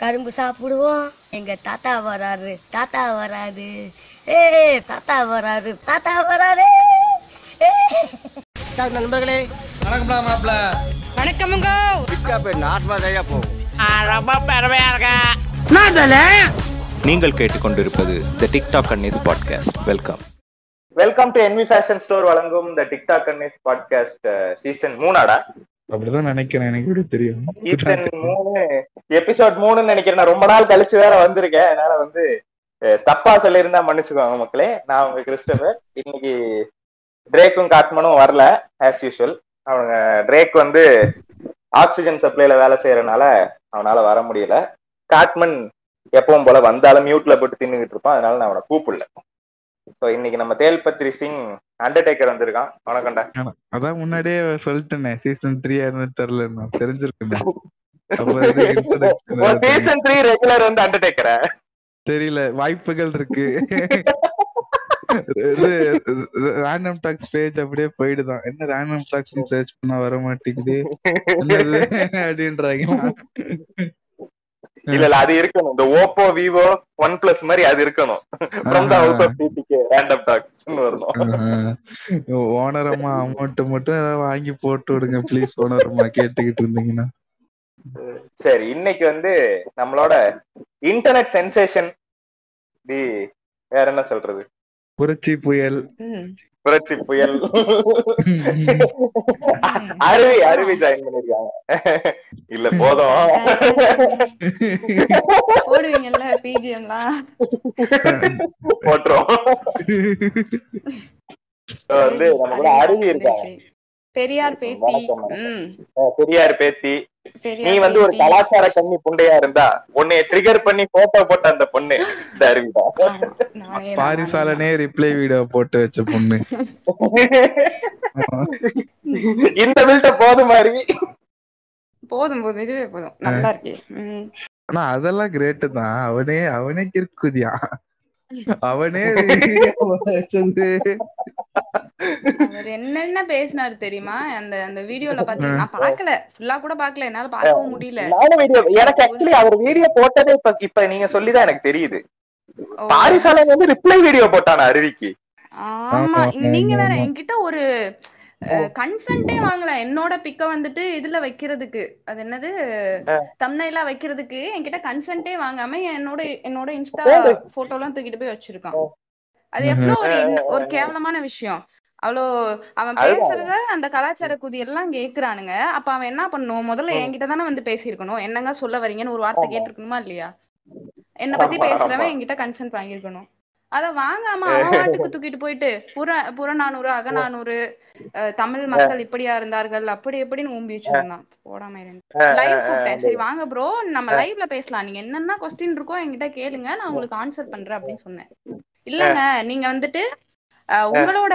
கரும்பு சாப்பிடுவோம். எங்க தாத்தா வராரு தாத்தா வராரு. ஏ தாத்தா வராரு தாத்தா வராரு. நண்பர்களே. வணக்கம்டா மாப்ள வணக்கமுங்கோ. நீங்கள் கேட்டுக்கொண்டிருப்பது the TikTok Annies podcast welcome welcome to envy fashion store வழங்கும் the TikTok Annies podcast season மூணாடா? அப்படிதான் நினைக்கிறேன். எனக்கு எப்படி தெரியும். எபிசோட் மூணு எபிசோட் மூணுன்னு நினைக்கிறேன். ரொம்ப நாள் கழிச்சு வேற வந்திருக்கேன். அதனால வந்து தப்பா சொல்லியிருந்தா மன்னிச்சுக்கோங்க மக்களே. நான் உங்க கிறிஸ்டபர். இன்னைக்கு ட்ரேக்கும் காட்மனும் வரல ஆஸ் யூஷுவல் அவங்க ட்ரேக் வந்து ஆக்சிஜன் சப்ளைல வேலை செய்யறதுனால அவனால வர முடியல. காட்மன் எப்பவும் போல வந்தாலும் மியூட்ல போட்டு தின்னுகிட்டு இருப்பான். அதனால நான் அவனை கூப்பிடல. ஸோ இன்னைக்கு நம்ம தேல்பத்ரி சிங் அண்டர்டேக்கர் வந்திருக்கான். வணக்கம்டா. அதான் முன்னாடியே சொல்லிட்டேனே சீசன் த்ரீ யாருன்னு தெரியல நான் தெரிஞ்சிருக்கேன். சீசன் த்ரீ ரெகுலர் வந்து அண்டர்டேக்கரா தெரியல வாய்ப்புகள் இருக்கு. ரேண்டம் டாக்ஸ் பேஜ் அப்படியே போயிடுதான். என்ன ரேண்டம் டாக்ஸ் சர்ச் பண்ணா வர மாட்டேங்குது. அப்படின்றாங்க. இல்ல இல்ல அது இருக்கணும். இந்த ஓப்போ விவோ ஒன் பிளஸ் மாதிரி அது இருக்கணும். From the house of TTK random talks வரணும். ஓனரம்மா அமௌண்ட் மட்டும் ஏதாவது வாங்கி போட்டு விடுங்க ப்ளீஸ் ஓனரம்மா கேட்டுக்கிட்டு இருந்தீங்கன்னா. சரி இன்னைக்கு வந்து நம்மளோட இன்டர்நெட் சென்சேஷன் டி வேற என்ன சொல்றது? புரட்சி புயல். புரட்சி புயல். அருவி அருவி ஜாயின் பண்ணிருக்காங்க. இல்ல போதும். போடுவீங்கல்ல பிஜிஎம்லாம் போட்டுரும். வந்து நம்ம கூட அருவி இருக்காங்க பெரியார் பேத்தி. பெரியார் பேத்தி. நீ வந்து ஒரு. கலாச்சார கண்ணி புண்டையா இருந்தா உன்னைய ட்ரிகர் பண்ணி போட்டோ போட்ட அந்த பொண்ணு தான், பாரிசாலனே ரிப்ளை வீடியோ போட்டு வச்ச பொண்ணு. இந்த பில்ட்ட போதும் அருவி? போதும் போதும் இதுவே போதும். நல்லா இருக்கே. ம். ஆனா அதெல்லாம் கிரேட் தான். அவனே அவனே கிறுக்குதியா. அவனே வச்சது. அவர் என்னென்ன பேசினாரு தெரியுமா? அந்த அந்த வீடியோல பாத்தீங்கன்னா நான் பார்க்கல ஃபுல்லா கூட பார்க்கல என்னால பார்க்கவும் முடியல. நானும் வீடியோ எனக்கு ஆக்சுவலி அவர் வீடியோ போட்டதே இப்ப இப்ப நீங்க சொல்லிதான் எனக்கு தெரியுது. பாரிசாலன் வந்து ரிப்ளை வீடியோ போட்டானா அருவிக்கு? ஆமா. நீங்க வேற. என்கிட்ட ஒரு கன்சென்ட்டே வாங்கல. என்னோட பிக்க வந்துட்டு இதுல வைக்கிறதுக்கு. அது என்னது? தம்னைலா வைக்கிறதுக்கு என்கிட்ட கன்சென்ட்டே வாங்காம என்னோட என்னோட இன்ஸ்டா போட்டோ எல்லாம் தூக்கிட்டு போய் வச்சிருக்கான். அது எவ்வளவு ஒரு ஒரு கேவலமான விஷயம். அவ்வளோ அவன். பேசுறத அந்த கலாச்சார குதி எல்லாம் கேக்குறானுங்க. அப்ப அவன் என்ன பண்ணணும் முதல்ல என்கிட்ட தானே வந்து பேசியிருக்கணும். என்னங்க சொல்ல வரீங்கன்னு ஒரு வார்த்தை கேட்டிருக்கணுமா இல்லையா? என்ன பத்தி பேசுறவன். என்கிட்ட கன்சென்ட் வாங்கியிருக்கணும். அத வாங்காம அவன் தூக்கிட்டு போயிட்டு புற புறநானூறு அகநானூறு அஹ், தமிழ் மக்கள் இப்படியா இருந்தார்கள் அப்படி எப்படின்னு ஊம்பி வச்சிருந்தான். போடாம லைவ் கூப்பிட்டேன். சரி வாங்க ப்ரோ நம்ம லைவ்ல பேசலாம். நீங்க என்னென்ன கொஸ்டின் இருக்கோ என்கிட்ட கேளுங்க. நான் உங்களுக்கு ஆன்சர் பண்றேன் அப்படின்னு சொன்னேன். இல்லங்க நீங்க வந்துட்டு உங்களோட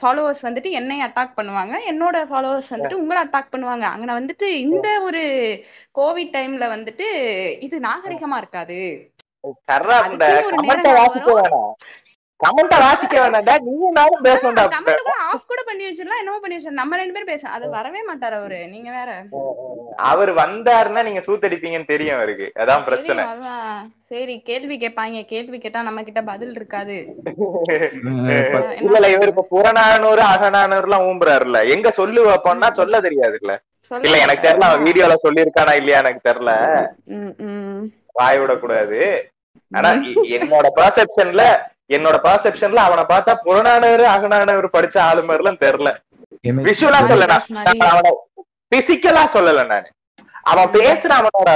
ஃபாலோவர்ஸ் வந்துட்டு என்னை அட்டாக் பண்ணுவாங்க. என்னோட ஃபாலோவர்ஸ் வந்துட்டு உங்களை அட்டாக் பண்ணுவாங்க. அங்க வந்துட்டு இந்த ஒரு கோவிட் டைம்ல வந்துட்டு இது நாகரிகமா இருக்காது. கமெண்ட வாசிக்க வேணாம். கமெண்ட வாசிக்க வேணாம்டா. நீங்க நானும் பேசணும்டா. கமெண்ட் கூட ஆஃப் பண்ணி வச்சிடலாம் என்னமோ பண்ணி வச்சிடலாம். நம்ம ரெண்டு பேரும் பேச அது வரவே மாட்டாரு அவரு. நீங்க வேற. அவர் வந்தாருன்னா நீங்க சூத்தடிப்பீங்கன்னு தெரியும் அவருக்கு. அதான் பிரச்சனை. சரி கேள்வி கேட்பாங்க. கேள்வி கேட்டா நம்ம கிட்ட பதில் இருக்காது. இல்ல இவர் இப்ப புறநானூறு அகநானூறு எல்லாம் ஊம்புறாருல்ல. எங்க சொல்லு வைப்போம்னா சொல்ல தெரியாதுல்ல. இல்ல எனக்கு தெரியல அவன் வீடியோல சொல்லியிருக்கானா இல்லையா எனக்கு தெரியல. வாய் விடக்கூடாது. ஆனா என்னோட பர்செப்ஷன்ல என்னோட பர்செப்ஷன்ல அவனை பார்த்தா புறநானூறு அகநானூறு படிச்ச ஆளு மாதிரிலாம் தெரியல. விஷுவலா சொல்ல அவன பிசிக்கலா சொல்லல நானு. அவன் பேசுற அவனோட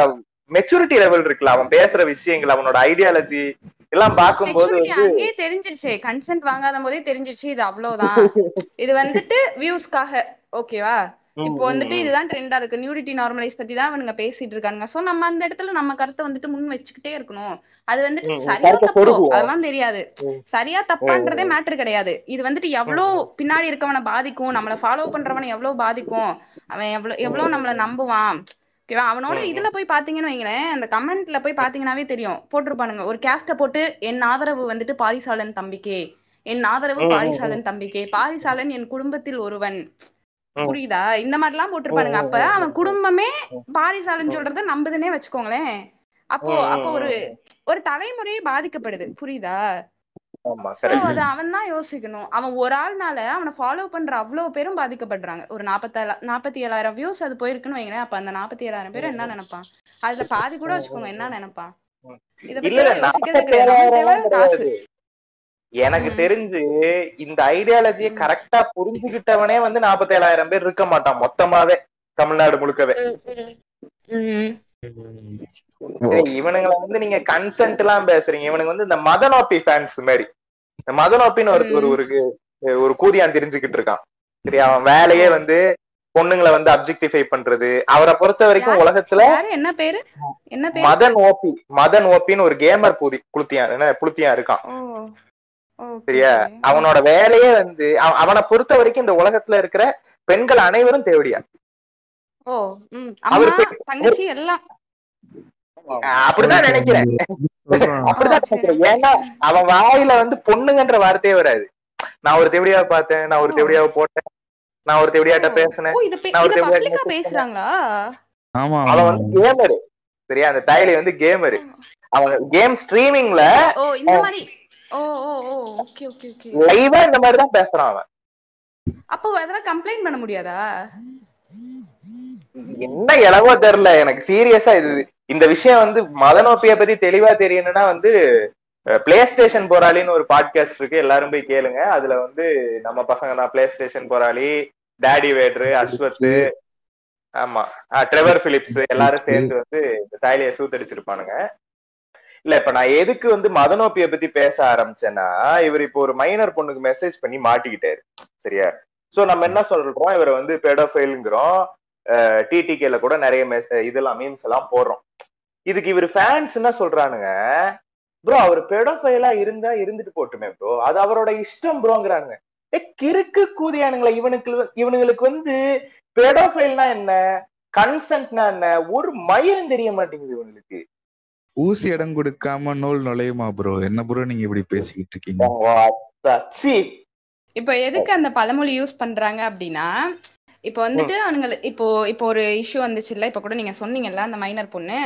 மெச்சூரிட்டி லெவல் இருக்குல்ல அவன் பேசுற விஷயங்கள் அவனோட ஐடியாலஜி எல்லாம் வந்து அங்கேயே தெரிஞ்சிருச்சு. கன்சென்ட் வாங்காத போதே தெரிஞ்சிருச்சு. இது அவ்வளவுதான். இது வந்துட்டு வியூஸ்க்காக ஓகேவா இப்போ வந்துட்டு இதுதான் ட்ரெண்டா இருக்கு. நியூடிட்டி நார்மலைஸ் பத்தி தான் அவனுங்க பேசிட்டு இருக்கானுங்க. சோ நம்ம அந்த இடத்துல நம்ம கருத்தை வந்துட்டு முன் வச்சுக்கிட்டே இருக்கணும். அது வந்துட்டு சரியா தப்போ. அதெல்லாம் தெரியாது. சரியா தப்பான்றதே மேட்டர் கிடையாது. இது வந்துட்டு எவ்வளவு பின்னாடி இருக்கவனை பாதிக்கும்? நம்மள ஃபாலோ பண்றவனை எவ்வளவு பாதிக்கும்? அவன் எவ்வளவு எவ்வளவு நம்மள நம்புவான்? ஓகேவா? அவனோட இதுல போய் பாத்தீங்கன்னு வைங்களேன் அந்த கமெண்ட்ல போய் பாத்தீங்கன்னாவே தெரியும். போட்டிருப்பானுங்க. ஒரு கேஸ்ட போட்டு என் ஆதரவு வந்துட்டு பாரிசாலன் தம்பிக்கே. என் ஆதரவு பாரிசாலன் தம்பிக்கே. பாரிசாலன் என் குடும்பத்தில் ஒருவன். புரியுதா? இந்த மாதிரி எல்லாம் போட்டிருப்பானுங்க அப்ப அவன் குடும்பமே பாரிசாலன் சொல்றத நம்புதுன்னே வச்சுக்கோங்களேன். அப்போ அப்போ ஒரு ஒரு தலைமுறையே பாதிக்கப்படுது. புரியுதா? அது அவன் தான் யோசிக்கணும். அவன் ஒரு ஆள்னால அவனை ஃபாலோ பண்ற அவ்வளவு பேரும் பாதிக்கப்படுறாங்க. ஒரு நாப்பத்தேழு நாற்பத்தி ஏழாயிரம் வியூஸ் அது போயிருக்குன்னு வைங்களேன். அப்ப அந்த நாற்பத்தி ஏழாயிரம் பேர் என்ன நினைப்பான்? அதுல பாதி கூட வச்சுக்கோங்க. என்ன நினைப்பான்? இத பத்தி யோசிக்கிறதே கிடையாது. எனக்கு. தெரிஞ்சு இந்த ஐடியாலஜியை கரெக்டா புரிஞ்சுகிட்டவனே வந்து நாற்பத்தேழாயிரம் பேர் இருக்க மாட்டான் மொத்தமாவே தமிழ்நாடு முழுக்கவே. இவனுங்களை வந்து நீங்க கன்சென்ட் எல்லாம் பேசுறீங்க. இவனுங்க வந்து இந்த மதனோப்பி ஃபேன்ஸ் மாதிரி இந்த மதனோப்பின்னு ஒரு ஒரு ஒரு கூதியான் தெரிஞ்சுக்கிட்டு இருக்கான். சரி அவன் வேலையே வந்து பொண்ணுங்களை வந்து அப்ஜெக்டிஃபை பண்றது. அவரை பொறுத்த வரைக்கும்? உலகத்துல என்ன பேரு? என்ன மதன் ஓபி மதன் ஓபின்னு ஒரு கேமர் பூதி புளுத்தியான் என்ன புளுத்தியான் இருக்கான். சரியா. அவனோட வேலையே வந்து அவ- அவனை பொறுத்த வரைக்கும் இந்த உலகத்துல இருக்கிற பெண்கள் அனைவரும் தேவடியா அப்படிதான் நினைக்கிறேன். அப்படிதான் நினைக்கிறேன். ஏன்னா அவன் வாயில வந்து பொண்ணுங்கன்ற வார்த்தையே வராது நான் ஒரு தேவடியாவை பார்த்தேன் நான் ஒரு. தேவடியாவை போட்டேன் நான் ஒரு தேவடியாட்ட. பேசினேன் நான் ஒரு தேவடியா. பேசுறாங்களா ஆமா அவன். வந்து கேமரு சரியா அந்த தாய்லி வந்து கேமரு அவன் கேம் ஸ்ட்ரீமிங்ல ஓ ஓ ஓ ஓகே ஓகே ஓகே லைவா இந்த மாதிரி தான் பேசுறான் அவன். அப்போ அதெல்லாம் கம்ப்ளைண்ட் பண்ண முடியாதா? என்ன இளவோ தெரியல எனக்கு சீரியஸா இது. இந்த விஷயம் வந்து மதனோப்பிய பத்தி தெளிவா தெரியணும்னா வந்து பிளே ஸ்டேஷன் போராளின்னு ஒரு பாட்காஸ்ட் இருக்கு. எல்லாரும் போய் கேளுங்க. அதுல வந்து நம்ம பசங்க தான். பிளே ஸ்டேஷன் போராளி டாடி வேட்ரு அஸ்வத் ஆமா. ட்ரெவர் பிலிப்ஸ் எல்லாரும் சேர்ந்து வந்து இந்த தாய்லிய சூத்தடிச்சிருப்பானுங்க. இல்ல இப்ப நான் எதுக்கு வந்து மதநோப்பிய பத்தி பேச ஆரம்பிச்சேன்னா இவர் இப்போ ஒரு மைனர் பொண்ணுக்கு மெசேஜ் பண்ணி மாட்டிக்கிட்டாரு. சரியா? சோ நம்ம என்ன சொல்றோம்? இவரை வந்து பெடோஃபைலுங்கிறோம் டிடிகேல கூட நிறைய மெசேஜ் இதெல்லாம் மீம்ஸ் எல்லாம் போடுறோம். இதுக்கு இவர் ஃபேன்ஸ் என்ன சொல்றானுங்க? ப்ரோ அவர் பெடோஃபைலா இருந்தா இருந்துட்டு போட்டுமே ப்ரோ அது அவரோட இஷ்டம் ப்ரோங்கிறானுங்க ஏ கிறுக்கு கூதியானுங்களா இவனுக்கு இவனுங்களுக்கு வந்து பெடோஃபைல்னா என்ன? கன்சென்ட்னா என்ன? ஒரு மயிரும் தெரிய மாட்டேங்குது இவனுக்கு. ஊசி இடம் கொடுக்காம நூல் நுழையுமா ப்ரோ என்ன ப்ரோ நீங்க இப்படி பேசிக்கிட்டு இருக்கீங்க? இப்போ எதுக்கு அந்த பழமொழி யூஸ் பண்றாங்க அப்படின்னா இப்போ வந்துட்டு அவனுங்க இப்போ இப்போ ஒரு இஷ்யூ வந்துச்சுல்ல இப்போ கூட நீங்க சொன்னீங்கல்ல அந்த மைனர் பொண்ணு.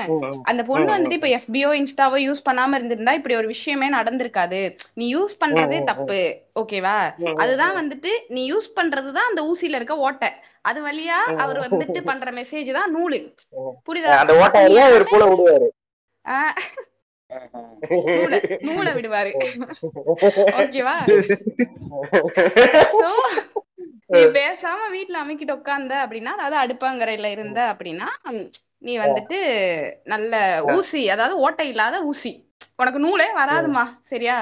அந்த பொண்ணு வந்துட்டு இப்போ எஃபிஓ இன்ஸ்டாவோ யூஸ் பண்ணாம இருந்திருந்தா இப்படி ஒரு விஷயமே நடந்திருக்காது. நீ யூஸ் பண்றதே தப்பு ஓகேவா? அதுதான் வந்துட்டு நீ யூஸ் பண்றதுதான் அந்த ஊசியில இருக்க ஓட்டை. அது வழியா அவர் வந்துட்டு பண்ற மெசேஜ் தான் நூலு. புரியுதா? நூலை விடுவாரு. ஓகேவா? நீ பேசாம வீட்ல அமைக்கிட்டு உட்கார்ந்த அப்படின்னா அதாவது அடுப்பாங்கரையில இருந்த அப்படின்னா நீ வந்துட்டு நல்ல ஊசி அதாவது ஓட்டை இல்லாத ஊசி. உனக்கு நூலே வராதுமா சரியா?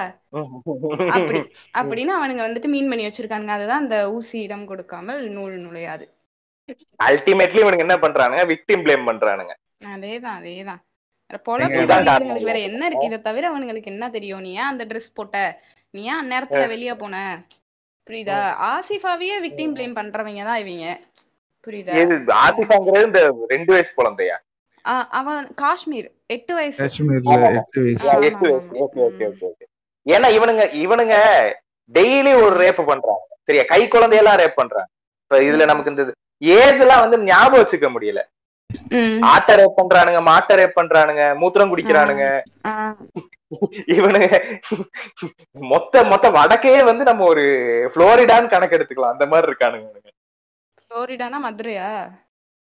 அப்படி அப்படின்னு அவனுங்க வந்துட்டு மீன் பண்ணி வச்சிருக்கானுங்க. அதுதான் அந்த ஊசி இடம் கொடுக்காமல் நூல் நுழையாது. அல்டிமேட்லி இவனுக்கு என்ன பண்றானுங்க? விக்டிம் ப்ளேம் பண்றானுங்க. அதேதான் அதேதான். வேற என்ன இருக்கு? இதை தவிர அவனுங்களுக்கு என்ன தெரியும்? நீ ஏன் அந்த ட்ரெஸ் போட்ட? நீ ஏன் அந்நேரத்துல வெளிய போன? புரியுதா? ஆசிஃபாவையே விக்டிம் ப்ளேம் பண்றவங்க தான் இவங்க. புரியுதா? இது ஆசிஃபாங்கிறது இந்த ரெண்டு வயசு குழந்தையா? அவன் காஷ்மீர் எட்டு வயசு. Okay okay okay okay. ஏன்னா இவனுங்க இவனுங்க டெய்லி ஒரு ரேப் பண்றாங்க. சரியா? கை குழந்தையெல்லாம் ரேப் பண்றாங்க. இப்ப இதுல நமக்கு இந்த ஏஜ் எல்லாம் வந்து ஞாபகம் வச்சுக்க முடியல. ஆட்டை ரேப் பண்றானுங்க மாட்டை ரேப் பண்றானுங்க மூத்திரம் குடிக்கிறானுங்க. இவனுங்க மொத்த மொத்த வடக்கே வந்து நம்ம ஒரு புளோரிடான்னு கணக்கு எடுத்துக்கலாம். அந்த மாதிரி இருக்கானுங்க. புளோரிடானா மதுரையா?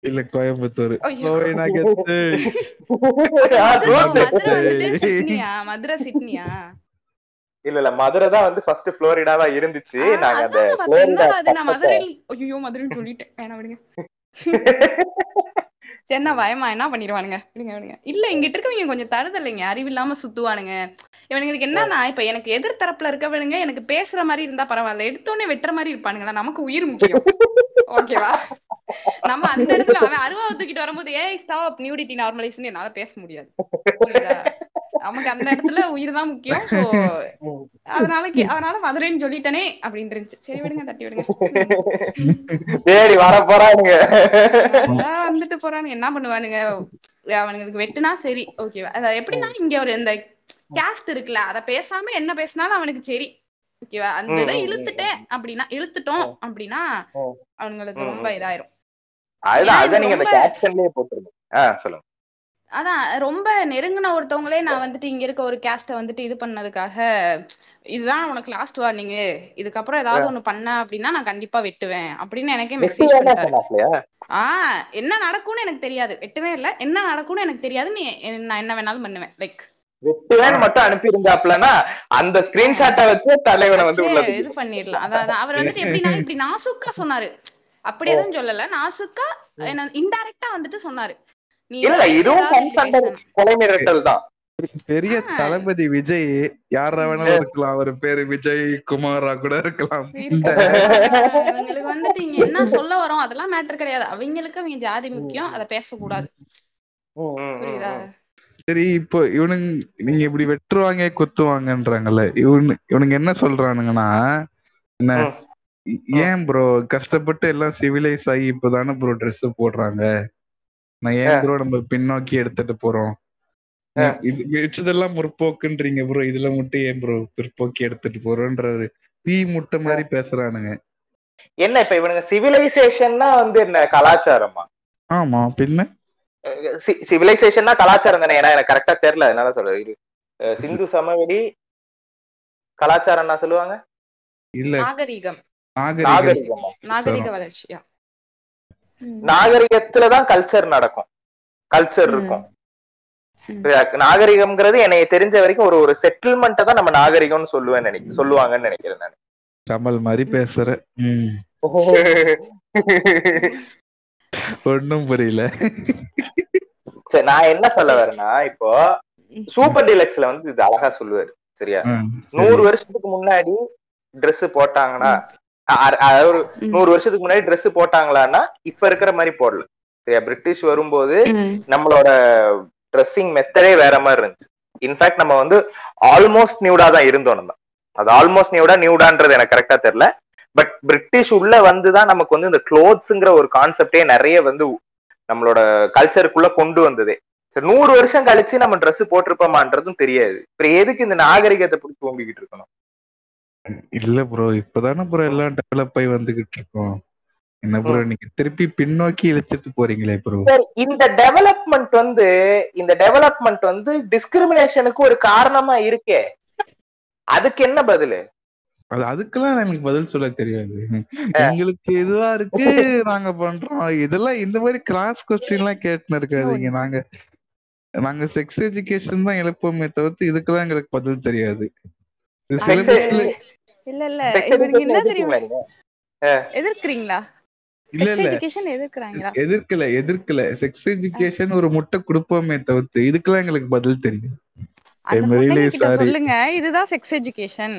இல்ல கோயம்புத்தூர். மதுரை சிட்னியா? இல்ல இல்ல மதுரை தான் வந்து ஃபர்ஸ்ட் புளோரிடாவா இருந்துச்சு. நாங்க அந்த மதுரையில் ஐயோ மதுரைன்னு சொல்லிட்டேன். வேணாம் விடுங்க. சரிண்ணா பயமா என்ன பண்ணிடுவானுங்க விடுங்க விடுங்க. இல்ல இங்கிட்ட இருக்கவங்க கொஞ்சம் தருதலைங்க. அறிவில்லாம சுத்துவானுங்க. இவனுங்களுக்கு என்னன்னா இப்ப எனக்கு எதிர் தரப்புல இருக்கவனுங்க எனக்கு பேசுற மாதிரி இருந்தா பரவாயில்ல. எடுத்தோடனே வெட்டுற மாதிரி இருப்பானுங்களா? நமக்கு உயிர் முக்கியம். ஓகேவா? நம்ம அந்த இடத்துல அவன் அருவா தூக்கிட்டு வரும்போது ஏய் ஸ்டாப் நியூடிட்டி நார்மலைஸ்னு என்னால பேச முடியாது. நமக்கு அந்த இடத்துல உயிர் தான் முக்கியம் அதனால அதனால மதுரைன்னு சொல்லிட்டனே அப்படின்னு இருந்துச்சு சரி விடுங்க தட்டி விடுங்க. சரி வர போறானுங்க. வந்துட்டு போறானுங்க. என்ன பண்ணுவானுங்க? அவனுங்களுக்கு வெட்டுனா சரி ஓகேவா அத எப்படின்னா இங்க ஒரு இந்த கேஸ்ட் இருக்குல்ல அத பேசாம என்ன பேசினாலும் அவனுக்கு சரி ஓகேவா அந்த இதை இழுத்துட்டேன் அப்படின்னா இழுத்துட்டோம் அப்படின்னா. அவனுங்களுக்கு ரொம்ப இதாயிரும். அதுதான் நீங்க அந்த கேப்ஷன்லயே போட்டுருங்க சொல்லுங்க. அதான் ரொம்ப நெருங்கின ஒருத்தவங்களே நான் வந்துட்டு இங்க இருக்க ஒரு கேஸ்ட வந்துட்டு இது பண்ணதுக்காக இதுதான் உனக்கு லாஸ்ட் வார்னிங் இதுக்கப்புறம் ஏதாவது ஒண்ணு பண்ண அப்படின்னா நான் கண்டிப்பா வெட்டுவேன் அப்படின்னு எனக்கே மெசேஜ் ஆஹ் என்ன நடக்கும்னு எனக்கு தெரியாது. வெட்டவே இல்ல. என்ன நடக்கும்னு எனக்கு தெரியாது. நீ நான் என்ன வேணாலும் பண்ணுவேன். லைக் வெட்டுவேன்னு மட்டும் அனுப்பி இருந்தாப்லன்னா அந்த ஸ்கிரீன்ஷாட்டை வச்சு தலைவனை வந்து உள்ள இது பண்ணிடலாம். அதான் அவர் வந்துட்டு எப்படின்னா இப்படி நாசுக்கா சொன்னாரு. அப்படி எதுவும் சொல்லல. நாசுக்கா என்ன இன்டைரக்டா வந்துட்டு சொன்னாரு. இல்ல இதுவும். கொலை மிரட்டல் தான். பெரிய தளபதி விஜய் யாரா வேணாலும் இருக்கலாம். அவர் பேரு விஜய் குமாரா கூட இருக்கலாம். இவங்களுக்கு வந்துட்டு இங்க என்ன சொல்ல வரோம் அதெல்லாம் மேட்டர் கிடையாது. அவங்களுக்கு அவங்க ஜாதி முக்கியம். அதை பேசக்கூடாது. புரியுதா. சரி இப்போ இவனுங்க நீங்க இப்படி வெட்டுருவாங்க குத்துவாங்கன்றாங்கல்ல. இவனு இவனுங்க என்ன சொல்றானுங்கன்னா என்ன. ஏன் ப்ரோ கஷ்டப்பட்டு எல்லாம் சிவிலைஸ் ஆகி இப்பதானே ப்ரோ Dress போடுறாங்க? நான் ஏன் ப்ரோ நம்ம பின்னோக்கி எடுத்துட்டு போறோம்? இது வச்சதெல்லாம் முற்போக்குன்றீங்க ப்ரோ இதுல மட்டும் ஏன் ப்ரோ பிற்போக்கி எடுத்துட்டு போறோன்றாரு. தீ முட்டை மாதிரி பேசுறானுங்க. என்ன இப்ப இவனுங்க சிவிலைசேஷன்னா வந்து என்ன கலாச்சாரமா? ஆமா பின்ன? சிவிலைசேஷன்னா கலாச்சாரம் தானே? ஏன்னா எனக்கு கரெக்டா தெரியல அதனால சொல்றேன். அஹ் சிந்து சமவெளி கலாச்சாரம்னா சொல்லுவாங்க? இல்ல. நாகரீகம். நாகரிகம். நாகரிக வளர்ச்சியா. நாகரிகத்துலதான் கல்ச்சர் நடக்கும். கல்ச்சர். இருக்கும். நாகரிகம்ங்கிறது என்னைய தெரிஞ்ச வரைக்கும் ஒரு ஒரு செட்டில்மெண்ட்டை தான் நம்ம நாகரிகம்னு சொல்லுவேன் நினைக்க சொல்லுவாங்கன்னு நினைக்கிறேன் நான். கமல் மாதிரி பேசுற. ம். ஒண்ணும் புரியல. சரி நான் என்ன சொல்ல வரேன்னா இப்போ சூப்பர் டீலக்ஸ்ல வந்து இது அழகா சொல்லுவாரு சரியா. நூறு வருஷத்துக்கு முன்னாடி Dress போட்டாங்கன்னா அதாவது ஒரு. நூறு வருஷத்துக்கு முன்னாடி Dress போட்டாங்களான்னா இப்ப இருக்கிற மாதிரி போடல. பிரிட்டிஷ் வரும்போது. நம்மளோட ட்ரெஸ்ஸிங் மெத்தடே வேற மாதிரி இருந்துச்சு. இன்ஃபேக்ட் நம்ம வந்து ஆல்மோஸ்ட் நியூடா தான் இருந்தோம் நம்ம. அது ஆல்மோஸ்ட் நியூடா நியூடான்றது எனக்கு கரெக்டா தெரியல. பட் பிரிட்டிஷ் உள்ள வந்துதான் நமக்கு வந்து இந்த க்ளோத்ஸ்ங்கிற ஒரு கான்செப்டே நிறைய வந்து நம்மளோட கல்ச்சருக்குள்ள கொண்டு வந்ததே. சரி நூறு வருஷம் கழிச்சு நம்ம Dress போட்டிருப்போமான்றதும் தெரியாது. அப்புறம் எதுக்கு இந்த நாகரிகத்தை பிடிச்சி ஓம்பிக்கிட்டு இருக்கணும்? இல்ல ப்ரோ இப்பதானே ப்ரோ எல்லாம் டெவலப் ஆகி வந்துகிட்டு இருக்கோம். என்ன ப்ரோ நீங்க திருப்பி பின்னோக்கி இழுத்துட்டு போறீங்களே ப்ரோ இந்த டெவலப்மெண்ட் வந்து இந்த டெவலப்மெண்ட் வந்து டிஸ்கிரிமினேஷனுக்கு ஒரு காரணமா இருக்கே. அதுக்கு என்ன பதிலு? அது அதுக்கெல்லாம் எனக்கு பதில் சொல்ல தெரியாது. எங்களுக்கு இதுவா இருக்கு நாங்க பண்றோம். இதெல்லாம் இந்த மாதிரி கிராஸ் கொஸ்டின் எல்லாம் கேட்டுன்னு இருக்காதீங்க. நாங்க நாங்க செக்ஸ் எஜுகேஷன் தான் எழுப்போமே தவிர்த்து இதுக்கெல்லாம் எங்களுக்கு பதில் தெரியாது. சிலபஸ்ல இல்ல இல்ல. Education என்ன தெரியுமா? எதிர்க்கிறீங்களா? இல்ல இல்ல. எஜுகேஷன் எதிர்க்கிறாங்களா? எதிர்க்கல எதிர்க்கல. செக்ஸ் எஜுகேஷன் ஒரு முட்டை கொடுப்போமே தவிர்த்து இதுக்கெல்லாம் எங்களுக்கு பதில் தெரியும். சொல்லுங்க. இதுதான் செக்ஸ் எஜுகேஷன்.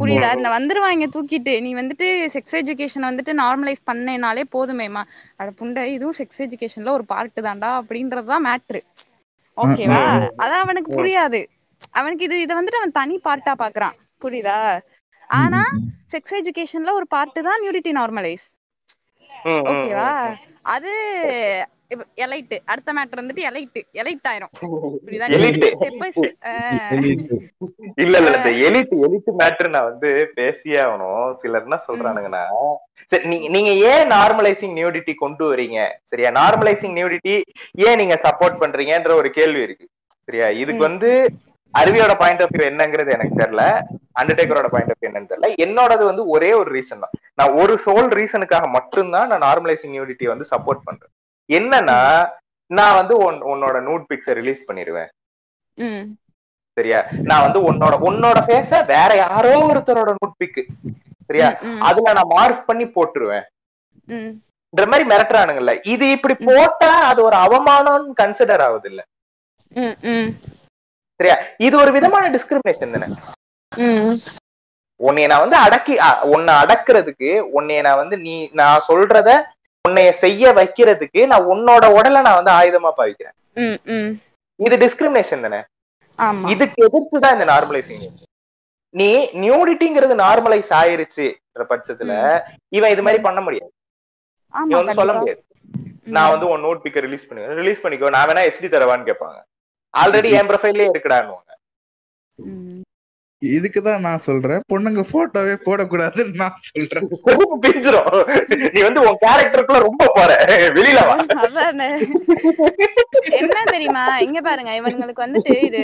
புரியுதா? இந்த வந்துருவாங்க தூக்கிட்டு. நீ வந்துட்டு செக்ஸ் எஜுகேஷன் வந்துட்டு நார்மலைஸ் பண்ணேனாலே போதுமேமா அட புண்டை இதுவும் செக்ஸ் எஜுகேஷன்ல ஒரு பார்ட் தான்டா அப்படின்றதுதான் மேட்ரு ஓகேவா அதான் அவனுக்கு புரியாது. அவனுக்கு இது இதை வந்துட்டு அவன் தனி பார்ட்டா பாக்குறான். புரியுதா? ஆனா செக்ஸ் எஜுகேஷன்ல ஒரு பார்ட் தான் நியூரிட்டி நார்மலைஸ் ஓகேவா. அது எலைட் அடுத்த மேட்டர் வந்துட்டு எலைட் எலைட் ஆயிரும். இல்ல இல்ல இந்த எலிட் எலிட் மேட்டர் நான் வந்து பேசியே ஆகணும். சிலர் என்ன சொல்றானுங்கன்னா சரி நீங்க நீங்க ஏன் நார்மலைசிங் நியூடிட்டி கொண்டு வரீங்க? சரியா? நார்மலைசிங் நியூடிட்டி ஏன் நீங்க சப்போர்ட் பண்றீங்கன்ற ஒரு கேள்வி இருக்கு. சரியா? இதுக்கு வந்து அருவியோட பாயிண்ட் ஆஃப் வியூ என்னங்கிறது எனக்கு தெரியல. அண்டர்டேக்கரோட பாயிண்ட் ஆஃப் வியூ என்னன்னு தெரியல. என்னோடது வந்து ஒரே ஒரு ரீசன் தான். நான் ஒரு சோல் ரீசனுக்காக மட்டும்தான் நான் நார்மலைசிங் நியூடிட்டி வந்து சப்போர்ட் பண்றேன். என்னன்னா நான் வந்து உன்- உன்னோட நூட் பிக்ஸை ரிலீஸ் பண்ணிடுவேன் சரியா? நான் வந்து உன்னோட உன்னோட ஃபேஸ வேற யாரோ ஒருத்தரோட நோட் பிக் சரியா? அதுல நான் மார்க் பண்ணி போட்டுருவேன். இந்த மாதிரி மிரட்டுறானுங்கல்ல. இது இப்படி போட்டா அது ஒரு அவமானம்னு கன்சிடர் ஆகுது இல்ல சரியா? இது ஒரு விதமான டிஸ்கிரிமினேஷன் தானே. உன்னைய நான் வந்து அடக்கி உன்னை அடக்குறதுக்கு உன்னைய நான் வந்து நீ நான் சொல்றத உன்னைய செய்ய வைக்கிறதுக்கு நான் உன்னோட உடலை நான் வந்து ஆயுதமா பாவிக்கிறேன். இது டிஸ்கிரிமினேஷன் தானே? இதுக்கு எதிர்த்து தான் இந்த நார்மலைசிங் நீ நியூடிட்டிங்கிறது நார்மலைஸ் ஆயிருச்சுன்ற பட்சத்துல இவன் இது மாதிரி பண்ண முடியாது. நீ வந்து சொல்ல. முடியாது. நான் வந்து உன் நோட் பிக்க ரிலீஸ் பண்ணி ரிலீஸ் பண்ணிக்கோ. நான் வேணா ஹெச்டி தரவான்னு கேட்பாங்க. ஆல்ரெடி என் ப்ரொஃபைல்லே இருக்கடான்னு ம். இதுக்குதான் நான் சொல்றேன். பொண்ணுங்க போட்டோவே போடக்கூடாதுன்னு நான் சொல்றேன். பிஞ்சிரும். நீ வந்து உன் கேரக்டருக்குள்ள ரொம்ப போற. வெளியில வா. அதானே. என்ன தெரியுமா? இங்க பாருங்க. இவனுங்களுக்கு வந்துட்டு இது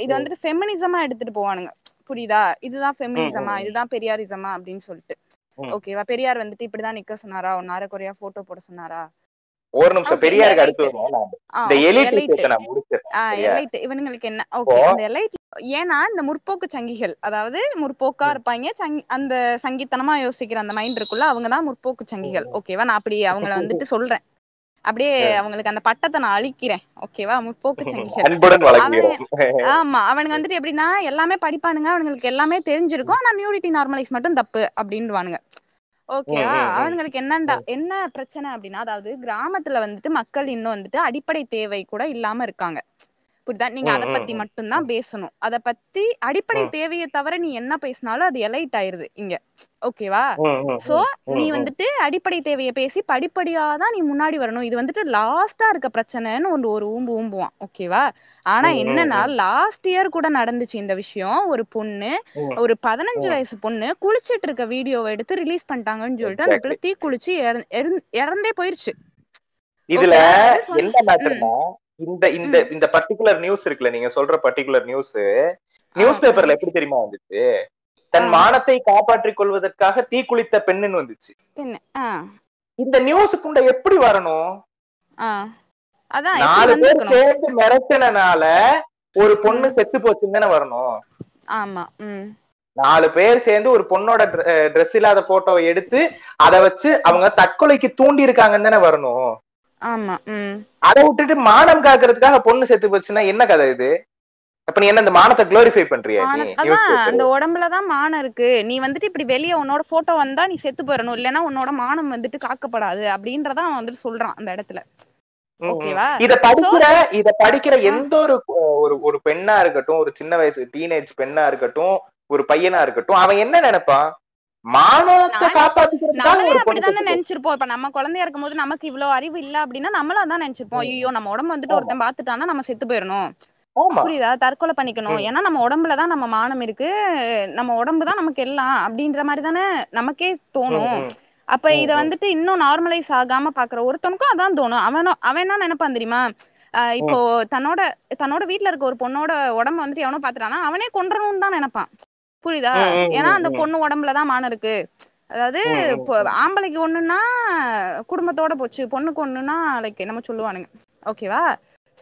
இது வந்துட்டு ஃபெமினிசமா எடுத்துட்டு போவானுங்க. புரியுதா? இதுதான் ஃபெமினிசமா இதுதான் பெரியாரிசமா அப்படின்னு சொல்லிட்டு. ஓகேவா பெரியார் வந்துட்டு இப்படிதான் நிக்க சொன்னாரா? ஒன்னு அரை குறையா போட்டோ போட சொன்னாரா? ஒரு நிமிஷம் பெரியாருக்கு இந்த அடுத்து இவனுங்களுக்கு என்ன? ஓகே அந்த எலைட் ஏன்னா இந்த முற்போக்கு சங்கிகள் அதாவது முற்போக்கா இருப்பாங்க அந்த சங்கித்தனமா யோசிக்கிற அந்த மைண்ட் இருக்குல்ல அவங்க தான் முற்போக்கு சங்கிகள். ஓகேவா நான் அப்படி அவங்கள வந்துட்டு சொல்றேன். அப்படியே அவங்களுக்கு அந்த பட்டத்தை நான் அழிக்கிறேன். ஓகேவா முற்போக்கு சங்கிகள். ஆமா அவனுங்க வந்துட்டு எப்படின்னா எல்லாமே படிப்பானுங்க அவனுங்களுக்கு எல்லாமே தெரிஞ்சிருக்கும். ஆனா மியூடிட்டி நார்மலைஸ் மட்டும் தப்பு அப்படின்னுவானுங்க. ஓகேவா. அவனுங்களுக்கு என்னண்டா என்ன பிரச்சனை அப்படின்னா அதாவது கிராமத்துல வந்துட்டு மக்கள் இன்னும் வந்துட்டு அடிப்படை தேவை கூட இல்லாம இருக்காங்க. புரியுதா? நீங்க அத பத்தி மட்டும்தான் பேசணும். அத பத்தி அடிப்படை. தேவையை தவிர நீ என்ன பேசினாலும் அது எலைட் ஆயிருது இங்க. ஓகேவா? சோ நீ. வந்துட்டு அடிப்படை தேவையை பேசி படிப்படியா தான் நீ முன்னாடி வரணும். இது வந்துட்டு லாஸ்டா இருக்க பிரச்சனைன்னு ஒரு ஒரு ஊம்பு ஊம்புவான். ஓகேவா? ஆனா என்னன்னா லாஸ்ட் இயர் கூட நடந்துச்சு இந்த விஷயம். ஒரு பொண்ணு. ஒரு பதினஞ்சு. வயசு பொண்ணு குளிச்சிட்டு இருக்க வீடியோவை எடுத்து ரிலீஸ் பண்ணிட்டாங்கன்னு சொல்லிட்டு அந்த பிள்ளை தீ குளிச்சு இறந்- இறந்- இறந்தே போயிருச்சு. இதுல என்ன மேட்டர்னா இந்த இந்த இந்த பர்டிகுலர் நியூஸ் இருக்குல்ல நீங்க சொல்ற பர்டிகுலர் நியூஸ் நியூஸ் பேப்பர்ல எப்படி தெரியுமா வந்துச்சு? தன். மானத்தை காப்பாற்றிக் கொள்வதற்காக தீக்குளித்த பெண்ணுன்னு வந்துச்சு. இந்த நியூஸுக்குண்ட எப்படி வரணும்? நாலு பேர் சேர்ந்து மிரட்டினால ஒரு பொண்ணு செத்து போச்சுன்னு தானே வரணும்? ஆமா நாலு பேர் சேர்ந்து ஒரு பொண்ணோட ட்ரெஸ் இல்லாத போட்டோவை எடுத்து அதை வச்சு அவங்க தற்கொலைக்கு தூண்டி இருக்காங்கன்னு தானே வரணும்? ஆமா ம். அதை விட்டுட்டு மானம் காக்குறதுக்காக பொண்ணு செத்து போச்சுன்னா என்ன கதை இது? அப்ப நீ என்ன இந்த மானத்தை குளோரிஃபை பண்றியா அந்த உடம்புலதான் மானம் இருக்கு. நீ வந்துட்டு இப்படி வெளிய உன்னோட போட்டோ வந்தா நீ செத்து போயிடணும். இல்லைன்னா உன்னோட மானம் வந்துட்டு காக்கப்படாது அப்படின்றத அவன் வந்துட்டு சொல்றான் அந்த இடத்துல. ஓகேவா? இத படிக்கிற இத படிக்கிற எந்த ஒரு ஒரு ஒரு பெண்ணா இருக்கட்டும் ஒரு சின்ன வயசு டீனேஜ் பெண்ணா இருக்கட்டும் ஒரு பையனா இருக்கட்டும் அவன் என்ன நினைப்பான்? மானத்தை. நினைச்சிருப்போம். இப்ப நம்ம குழந்தையா இருக்கும்போது நமக்கு இவ்வளவு அறிவு இல்ல அப்படின்னா நம்மளும் அதான் நினைச்சிருப்போம். ஐயோ நம்ம உடம்பு வந்துட்டு. ஒருத்தன் பாத்துட்டானா நம்ம செத்து போயிடணும் புரியுதா? தற்கொலை பண்ணிக்கணும். ஏன்னா நம்ம உடம்புலதான் நம்ம மானம் இருக்கு. நம்ம உடம்பு தான் நமக்கு எல்லாம் அப்படின்ற மாதிரி தானே நமக்கே தோணும். அப்ப இத. வந்துட்டு இன்னும் நார்மலைஸ் ஆகாம பாக்குற ஒருத்தனுக்கும் அதான் தோணும். அவன் அவன் என்ன நினைப்பான் தெரியுமா? ஆஹ் இப்போ தன்னோட தன்னோட வீட்ல இருக்க ஒரு பொண்ணோட உடம்ப வந்துட்டு எவனோ பாத்துட்டானா அவனே கொன்றணும்னு தான் நினைப்பான். புரியுதா? ஏன்னா அந்த. பொண்ணு உடம்புலதான் மானம் இருக்கு. அதாவது ஆம்பளைக்கு ஒண்ணுன்னா குடும்பத்தோட போச்சு பொண்ணுக்கு ஒண்ணுன்னா லைக் என்னமோ சொல்லுவானுங்க. ஓகேவா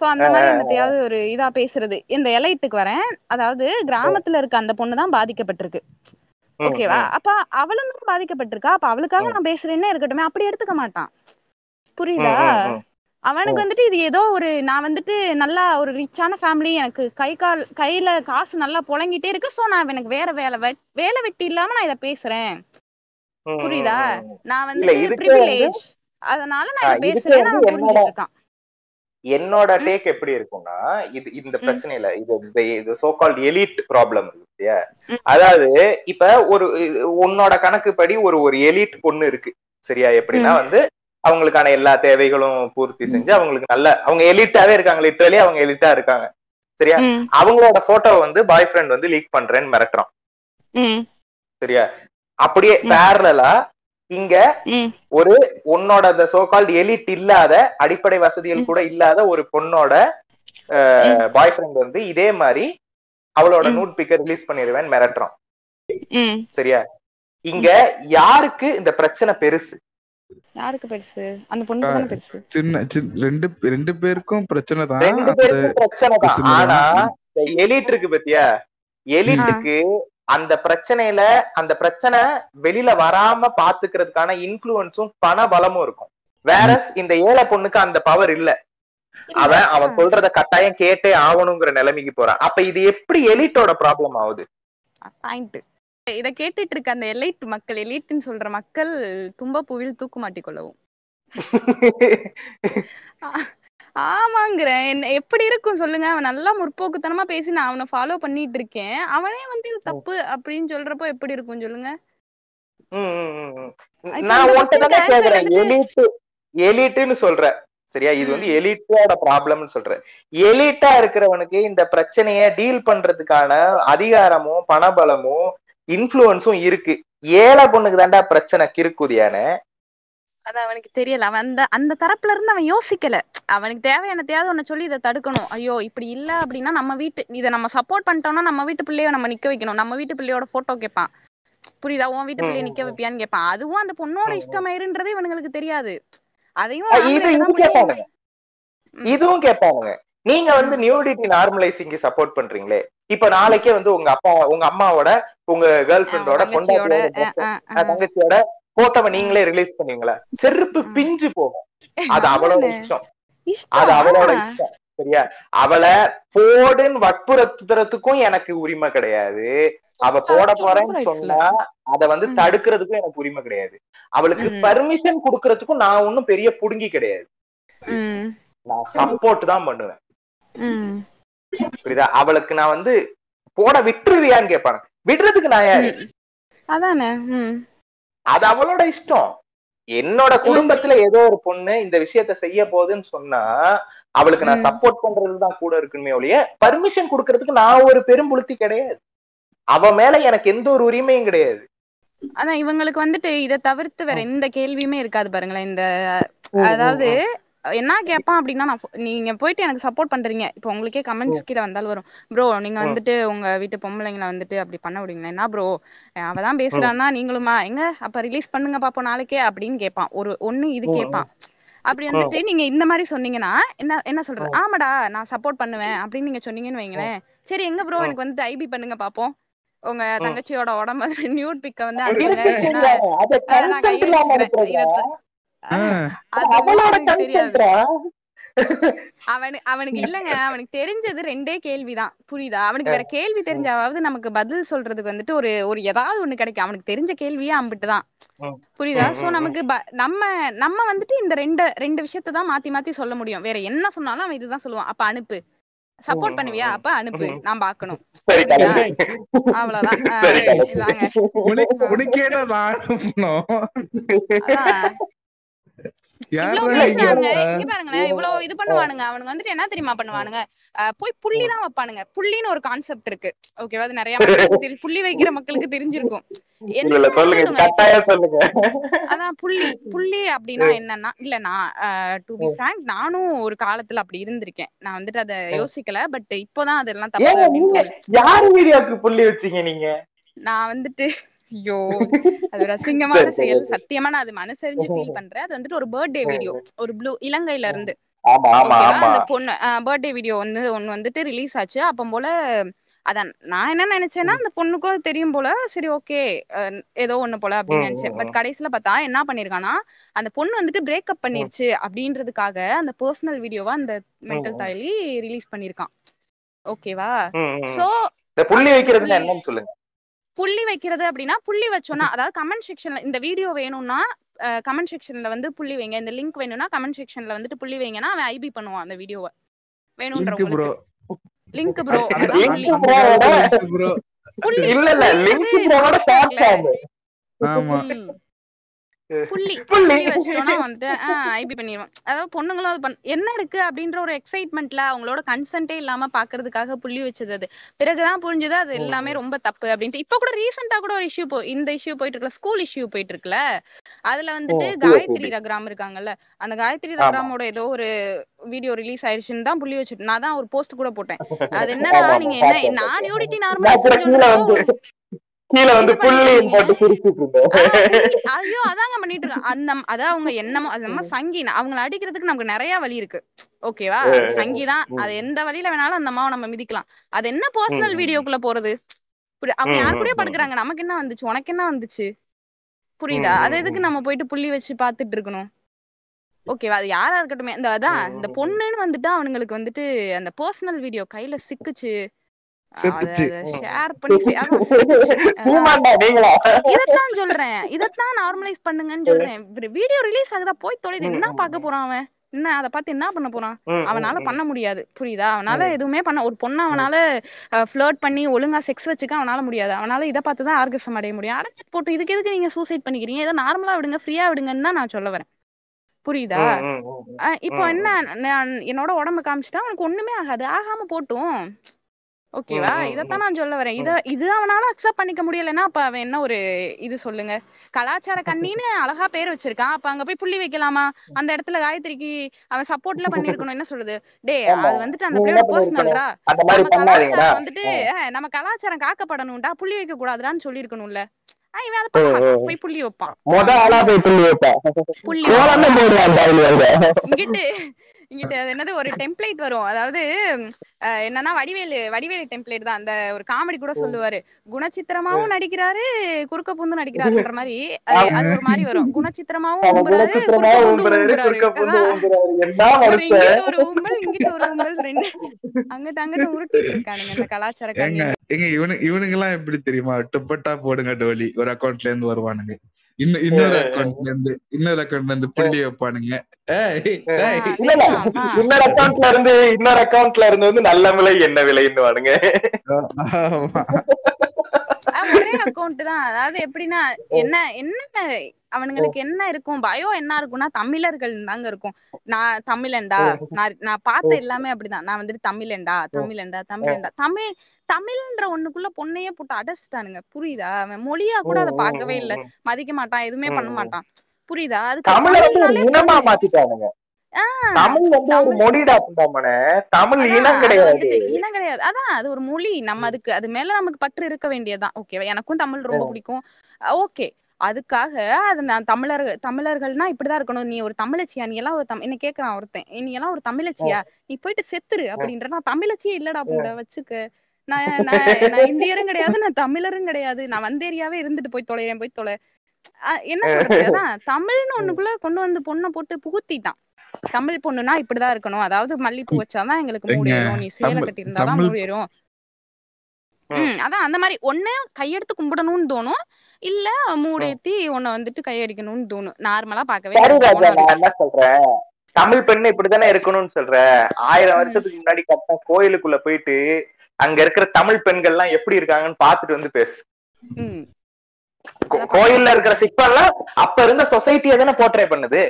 சோ அந்த மாதிரி என்னத்தையாவது ஒரு இதா பேசுறது. இந்த எலைட்டுக்கு வரேன். அதாவது கிராமத்துல இருக்க அந்த பொண்ணு தான் பாதிக்கப்பட்டிருக்கு ஓகேவா. அப்ப அவளும் பாதிக்கப்பட்டிருக்கா. அப்ப அவளுக்காக நான் பேசுறேன்னே இருக்கட்டுமே. அப்படி எடுத்துக்க மாட்டான். புரியுதா. அவனுக்கு வந்துட்டு இது ஏதோ ஒரு நான் வந்துட்டு நல்லா ஒரு ரிச்சான ஃபேமிலி எனக்கு கை கால் கையில காசு நல்லா புழங்கிட்டே இருக்கு. சோ நான் எனக்கு வேற வேலை வேலை வெட்டி இல்லாம நான் இத பேசுறேன். புரியுதா. நான் இதுக்கு ப்ரிவிலேஜ் அதனால நான் வந்து அவன் என்னோட- புரிஞ்சுட்டு இருக்கான் என்னோட டேக் எப்படி இருக்கும்னா இது இந்த பிரச்சனையில இது இது சோ கால்ட் எலிட் ப்ராப்ளம் இல்லையா. அதாவது இப்ப ஒரு உன்னோட கணக்குப்படி ஒரு ஒரு எலிட் பொண்ணு இருக்கு. சரியா? எப்படின்னா வந்து அவங்களுக்கான எல்லா தேவைகளும் பூர்த்தி செஞ்சு அவங்களுக்கு நல்ல அவங்க எலிட்டாவே இருக்காங்க லிட்டரலி அவங்க எலிட்டா இருக்காங்க. சரியா? அவங்களோட போட்டோ வந்து பாய் ஃப்ரெண்ட் வந்து லீக் பண்றேன்னு மிரட்டுறான். சரியா? அப்படியே. பேரலா இங்க ஒரு உன்னோட அந்த சோகால்ட் எலிட் இல்லாத அடிப்படை வசதிகள். கூட இல்லாத ஒரு பொண்ணோட பாய் ஃப்ரெண்ட் வந்து இதே மாதிரி அவளோட. நூட் பிக்க ரிலீஸ் பண்ணிடுவேன் மிரட்டுறான். சரியா? இங்க யாருக்கு இந்த பிரச்சனை பெருசு? யாருக்கு பெருசு? அந்த பொண்ணுக்கு தானே பெருசு? சின்ன சின்ன ரெண்டு ரெண்டு பேருக்கும் பிரச்சனை தான். ரெண்டு பேருக்கும் பிரச்சனை தான். ஆனா. இந்த எலிட் இருக்கு பத்தியா? எலிட்டுக்கு அந்த பிரச்சனையில அந்த பிரச்சனை வெளியில வராம பாத்துக்கிறதுக்கான இன்ஃபுளுன்ஸும் பண பலமும் இருக்கும். வேற இந்த ஏழை பொண்ணுக்கு அந்த பவர் இல்ல. அவன் அவன் சொல்றத கட்டாயம் கேட்டே ஆகணுங்கிற நிலைமைக்கு போறான். அப்ப இது எப்படி எலிட்டோட ப்ராப்ளம் ஆகுது? பாயிண்ட் இத கேட்டுட்டு இருக்க அந்த எலைட் மக்கள் எலைட்னு சொல்ற மக்கள் தும்பப்பூவில் தூக்கு மாட்டிக் கொள்ளவும். ஆமாங்கிறேன் என்ன எப்படி இருக்கும் சொல்லுங்க. அவன் நல்லா முற்போக்குத்தனமா பேசி நான் அவனை ஃபாலோ பண்ணிட்டு இருக்கேன் அவனே வந்து இது தப்பு அப்படின்னு சொல்றப்போ எப்படி இருக்கும் சொல்லுங்க. எலிட்டுன்னு சொல்ற. சரியா? இது வந்து எலிட்டோட ப்ராப்ளம்னு சொல்றேன் எலிட்டா இருக்கிறவனுக்கு இந்த பிரச்சனைய டீல் பண்றதுக்கான அதிகாரமும் பணபலமும் இன்ஃபுளுன்ஸும் இருக்கு. ஏழை பொண்ணுக்கு தாண்டா பிரச்சனை கிறுக்குதியான. அது அவனுக்கு தெரியல. அவன் அந்த அந்த தரப்புல இருந்து அவன் யோசிக்கல. அவனுக்கு தேவையானதையாவது ஒண்ணு சொல்லி இதை தடுக்கணும். ஐயோ இப்படி இல்ல அப்படின்னா நம்ம வீட்டு இதை நம்ம சப்போர்ட் பண்ணிட்டோம்னா நம்ம வீட்டு பிள்ளைய நம்ம நிக்க வைக்கணும். நம்ம வீட்டு பிள்ளையோட போட்டோ கேட்பான். புரியுதா? உன் வீட்டு பிள்ளைய நிக்க வைப்பியான்னு கேட்பான். அதுவும் அந்த பொண்ணோட இஷ்டமயிருன்றது இவனுங்களுக்கு தெரியாது. அதையும். இதுவும் கேட்பானுங்க. நீங்க வந்து நியூடிட்டி நார்மலைசிங் சப்போர்ட் பண்றீங்களே. இப்ப நாளைக்கே வந்து உங்க அப்பா உங்க அம்மாவோட உங்க கேர்ள் ஃப்ரெண்டோட பொண்டாட்டியோட. தங்கச்சியோட போட்டோவை நீங்களே ரிலீஸ் பண்ணீங்களா செருப்பு பிஞ்சு போகும் அது அவளோட. இஷ்டம் அது அவளோட. இஷ்டம் சரியா அவளை போடுன்னு வற்புறுத்துறதுக்கும் எனக்கு உரிமை கிடையாது அவ போட போறேன்னு. சொன்னா அத வந்து. தடுக்கிறதுக்கும் எனக்கு உரிமை கிடையாது அவளுக்கு. பர்மிஷன் கொடுக்கறதுக்கும் நான் ஒன்னும் பெரிய புடுங்கி கிடையாது நான் சப்போர்ட் தான் பண்ணுவேன் புரியுதா? அவளுக்கு நான் வந்து போட விட்டுருவியான்னு கேட்பாங்க விடுறதுக்கு நான் யாரு. அதானே? அது அவளோட இஷ்டம். என்னோட குடும்பத்துல ஏதோ ஒரு பொண்ணு இந்த விஷயத்த செய்ய போகுதுன்னு சொன்னா அவளுக்கு நான். சப்போர்ட் பண்றதுதான் கூட இருக்குமே ஒழிய பர்மிஷன் கொடுக்கறதுக்கு நான் ஒரு பெரும்புளுத்தி கிடையாது. அவ மேல எனக்கு எந்த ஒரு உரிமையும் கிடையாது. அதான் இவங்களுக்கு வந்துட்டு இத தவிர்த்து வேற எந்த கேள்வியுமே இருக்காது பாருங்களேன். இந்த அதாவது என்ன கேட்பான் அப்படின்னா நான் நீங்க போயிட்டு எனக்கு சப்போர்ட் பண்றீங்க. இப்போ உங்களுக்கே கமெண்ட்ஸ் கீழ வந்தாலும் வரும். ப்ரோ நீங்க வந்துட்டு உங்க வீட்டு பொம்பளைங்களை வந்துட்டு அப்படி பண்ண விடுங்களா என்ன ப்ரோ அவதான் பேசுறான்னா நீங்களுமா? எங்க? அப்ப ரிலீஸ் பண்ணுங்க பாப்போம் நாளைக்கே அப்படின்னு கேட்பான் ஒரு ஒண்ணு இது கேட்பான் அப்படி வந்துட்டு நீங்க இந்த மாதிரி சொன்னீங்கன்னா என்ன என்ன சொல்றது? ஆமாடா நான் சப்போர்ட் பண்ணுவேன் அப்படின்னு நீங்க சொன்னீங்கன்னு வைங்களேன். சரி எங்க ப்ரோ எனக்கு வந்துட்டு ஐபி பண்ணுங்க பாப்போம். உங்க தங்கச்சியோட உடம்பு நியூட் பிக்க வந்து அவனுக்கு அவனுக்கு இல்லங்க அவனுக்கு தெரிஞ்சது ரெண்டே கேள்விதான் புரியுதா? அவனுக்கு வேற கேள்வி தெரிஞ்சாவது நமக்கு பதில் சொல்றதுக்கு வந்துட்டு ஒரு ஒரு ஏதாவது ஒண்ணு கிடைக்கும். அவனுக்கு தெரிஞ்ச கேள்வியே அம்பிட்டுதான். புரியுதா? சோ நமக்கு நம்ம நம்ம வந்துட்டு இந்த ரெண்டு ரெண்டு விஷயத்த தான் மாத்தி மாத்தி சொல்ல முடியும். வேற என்ன சொன்னாலும் அவன் இதுதான் சொல்லுவான். அப்ப அனுப்பு. சப்போர்ட் பண்ணுவியா? அப்ப அனுப்பு. நான் பாக்கணும். அவ்வளவுதான். இவ்வளவு இது பண்ணுவானுங்க. அவனுங்க வந்துட்டு என்ன தெரியுமா பண்ணுவானுங்க? போய் புள்ளி தான் வைப்பானுங்க. புள்ளின்னு ஒரு கான்செப்ட் இருக்கு. ஓகேவா அது நிறைய மக்களுக்கு புள்ளி வைக்கிற மக்களுக்கு தெரிஞ்சிருக்கும். அதான் புள்ளி. புள்ளி அப்படின்னா என்னன்னா இல்ல நான் டு பி ஃபிராங்க் நானும் ஒரு காலத்துல அப்படி இருந்திருக்கேன். நான் வந்துட்டு அத யோசிக்கல பட் இப்போதான் அதெல்லாம் தப்பு யாரு வீடியோக்கு புள்ளி வச்சீங்க நீங்க? நான் வந்துட்டு ஐயோ அது ஒரு அசிங்கமான செயல். சத்தியமா நான் அது மனசறிஞ்சு ஃபீல் பண்றேன். அது வந்துட்டு ஒரு பர்த்டே வீடியோ ஒரு ப்ளூ இலங்கையில இருந்து. ஆமா ஆமா ஓகேவா ஆமா. அந்த பொண்ணு பர்த்டே வீடியோ வந்து ஒன்னு வந்துட்டு ரிலீஸ் ஆச்சு. அப்போ போல அதான் நான் என்ன நினைச்சேன்னா அந்த பொண்ணுக்கும் தெரியும் போல சரி ஓகே ஏதோ ஒண்ணு போல அப்படின்னு நினைச்சேன். பட் கடைசியில பார்த்தா என்ன பண்ணிருக்கானா அந்த பொண்ணு வந்துட்டு பிரேக்கப் பண்ணிருச்சு அப்படின்றதுக்காக அந்த பர்சனல் வீடியோவா அந்த மென்டல் தாயலி ரிலீஸ் பண்ணிருக்கான். ஓகேவா. சோ புள்ளி புள்ளி- என்னன்னு சொல்லுங்க. புள்ளி வைக்கிறது அப்படின்னா புள்ளி வச்சோம்னா அதாவது கமெண்ட் செக்ஷன்ல இந்த வீடியோ வேணும்னா கமெண்ட் செக்ஷன்ல வந்து புள்ளி வைங்க. இந்த லிங்க் வேணும்னா கமெண்ட் செக்ஷன்ல வந்துட்டு புள்ளி வைங்கன்னா அவன் ஐபி பண்ணுவான் அந்த வீடியோவை லிங்க் ப்ரோ வேணும்ன்றவங்களுக்கு லிங்க் ப்ரோ புள்ளி. இல்ல இல்ல. லிங்க் ப்ரோட ஷார்ட் ஃபார்ம் ஆமா. புள்ளி புள்ளி. வச்சிட்டோம்னா வந்துட்டு ஐபி பண்ணிடுவோம் அதாவது பொண்ணுங்களும் அது என்ன இருக்கு அப்படின்ற ஒரு எக்ஸைட்மெண்ட்ல அவங்களோட கன்சென்ட்டே இல்லாம பாக்குறதுக்காக புள்ளி வச்சது அது பிறகுதான் புரிஞ்சது அது எல்லாமே ரொம்ப தப்பு அப்படின்ட்டு இப்ப கூட ரீசெண்டா கூட ஒரு இஷ்யூ போ இந்த இஷ்யூ போயிட்டு இருக்குல்ல ஸ்கூல் இஷ்யூ போயிட்டு இருக்குல்ல அதுல வந்துட்டு காயத்ரி. ரகுராம் இருக்காங்கல்ல அந்த காயத்ரி. ரகுராமோட ஏதோ ஒரு வீடியோ ரிலீஸ் ஆயிடுச்சுன்னு தான் புள்ளி வச்சுட்டு நான் தான் ஒரு போஸ்ட் கூட போட்டேன் அது என்னடா நீங்க என்ன நான். நியூடிட்டி நார்மல் கீழ வந்து புள்ளி. போட்டு சிரிச்சிட்டு இருந்தேன். ஐயோ அதாங்க பண்ணிட்டு இருக்காங்க அந்த அதான் அவங்க என்னமோ அது நம்ம சங்கி அவங்கள அடிக்கிறதுக்கு நமக்கு நிறைய வழி இருக்கு. ஓகேவா? அது சங்கி தான். அது எந்த வழியில வேணாலும் அந்த அம்மாவை நம்ம மிதிக்கலாம். அது என்ன பர்சனல். வீடியோக்குள்ள போறது? அவங்க யார் கூடயே ம், படுக்குறாங்க. நமக்கு என்ன வந்துச்சு? உனக்கு என்ன வந்துச்சு? புரியுதா? அது எதுக்கு நம்ம போயிட்டு புள்ளி வச்சு பாத்துட்டு இருக்கணும்? ஓகேவா? அது யாரா இருக்கட்டுமே. இந்த அதான் இந்த பொண்ணுன்னு வந்துட்டு அவனுங்களுக்கு வந்துட்டு அந்த பர்சனல் வீடியோ கையில சிக்குச்சு. இதத்தான் சொல்றேன். இதத்தான் நார்மலைஸ் பண்ணுங்கன்னு சொல்றேன். வீடியோ ரிலீஸ் ஆகுதா? போய் தொலைது என்ன பார்க்க போறான் அவன்? என்ன அத பார்த்து என்ன பண்ண போறான்? அவனால பண்ண முடியாது. புரியுதா? அவனால எதுவுமே பண்ண ஒரு பொண்ணு அவனால ஃபிளர்ட் பண்ணி ஒழுங்கா செக்ஸ் வச்சுக்க அவனால முடியாது. அவனால இதை பார்த்து தான் ஆர்கசம் அடைய முடியும். அடைச்சிட்டு போட்டு இதுக்கு எதுக்கு நீங்க சூசைட் பண்ணிக்கிறீங்க? ஏதோ நார்மலா விடுங்க ஃப்ரீயா விடுங்கன்னு தான் நான் சொல்ல வரேன். புரியுதா? இப்போ என்ன என்னோட உடம்பு காமிச்சிட்டா அவனுக்கு ஒண்ணுமே ஆகாது. ஆகாம போட்டும். ஓகேவா இதத்தான் நான் சொல்ல வரேன். இத இது அவனால அக்செப்ட் பண்ணிக்க முடியலன்னா அப்ப அவன் என்ன ஒரு இது சொல்லுங்க? கலாச்சார கண்ணின்னு அழகா பேர் வச்சிருக்கான். அப்ப அங்க போய் புள்ளி வைக்கலாமா? அந்த இடத்துல காயத்ரிக்கு அவன் சப்போர்ட்ல பண்ணிருக்கணும். என்ன சொல்லுது டேய் ஆமா. அது வந்துட்டு அந்த பிள்ளையோட? பர்சனல்ரா நம்ம கலாச்சாரம் வந்துட்டு நம்ம கலாச்சாரம் காக்கப்படணும்டா. புள்ளி வைக்க கூடாதுடான்னு சொல்லிருக்கணும்ல. போய் புள்ளி வைப்பான். இங்கிட்டு இங்கிட்டு அது என்னது ஒரு டெம்ப்ளேட் வரும். அதாவது என்னன்னா வடிவேலு வடிவேலு டெம்ப்ளேட் தான். அந்த ஒரு காமெடி கூட சொல்லுவாரு. குணச்சித்திரமாவும் நடிக்கிறாரு குறுக்க பூந்து நடிக்கிறாருன்ற மாதிரி. அது ஒரு மாதிரி வரும். குணச்சித்திரமாவும் ஒரு மனுஷன்? இங்கிட்ட ஒரு ஊம்பல் இங்கிட்ட ஒரு ஊம்பல் ரெண்டு. அங்கிட்ட அங்கிட்ட உருட்டிட்டு இருக்கானுங்க இந்த கலாச்சார ஏங்க கண்ணி ஏங்க இவனு இவனுங்க எல்லாம் எப்படி தெரியுமா? துப்பட்டா போடுங்க டோலி. ஒரு அக்கவுண்ட்ல இருந்து வருவானுங்க. இன்னொரு அக்கவுண்ட்ல இருந்து இன்னொரு அக்கவுண்ட்ல இருந்து புள்ளி வைப்பானுங்க ஏய், ஏய். இல்ல இல்ல அதேதான். இன்னொரு அக்கவுண்ட்ல இருந்து இன்னொரு அக்கவுண்ட்ல இருந்து வந்து நல்ல விலை என்ன விலைன்னு வானுங்க ஒரே அக்கௌண்ட் தான். அதாவது எப்படின்னா என்ன என்ன அவனுங்களுக்கு என்ன இருக்கும் பயம் என்ன இருக்கும்னா தமிழர்கள் தாங்க இருக்கும். நான் தமிழன்டா நான் நான் பார்த்த எல்லாமே அப்படிதான். நான் வந்துட்டு தமிழன்டா தமிழன்டா தமிழன்டா. தமிழ் தமிழ்ன்ற ஒண்ணுக்குள்ள பொண்ணையே போட்டு அடைச்சிட்டானுங்க. புரியுதா? அவன் மொழியா கூட அதை பார்க்கவே இல்ல. மதிக்க மாட்டான் எதுவுமே பண்ண மாட்டான். புரியுதா? அதுக்கு தமிழ வந்து ஒரு இனமா. மொழிடா தமிழ் கிடையாது. வந்துட்டு இனம் கிடையாது. அதான் அது ஒரு மொழி. நம்ம அதுக்கு அது மேல நமக்கு பற்று இருக்க வேண்டியதுதான். ஓகேவா எனக்கும் தமிழ் ரொம்ப பிடிக்கும். ஓகே அதுக்காக அது நான் தமிழர் தமிழர்கள்னா இப்படிதான் இருக்கணும். நீ ஒரு தமிழச்சியா? நீ எல்லாம் ஒரு தம் என்ன கேக்குறான் ஒருத்தன். நீ எல்லாம் ஒரு தமிழச்சியா? நீ போயிட்டு செத்துரு அப்படின்ற நான் தமிழச்சியே இல்லடா புண்ட வச்சுக்க. நான் நான் இந்தியரும் கிடையாது நான் தமிழரும் கிடையாது. நான் வந்தேரியாவே இருந்துட்டு போய் தொலைறேன் போய் தொலை. என்ன சொல்றது? அதான் தமிழ்னு ஒண்ணுக்குள்ள கொண்டு வந்து பொண்ணை போட்டு புகுத்திட்டான். தமிழ் பொண்ணுனா இப்படிதான் இருக்கணும். அதாவது மல்லிப்பூ வச்சாதான் எங்களுக்கு மூடு ஏறும் நீ சேலை கட்டி இருந்தாதான் மூடு ஏறும். ம், அதான் அந்த மாதிரி ஒண்ணு கையெடுத்து கும்பிடணும்னு தோணும். இல்ல மூடேத்தி உன்னை வந்துட்டு கையடிக்கணும்னு தோணும். நார்மலா நான் என்ன சொல்றேன்? தமிழ் பெண்ணு இப்படித்தானே இருக்கணும்னு சொல்ற ஆயிரம் வருஷத்துக்கு முன்னாடி கட்டின கோயிலுக்குள்ள போயிட்டு அங்க இருக்கிற தமிழ் பெண்கள் எல்லாம் எப்படி இருக்காங்கன்னு பாத்துட்டு வந்து பேசு. கோயில்ல இருக்கிற சிற்பம்லாம் அப்ப இருந்த சொசைட்டியை தானே போர்ட்ரே பண்ணுது.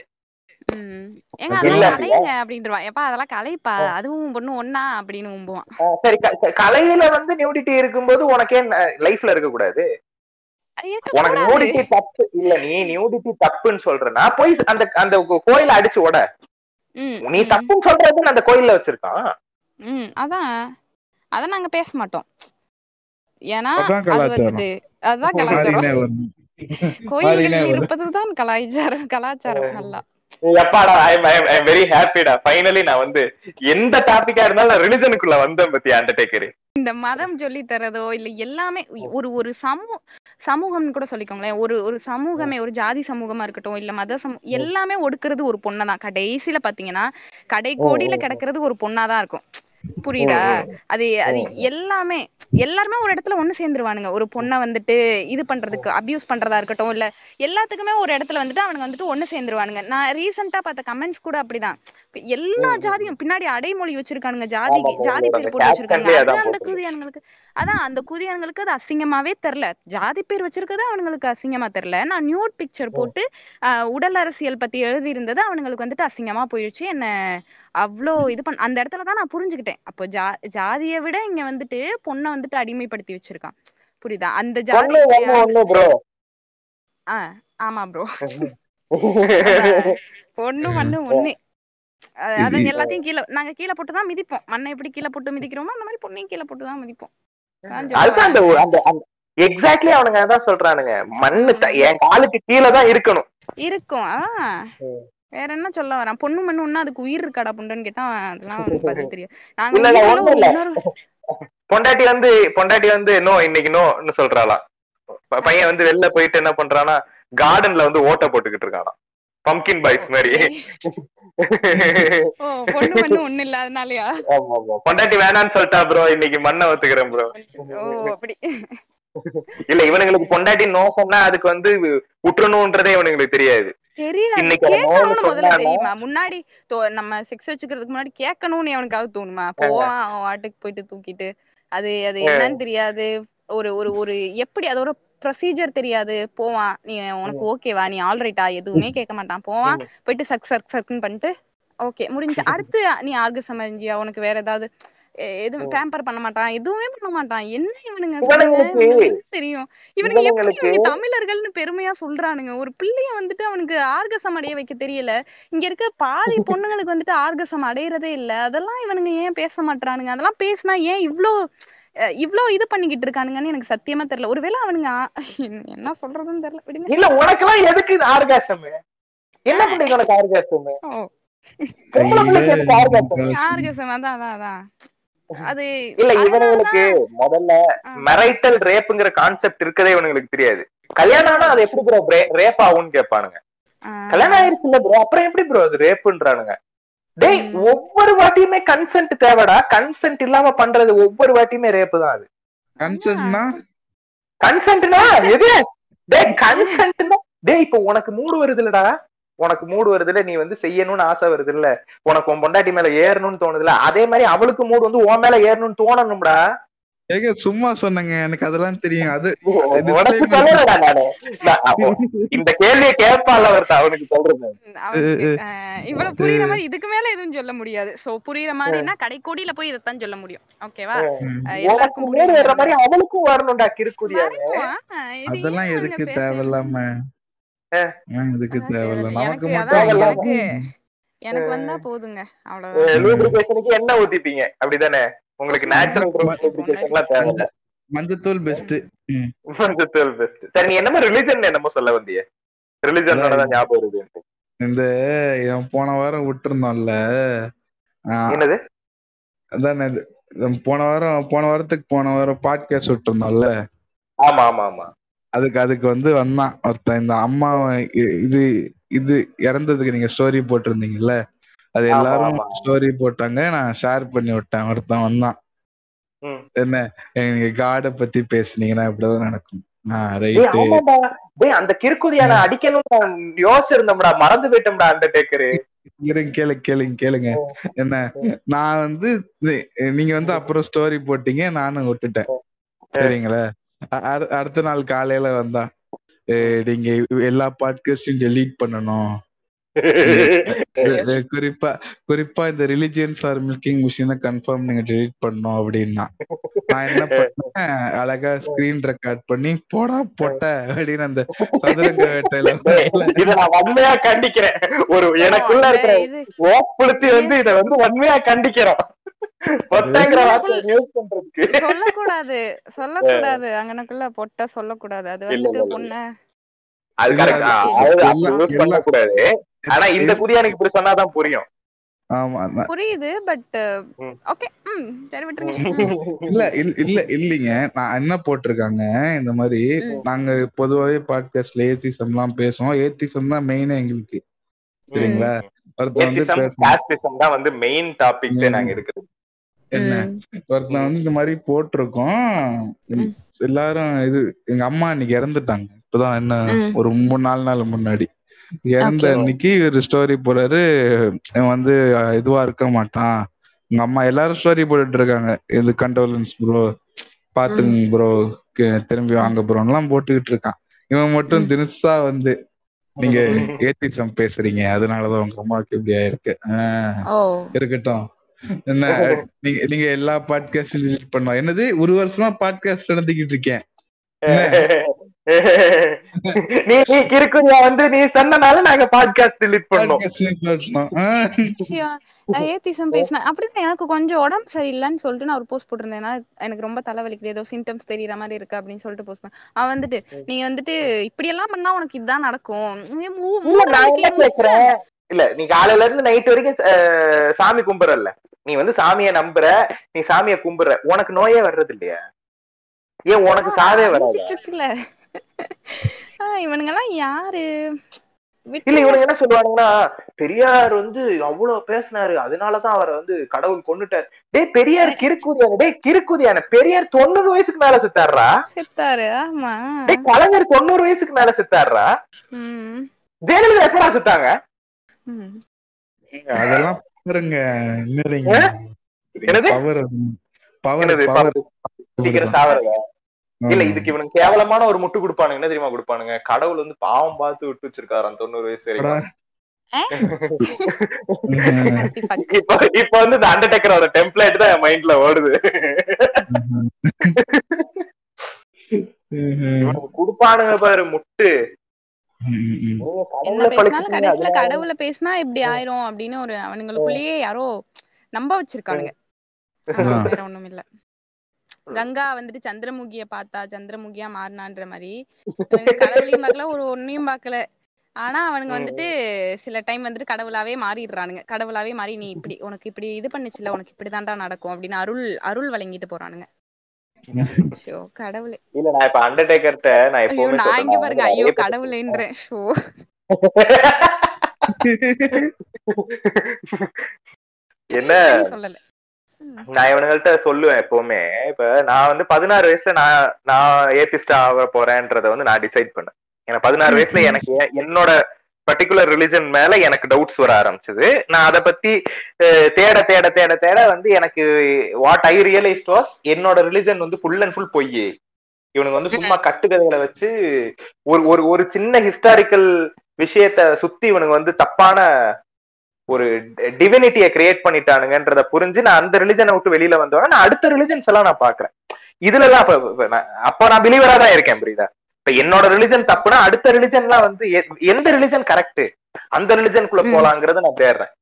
ம். ஏங்க. அதெல்லாம் கலைங்க அப்படின்றவான். எப்பா அதெல்லாம் கலைப்பா. அதுவும் பொண்ணு ஒண்ணா அப்படின்னு உம்புவான். சரி கலையில வந்து நியூடிட்டி இருக்கும்போது உனக்கே லைஃப்ல இருக்க கூடாது உனக்கு இருக்கக்கூடாது நியூடிட்டி தப்பு. இல்ல நீ நியூடிட்டி தப்புன்னு சொல்றனா போய் அந்த அந்த கோயில அடிச்சு ம் நீ தப்புன்னு சொல்றது அந்த கோயில்ல வச்சிருக்கான். ம் அதான். அத நாங்க பேச மாட்டோம். ஏன்னா அதான் அது கலாச்சாரம். வந்துட்டு அதுதான் கலாச்சாரம். கோயில்களில். இருப்பதுதான் கலாச்சாரம் கலாச்சாரம் நல்லா. எப்பாடா ஐம் ஐம் வெரி ஹாப்பிடா ஃபைனலி நான் வந்து எந்த டாபிக்கா இருந்தாலும் நான் ரிலிஜனுக்குள்ள வந்தேன் பத்தி அண்டர்டேக்கர் இந்த மதம் சொல்லி தரதோ இல்ல எல்லாமே ஒரு ஒரு சமூ சமூகம்னு கூட சொல்லிக்கோங்களேன். ஒரு ஒரு சமூகமே ஒரு ஜாதி சமூகமா இருக்கட்டும் இல்ல மத சமூ எல்லாமே ஒடுக்குறது ஒரு பொண்ணதான். கடைசியில பாத்தீங்கன்னா கடை கோடியில கிடக்கிறது ஒரு பொண்ணாதான் இருக்கும். புரியுதா? அது அது எல்லாமே எல்லாருமே ஒரு இடத்துல ஒண்ணு சேர்ந்துருவானுங்க. ஒரு பொண்ணை வந்துட்டு இது பண்றதுக்கு அபியூஸ் பண்றதா இருக்கட்டும் இல்ல எல்லாத்துக்குமே ஒரு இடத்துல வந்துட்டு அவனுங்க வந்துட்டு ஒண்ணு சேர்ந்துருவானுங்க. நான் ரீசெண்டா பார்த்த கமெண்ட்ஸ் கூட அப்படிதான். எல்லா ஜாதியும் பின்னாடி அடைமொழி வச்சிருக்கானுங்க ஜாதி ஜாதி பேர் போட்டு வச்சிருக்காங்க. அந்த. குதியானுங்களுக்கு அதான் அந்த குதியானுங்களுக்கு அது அசிங்கமாவே தெரியல. ஜாதி பேர் வச்சிருக்கிறது அவனுங்களுக்கு அசிங்கமா தெரியல. நான் நியூட் பிக்சர் போட்டு உடல் அரசியல் பத்தி எழுதி இருந்தது அவனுங்களுக்கு வந்துட்டு அசிங்கமா போயிடுச்சு என்ன அவ்வளோ இது பண்ண அந்த இடத்துல தான் நான் புரிஞ்சுக்கிட்டேன். அப்போ ஜா ஜாதியை விட இங்க வந்துட்டு பொண்ணை வந்துட்டு அடிமைப்படுத்தி வச்சிருக்கான். புரியுதா? அந்த ஜாதி ஆமா ப்ரோ பொண்ணு மண்ணு ஒண்ணு. அதான் எல்லாத்தையும் கீழே நாங்க கீழே போட்டு தான் மிதிப்போம். மண்ணை எப்படி கீழே போட்டு மிதிக்கிறோமோ அந்த மாதிரி பொண்ணையும் கீழே போட்டு தான் மிதிப்போம். எக்ஸாக்ட்லி அவனுங்க அதான் சொல்றானுங்க. மண்ணு என் காலுக்கு கீழே தான் இருக்கணும். இருக்கும். வேற என்ன சொல்ல வரான்? பொண்ணு மண்ணு ஒண்ணு அதுக்கு உயிர் இருக்காடா புண்டன்னு கேட்டா அதெல்லாம் பதில் தெரியும். நாங்க பொண்டாட்டி வந்து பொண்டாட்டி வந்து நோ இன்னைக்கு நோன்னு சொல்றாளாம். ப- பையன் வந்து வெளில போயிட்டு என்ன பண்றானா கார்டன்ல வந்து ஓட்ட போட்டுக்கிட்டு இருக்கானா பம்கின் பாய்ஸ் மாதிரி. பொண்டாட்டி வேணான்னு சொல்லிட்டா ப்ரோ இன்னைக்கு மண்ணை ஒத்துக்கிறேன் ப்ரோ இல்ல இவனுங்களுக்கு பொண்டாட்டி நோ சொன்னா அதுக்கு வந்து விட்டுறணும்ன்றதே இவனுங்களுக்கு தெரியாது. முன்னாடி நம்ம செக்ஸ் வச்சுக்கிறதுக்கு முன்னாடி கேட்கணும்னு அவனுக்காவது தோணுமா? போவான் அவன் வாட்டுக்கு போயிட்டு தூக்கிட்டு. அது அது என்னன்னு தெரியாது. ஒரு ஒரு ஒரு எப்படி அதோட ப்ரொசீஜர் தெரியாது. போவான் நீ உனக்கு ஓகேவா நீ ஆல்ரைட்டா எதுவுமே கேட்க மாட்டான். போவான் போயிட்டு சக் சக் சக்னு பண்ணிட்டு ஓகே முடிஞ்சு. அடுத்து நீ ஆர்கசம் அறிஞ்சியா உனக்கு வேற ஏதாவது எதுவும் பேம்பர் பண்ண மாட்டான்? எதுவுமே பண்ண மாட்டான். என்ன இவனுங்க? சொல்லுங்க. தெரியும். இவனுங்க எப்படி இவனுங்க தமிழர்கள்னு பெருமையா சொல்றானுங்க? ஒரு பிள்ளைய வந்துட்டு அவனுக்கு ஆர்கசம் அடைய வைக்க தெரியல. இங்க இருக்க பாதி பொண்ணுங்களுக்கு வந்துட்டு ஆர்கசம் அடையறதே இல்ல. அதெல்லாம் இவனுங்க ஏன் பேச மாட்றானுங்க? அதெல்லாம் பேசினா ஏன் இவ்ளோ இவ்ளோ இது பண்ணிக்கிட்டு இருக்கானுங்கன்னு எனக்கு சத்தியமா தெரியல. ஒருவேளை அவனுங்க என்ன சொல்றதுன்னு தெரியல. விடுங்க. இல்ல உனக்கெல்லாம் எதுக்கு ஆர்காசம்? என்ன பண்ணீங்க உனக்கு ஆர்காசம்? ஆர்காசம்? அதான் அதான் அதான். அது இல்ல இவனுங்களுக்கு முதல்ல. மெரைட்டல் ரேப்புங்கிற கான்செப்ட் இருக்கதே இவனுங்களுக்கு தெரியாது. கல்யாணம் ஆனா அது எப்படி ப்ரோ ரேப் ஆகும்னு கேட்பானுங்க கல்யாணம் ஆயிருச்சு இல்ல ப்ரோ அப்புறம் எப்படி ப்ரோ அது ரேப்புன்றானுங்க? டேய். ஒவ்வொரு வாட்டியுமே கன்சென்ட் தேவைடா. கன்சென்ட் இல்லாம பண்றது ஒவ்வொரு வாட்டியுமே ரேப்பு தான் அது. கன்சென்ட்னா கன்சென்ட்னா எது? டேய் கன்சென்ட்னா டேய் இப்போ உனக்கு மூடு வருது இல்லடா உனக்கு மூடு வருதுல நீ வந்து செய்யணும்னு ஆசை வருது இல்ல உனக்கு உன் பொண்டாட்டி மேல ஏறணும்னு தோணுதுல. அதே மாதிரி அவளுக்கு மூடு வந்து உன் மேல ஏறணும்னு தோணணும்டா. ஏங்க சும்மா சொன்னேங்க. எனக்கு அதெல்லாம் தெரியும். அது இந்த கேள்வியை கேட்பால ஒருத்த அவனுக்கு சொல்றது. இவ்வளவு புரியுற மாதிரி இதுக்கு மேல எதுவும் சொல்ல முடியாது. சோ புரியுற மாதிரினா கடைக்கோடியில போய் இதைத்தான் சொல்ல முடியும். ஓகேவா எல்லாருக்கும் புரியுற வர்ற மாதிரி. அவளுக்கும் வரணும்டா கிறுக்குடியா அதெல்லாம் எதுக்கு தேவையில்லாம? அஹ். ஏன் எதுக்கு அதான் தேவையில்ல. எனக்கு- நமக்கு மட்டும் எனக்கு வந்தா போதுங்க. லூப்ரிகேஷனுக்கு என்ன ஊத்திப்பீங்க? அப்படிதானே? உங்களுக்கு நேச்சுரல் மஞ்சத்தூள் பெஸ்ட் மஞ்சத்தூள் பெஸ்ட் சரி நீ என்னமோ ரிலிஜன் என்னமோ சொல்ல வந்திய. ரிலிஜனோட தான் ஞாபகம் வருது. இந்த இவன் போன வாரம் விட்டுருந்தோம்ல. என்னது? அதானே இது. போன வாரம் போன வாரத்துக்கு போன வாரம் பாட்காஸ்ட் விட்டுருந்தோம்ல. ஆமா ஆமா ஆமா. அதுக்கு அதுக்கு வந்து வந்தான் ஒருத்தன். இந்த அம்மா இது இது இறந்ததுக்கு நீங்க ஸ்டோரி போட்டிருந்தீங்கல்ல. அது எல்லாரும். ஸ்டோரி போட்டாங்க. நான் ஷேர் பண்ணி விட்டேன். ஒருத்தன் வந்தான். என்ன நீங்க காட பத்தி பேசுனீங்கன்னா இப்படிதான் நடக்கும். அந்த அடிக்கணும் நான் யோசிச்சிருந்தோம்டா. மறந்து போயிட்டோம்டா அண்டர்டேக்கரு இருங்க கேளுங்க கேளுங்க. கேளுங்க என்ன நான் வந்து நீங்க வந்து அப்புறம் ஸ்டோரி போட்டீங்க. நானும் விட்டுட்டேன். சரிங்களா? அடுத்த நாள் காலையில வந்தா "ஏய், நீங்க எல்லா பாட்காஸ்டையும் டெலீட் பண்ணணும். குறிப்பா குறிப்பா இந்த ரிலிஜியன்ஸ் ஆர் மில்கிங் மிஷினை கன்ஃபார்ம் நீங்க டெலீட் பண்ணணும் அப்படின்னா. நான் என்ன பண்ணேன்? அழகா ஸ்கிரீன் ரெக்கார்ட் பண்ணி போடா பொட்ட அப்படின்னு அந்த சதுரங்க வேட்டையில இத நான் வன்மையா கண்டிக்கிறேன். ஒரு எனக்குள்ள இருக்கிற ஓப்புளுத்தி வந்து இத வந்து வன்மையா கண்டிக்கிறோம். பொட்டங்கிற வார்த்தை யூஸ் பண்றதுக்கு. சொல்லக்கூடாது. சொல்லக்கூடாது. அங்கனக்குள்ள பொட்ட சொல்லக்கூடாது. அது வந்துட்டு. பொண்ண அது இல்ல, கரெக்ட் அது- அது எல்லாம் யூஸ் பண்ண கூடாது ஆனா இந்த புதியானுக்கு இப்படி சொன்னாதான் புரியும். புரியுது பட் ம். ஓகே இல்ல இல்ல இல்ல இல்லைங்க. நான் என்ன போட்டிருக்காங்க இந்த மாதிரி. நாங்க பொதுவாவே பாட்காஸ்ட்ல ஏத்திசம் எல்லாம் பேசுவோம். ஏத்திசம் தான் மெயினே எங்களுக்கு. சரிங்களா? வந்து தான் மெயின் டாபிக்ஸே. நாங்க எடுக்கிறது. என்ன. ஒருத்தன் வந்து இந்த மாதிரி போட்டிருக்கோம். எல்லாரும் இது எங்க அம்மா இன்னைக்கு இறந்துட்டாங்க. இப்பதான் என்ன. ஒரு மூணு நாலு நாள் முன்னாடி. இறந்த. அன்னைக்கு ஒரு ஸ்டோரி போறாரு இவன் வந்து இதுவா இருக்க மாட்டான். எங்க அம்மா எல்லாரும் ஸ்டோரி போட்டுட்டு இருக்காங்க. இது கண்டோலன்ஸ் ப்ரோ பாத்துங்க ப்ரோ திரும்பி வாங்க ப்ரோன்னு எல்லாம் போட்டுக்கிட்டு இருக்கான். இவன் மட்டும் தினுசா வந்து நீங்க ஏத்திசம் பேசுறீங்க. அதனாலதான் உங்க அம்மாவுக்கு இப்படி ஆயிருக்கு. இருக்கட்டும். என்ன நீங்க நீங்க எல்லா பாட்காஸ்டும் பண்ணோம் என்னது ஒரு வருஷமா பாட்காஸ்ட் நடத்திக்கிட்டு இருக்கேன். நீ நீ கிறுக்குறியா வந்து நீ சொன்னனால நாங்க பாட்காஸ்ட் delete பண்ணோம். ஏத்திசம் பேசினேன்? அப்படிதான் எனக்கு கொஞ்சம் உடம்பு சரியில்லைன்னு சொல்லிட்டு நான் ஒரு போஸ்ட் போட்டிருந்தேன். எனக்கு ரொம்ப தலைவலிக்குது. ஏதோ சிம்டம்ஸ் தெரியற மாதிரி இருக்கு அப்படின்னு சொல்லிட்டு போஸ்ட் பண்ணேன். அவன் வந்துட்டு நீ வந்துட்டு இப்படி எல்லாம் பண்ணா உனக்கு இதுதான் நடக்கும். இல்ல நீ காலையில இருந்து நைட் வரைக்கும் சாமி கும்பிடுறல்ல நீ வந்து சாமிய நம்புற நீ சாமிய கும்பிடுற உனக்கு நோயே வர்றது இல்லையா ஏன் உனக்கு சாவே வராது? அழிஞ்சிட்டு இருக்குல்ல ஆஹ் இவனுங்க எல்லாம் யாரு? இல்ல இவனுங்க என்ன சொல்லுவானுங்கன்னா பெரியார் வந்து அவ்வளவு பேசினாரு. அதனாலதான் அவரை வந்து கடவுள் கொன்னுட்டார். டேய் பெரியார் கிறுக்குதியான டேய் கிறுக்குதியான பெரியார் தொண்ணூறு வயசுக்கு மேல செத்தாருடா செத்தாரு ஆமா. டேய் கலைஞர் தொண்ணூறு வயசுக்கு மேல செத்தாருடா உம் ஜெயலலிதா எப்படா செத்தாங்க? அதெல்லாம் பாருங்க என்னது? பவர் பவர் சாவறதா இல்ல இதுக்கு இவனுக்கு கேவலமான ஒரு முட்டு கொடுப்பானுங்க. என்ன தெரியுமா கொடுப்பானுங்க? கடவுள் வந்து பாவம் பார்த்து விட்டு வச்சிருக்காராம் தொண்ணூறு வயசு. வரைக்கும்? இப்ப இப்ப வந்து இந்த அண்டர்டேக்கரோட டெம்ப்ளேட் தான் என் மைண்ட்ல ஓடுது. கொடுப்பானுங்க பாரு முட்டு. கடைசியில கடவுளை பேசினா இப்படி ஆயிரும் அப்படின்னு ஒரு அவனுங்களுக்குள்ளேயே யாரோ நம்ப வச்சிருக்கானுங்க. ஒண்ணும் இல்ல கங்கா வந்துட்டு சந்திரமுகிய பார்த்தா சந்திரமுகியா மாறினான்ற மாதிரி கடவுளையும் பார்க்கல ஒரு ஒன்னையும் பார்க்கல. ஆனா அவனுங்க வந்துட்டு சில டைம் வந்துட்டு கடவுளாவே மாறிடுறானுங்க. கடவுளாவே மாறி நீ இப்படி உனக்கு இப்படி இது பண்ணுச்சுல உனக்கு இப்படிதான்டா நடக்கும் அப்படின்னு அருள் அருள் வழங்கிட்டு போறானுங்க. ஷோ கடவுளே. இல்ல நான் இப்ப அண்டர்டேக்கர்ட்ட நான் ஐயோ எப்பவுமே நான் இங்க பாருங்க. ஐயோ கடவுளேன்றேன் ஷோ. என்ன? சொல்லல. நான் இவனுங்கள்ட்ட சொல்லுவேன் எப்பவுமே. இப்ப நான் வந்து பதினாறு வயசுல நான் நான் ஏத்திஸ்ட் ஆக போறேன்றத வந்து நான் டிசைட் பண்ணேன். எனக்கு பதினாறு வயசுல எனக்கு என்னோட பர்டிகுலர் ரிலிஜன் மேல எனக்கு டவுட்ஸ் வர ஆரம்பிச்சது. நான் அதை பத்தி தேட தேட தேட தேட வந்து எனக்கு வாட் ஐ ரியலைஸ்ட் வாஸ் என்னோட ரிலிஜன் வந்து ஃபுல் அண்ட் ஃபுல் பொய் இவனுக்கு வந்து சும்மா கட்டுக்கதைகளை வச்சு ஒரு ஒரு ஒரு சின்ன ஹிஸ்டாரிக்கல் விஷயத்த சுத்தி இவனுக்கு வந்து தப்பான ஒரு டிவினிட்டியை கிரியேட் பண்ணிட்டானுங்கன்றத புரிஞ்சு நான் அந்த ரிலிஜனை விட்டு வெளியில வந்தோட நான் அடுத்த ரிலிஜன்ஸ் எல்லாம் நான் பாக்குறேன் இதுல எல்லாம் அப்ப நான் அப்ப நான் பிலீவரா தான் இருக்கேன் புரியுதா? இப்ப என்னோட ரிலிஜன் தப்புனா அடுத்த ரிலிஜன்லாம் வந்து எந்த ரிலிஜன் கரெக்ட் அந்த ரிலிஜனுக்குள்ள. போலாங்கிறத நான் தேடுறேன்.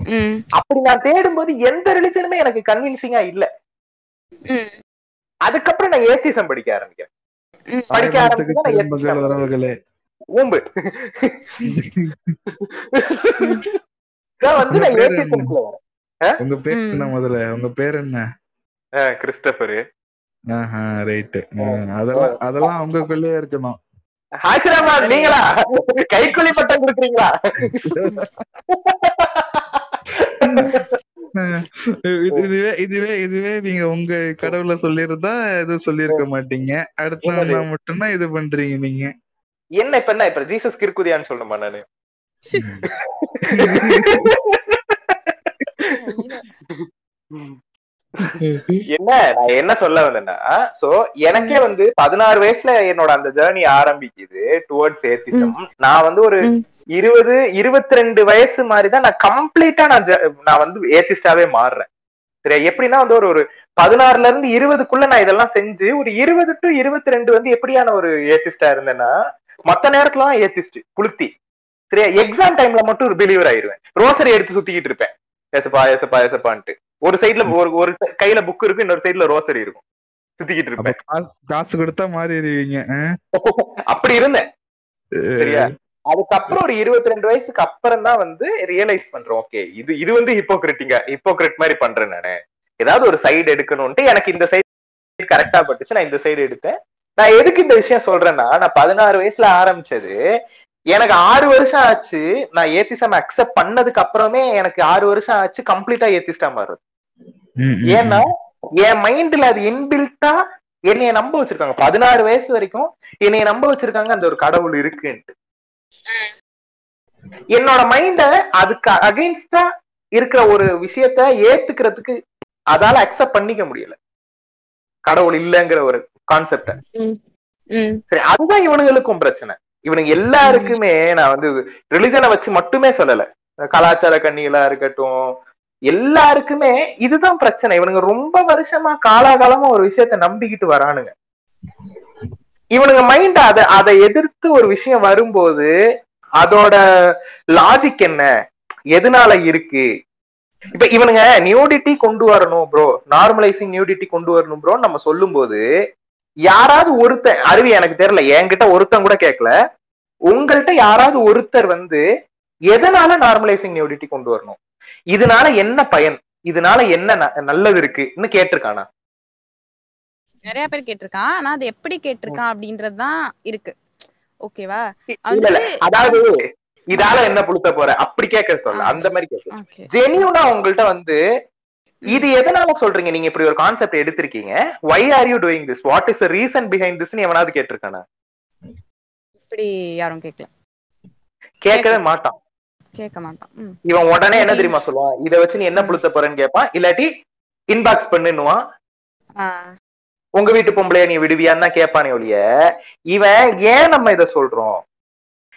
ம். அப்படி நான் தேடும்போது எந்த ரிலிஜனுமே எனக்கு கன்வின்சிங்கா இல்ல. அதுக்கப்புறம் நான் ஏத்திசம் படிக்க ஆரம்பிக்கிறேன். படிக்க ஆரம்பிச்சு வந்து நான் பேர் என்ன? ஏத்திசம்குள்ள வரேன். உங்க பேர். என்ன முதல்ல? உங்க பேர் என்ன? கிறிஸ்டபரு. ஆஹா ரைட்டு. அதெல்லாம் அதெல்லாம் உங்களுக்குள்ளே இருக்கணும். ஆசிரமா நீங்களா? கைக்கூலி பட்டம் கொடுக்குறீங்களா? இதுவே இதுவே இதுவே நீங்க உங்க கடவுளை சொல்லியிருந்தா எதுவும் சொல்லியிருக்க மாட்டீங்க. அடுத்த? நாள் மட்டும்தான் இது பண்றீங்க நீங்க. என்ன இப்ப என்ன? இப்ப ஜீசஸ் கிறுக்குதியான்னு சொல்லணுமா நானு? என்ன நான் என்ன சொல்ல வந்தேன்னா சோ எனக்கே வந்து பதினாறு வயசுல என்னோட அந்த ஜேர்னி ஆரம்பிக்குது டுவர்ட்ஸ் ஏத்திசம் நான் வந்து ஒரு. இருபது இருபத்தி ரெண்டு வயசு மாதிரிதான் நான் கம்ப்ளீட்டா நான் நான் வந்து ஏத்திஸ்டாவே மாறுறேன். சரியா எப்படின்னா வந்து ஒரு ஒரு பதினாறுல இருந்து இருபதுக்குள்ள நான் இதெல்லாம் செஞ்சு ஒரு இருபது டு இருபத்தி ரெண்டு வந்து எப்படியான ஒரு ஏத்திஸ்டா இருந்தேன்னா மத்த நேரத்துல ஏத்திஸ்ட் புளுத்தி சரியா எக்ஸாம் டைம்ல மட்டும் ஒரு பிலீவர் ஆயிருவேன். ரோசரி எடுத்து சுத்திக்கிட்டு இருப்பேன். எசப்பா எசப்பா எசப்பான்ட்டு ஒரு சைடுல ஒரு ஒரு கையில புக் இருக்கும் இன்னொரு சைடுல ரோசரி இருக்கும். சுத்திக்கிட்டு இருப்பேன். காசு கொடுத்தா மாறிடுவீங்க? அப்படி இருந்தேன். சரியா? அதுக்கப்புறம் ஒரு இருபத்தி ரெண்டு வயசுக்கு அப்புறம் தான் வந்து ரியலைஸ் பண்றேன். ஓகே இது இது வந்து ஹிப்போக்ரிட்டிங்க ஹிப்போக்ரிட் மாதிரி பண்றேன் நானு. ஏதாவது ஒரு சைடு எடுக்கணும்ட்டு எனக்கு இந்த சைடு கரெக்டா பட்டுச்சு. நான் இந்த சைடு எடுத்தேன். நான் எதுக்கு இந்த விஷயம் சொல்றேன்னா நான் பதினாறு வயசுல ஆரம்பிச்சது எனக்கு ஆறு வருஷம் ஆச்சு. நான் ஏத்திசம் அக்செப்ட் பண்ணதுக்கு அப்புறமே எனக்கு ஆறு வருஷம் ஆச்சு. கம்ப்ளீட்டா ஏத்திஸ்டா மாறுது ஏன்னா என் மைண்ட்ல அது இன்பில்ட்டா என்னைய நம்ப வச்சிருக்காங்க. பதினாறு வயசு வரைக்கும் என்னைய நம்ப வச்சிருக்காங்க. அந்த ஒரு கடவுள் இருக்குன்ட்டு. என்னோட மைண்ட அதுக்கு அகைன்ஸ்டா இருக்கிற ஒரு விஷயத்த ஏத்துக்கிறதுக்கு அதால அக்செப்ட் பண்ணிக்க முடியல. கடவுள் இல்லைங்கிற ஒரு கான்செப்ட சரி அதுதான் இவனுங்களுக்கும் பிரச்சனை. இவனுங்க எல்லாருக்குமே நான் வந்து ரிலிஜனை வச்சு மட்டுமே சொல்லல. கலாச்சார கண்ணிகளா இருக்கட்டும் எல்லாருக்குமே இதுதான் பிரச்சனை. இவனுங்க ரொம்ப வருஷமா காலாகாலமா ஒரு விஷயத்த நம்பிக்கிட்டு வரானுங்க. இவனுங்க மைண்ட் அதை அதை எதிர்த்து ஒரு விஷயம் வரும்போது அதோட லாஜிக் என்ன? எதனால இருக்கு? இப்ப இவனுங்க நியூடிட்டி கொண்டு வரணும் ப்ரோ நார்மலைசிங் நியூடிட்டி கொண்டு வரணும் ப்ரோ நம்ம சொல்லும்போது யாராவது ஒருத்தன் அருவி எனக்கு தெரியல என்கிட்ட ஒருத்தன் கூட கேட்கல உங்கள்கிட்ட யாராவது ஒருத்தர் வந்து எதனால நார்மலைசிங் நியூடிட்டி கொண்டு வரணும்? இதனால என்ன பயன்? இதனால என்ன நல்லது இருக்குன்னு கேட்டிருக்கானா? நிறைய பேர் கேட்டிருக்கான். ஆனா அது எப்படி கேட்டிருக்கான் அப்படின்றதுதான் இருக்கு. ஓகேவா? அதாவது இதால என்ன புளுத்த போற? அப்படி கேட்க சொல்ல. அந்த மாதிரி கேட்க. ஜெனியூனா உங்கள்ட்ட வந்து இது எதனால சொல்றீங்க? நீங்க இப்படி ஒரு கான்செப்ட் எடுத்திருக்கீங்க. Why are you doing this what is reason behind திஸ்னு எவனாவது கேட்டிருக்கானா இப்படி யாரும் கேட்கல கேட்கவே மாட்டான். கேட்க மாட்டான். இவன் உடனே என்ன. தெரியுமா சொல்லுவான்? இத வச்சு நீ என்ன புளுத்த போறேன்னு கேட்பான். இல்லாட்டி இன்பாக்ஸ் பண்ணுன்னுவான். ஆ. உங்க வீட்டு பொம்பளைய நீ விடுவியான்னு தான் கேட்பானே ஒழிய இவன் ஏன் நம்ம இத சொல்றோம்?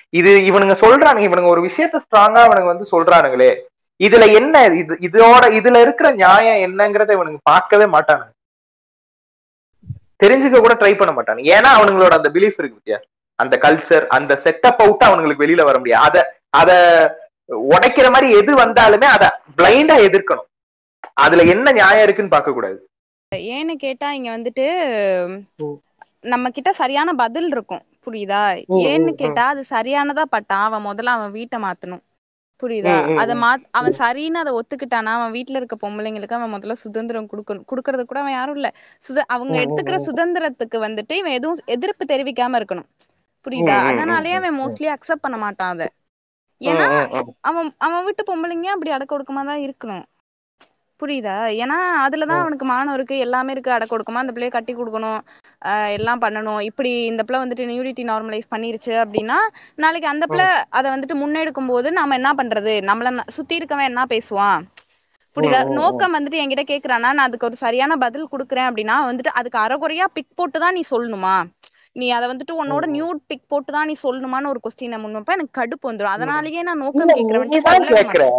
இது இவனுங்க சொல்றானுங்க. இவனுங்க ஒரு விஷயத்த ஸ்ட்ராங்கா இவனுங்க வந்து சொல்றானுங்களே. இதுல என்ன இது இதோட இதுல இருக்கிற நியாயம் என்னங்கறத இவனுங்க பார்க்கவே மாட்டானுங்க. தெரிஞ்சுக்க கூட ட்ரை பண்ண மாட்டானுங்க. ஏன்னா அவனுங்களோட அந்த பிலீஃப் இருக்கு பத்தியா? அந்த கல்ச்சர் அந்த செட்டப் அவுட் அவனுங்களுக்கு வெளியில வர முடியாது. அத அத உடைக்கிற மாதிரி எது வந்தாலுமே அத பிளைண்டா எதிர்க்கணும். அதுல என்ன நியாயம் இருக்குன்னு பார்க்க கூடாது. ஏன்னு கேட்டா இங்க வந்துட்டு நம்ம கிட்ட சரியான பதில் இருக்கும். புரியுதா? ஏன்னு கேட்டா அது சரியானதா பட்டான். அவன் முதல்ல அவன் வீட்டை மாத்தணும். புரியுதா அத ம். அவன் சரின்னு அதை ஒத்துக்கிட்டானா அவன் வீட்ல இருக்க பொம்பளைங்களுக்கு அவன் முதல்ல சுதந்திரம் கொடுக்கணும் கொடுக்கறது கூட அவன் யாரும் இல்ல சுத அவங்க எடுத்துக்கிற. சுதந்திரத்துக்கு வந்துட்டு இவன் எதுவும் எதிர்ப்பு தெரிவிக்காம இருக்கணும் புரியுதா அதனாலயே அவன். மோஸ்ட்லி அக்செப்ட் பண்ண மாட்டான் அத ஏன்னா. அவன் அவன் வீட்டு பொம்பளைங்க அப்படி அடக்க ஒடுக்கமா தான் இருக்கணும் புரியுதா? ஏன்னா அதுலதான். அவனுக்கு மானம் இருக்கு. எல்லாமே இருக்கு. அடக்க ஒடுக்கமா அந்த பிள்ளைய கட்டி கொடுக்கணும். ஆஹ் எல்லாம் பண்ணணும். இப்படி இந்த பிள்ளை வந்துட்டு நியூரிட்டி நார்மலைஸ் பண்ணிருச்சு அப்படின்னா நாளைக்கு அந்த பிள்ளை அதை வந்துட்டு முன்னெடுக்கும் போது நாம என்ன பண்றது? நம்மள சுத்தி இருக்கவன் என்ன பேசுவான்? புரியுதா. நோக்கம் வந்துட்டு என்கிட்ட கேக்குறானா நான் அதுக்கு ஒரு சரியான பதில் கொடுக்குறேன் அப்படின்னா வந்துட்டு அதுக்கு அறகுறையா பிக் போட்டு தான் நீ சொல்லணுமா? நீ அதை வந்துட்டு உன்னோட. நியூட் பிக் போட்டு தான் நீ சொல்லணுமான்னு ஒரு கொஸ்டினை முன்வைப்ப எனக்கு கடுப்பு வந்துரும். அதனாலயே நான் நோக்கம் கேக்குறவன் சொல்லவே மாட்டேன்.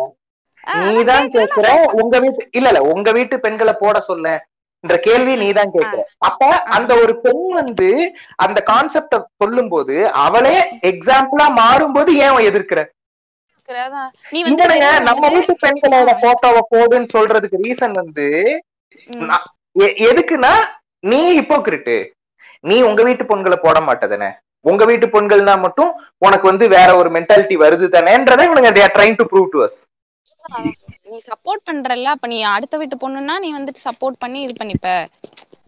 நீதான் கேக்குற? உங்க வீட்டு இல்ல இல்ல உங்க வீட்டு பெண்களை போட சொல்ல. என்ற கேள்வி நீதான் கேக்குற. அப்ப அந்த ஒரு பெண் வந்து அந்த கான்செப்ட சொல்லும் போது அவளே எக்ஸாம்பிளா மாறும்போது ஏன் எதிர்க்கிற? நம்ம வீட்டு பெண்களோட போட்டோவை போடுன்னு சொல்றதுக்கு ரீசன் வந்து எதுக்குன்னா நீ ஹிப்போக்ரிட்டு நீ உங்க வீட்டு பொண்களை போட மாட்டதானே. உங்க வீட்டு பொண்கள்னா மட்டும் உனக்கு வந்து வேற ஒரு மென்டாலிட்டி வருது தானேன்றதை இவனுங்க trying to prove to us நீ சப்போர்ட் பண்றல்ல அப்ப நீ அடுத்த வீட்டு பொண்ணுன்னா நீ வந்துட்டு சப்போர்ட் பண்ணி இது பண்ணிப்ப.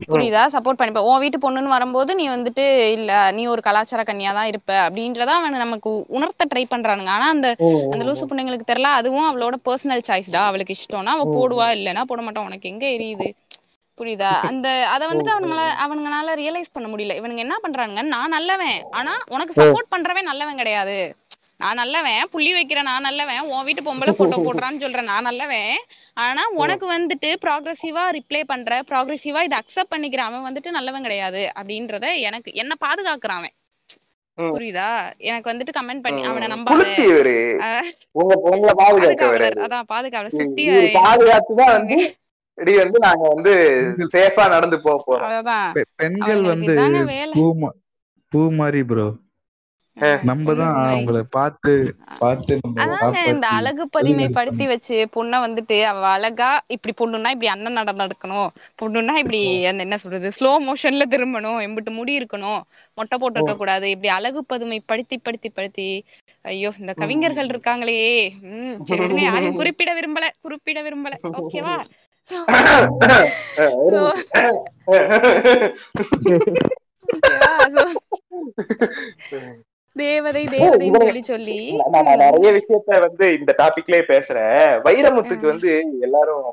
புரியுதா? சப்போர்ட் பண்ணிப்ப. உன் வீட்டு பொண்ணுன்னு வரும்போது நீ வந்துட்டு இல்ல நீ ஒரு கலாச்சார கன்னியா தான் இருப்ப அப்படின்றத அவன் நமக்கு உணர்த்த ட்ரை பண்றானுங்க. ஆனா அந்த அந்த லூசு பொண்ணுங்களுக்கு தெரியல அதுவும் அவளோட பர்சனல் சாய்ஸ்டா அவளுக்கு இஷ்டம்னா அவ போடுவா இல்லைன்னா போட மாட்டான் உனக்கு எங்க எரியுது? புரியுதா? அந்த அத வந்துட்டு அவனுங்கள அவனுங்களால ரியலைஸ் பண்ண முடியல. இவனுங்க என்ன பண்றானுங்க நான் நல்லவன். ஆனா உனக்கு சப்போர்ட் பண்றவன் நல்லவன் கிடையாது. நான் நல்லவன் புள்ளி வைக்கிறேன் நான் நல்லவன் உன் வீட்டு பொம்பளை போட்டோ போடுறான்னு சொல்றேன் நான் நல்லவன். ஆனா உனக்கு வந்துட்டு ப்ராக்ரஸிவா ரிப்ளை பண்ற ப்ராக்ரஸிவா இதை அக்செப்ட் பண்ணிக்கிற அவன் வந்துட்டு நல்லவன் கிடையாது அப்படின்றத எனக்கு என்ன பாதுகாக்கிறான் அவன். ம். புரியுதா? எனக்கு வந்துட்டு கமெண்ட் பண்ணி அவனை நம்பாத. அஹ் உங்க உங்களை பாதுகாக்க பாதுகாவலர். வராது அதான் பாதுகாவலர். சுத்தி இவர் பாதுகாத்து தான் வந்து இடி வந்து நாங்க வந்து சேஃபா நடந்து போக போறோம். அதான் பெ- பெண்கள் அவங்களுக்கு வந்து பூ பூ மாதிரி ப்ரோ நம்ம தான். அவங்கள பார்த்து பார்த்து இந்த அழகு பதுமைப்படுத்தி வச்சு பொண்ணை வந்துட்டு அவ அழகா இப்படி பொண்ணுன்னா இப்படி அண்ணன் நட நடக்கணும். பொண்ணுன்னா இப்படி அந்த என்ன சொல்றது ஸ்லோ மோஷன்ல திரும்பணும் எம்பிட்டு முடி இருக்கணும் மொட்டை போட்டிருக்க கூடாது இப்படி அழகு பதுமை படுத்தி படுத்தி. படுத்தி ஐயோ இந்த கவிஞர்கள் இருக்காங்களே. உம் யாரையும் குறிப்பிட விரும்பல குறிப்பிட விரும்பல. ஓகேவா தேவதை தேவதைன்னு சொல்லி சொல்லி நான் நிறைய விஷயத்த வந்து இந்த டாபிக்லயே பேசுறேன். வைரமுத்துக்கு வந்து எல்லாரும்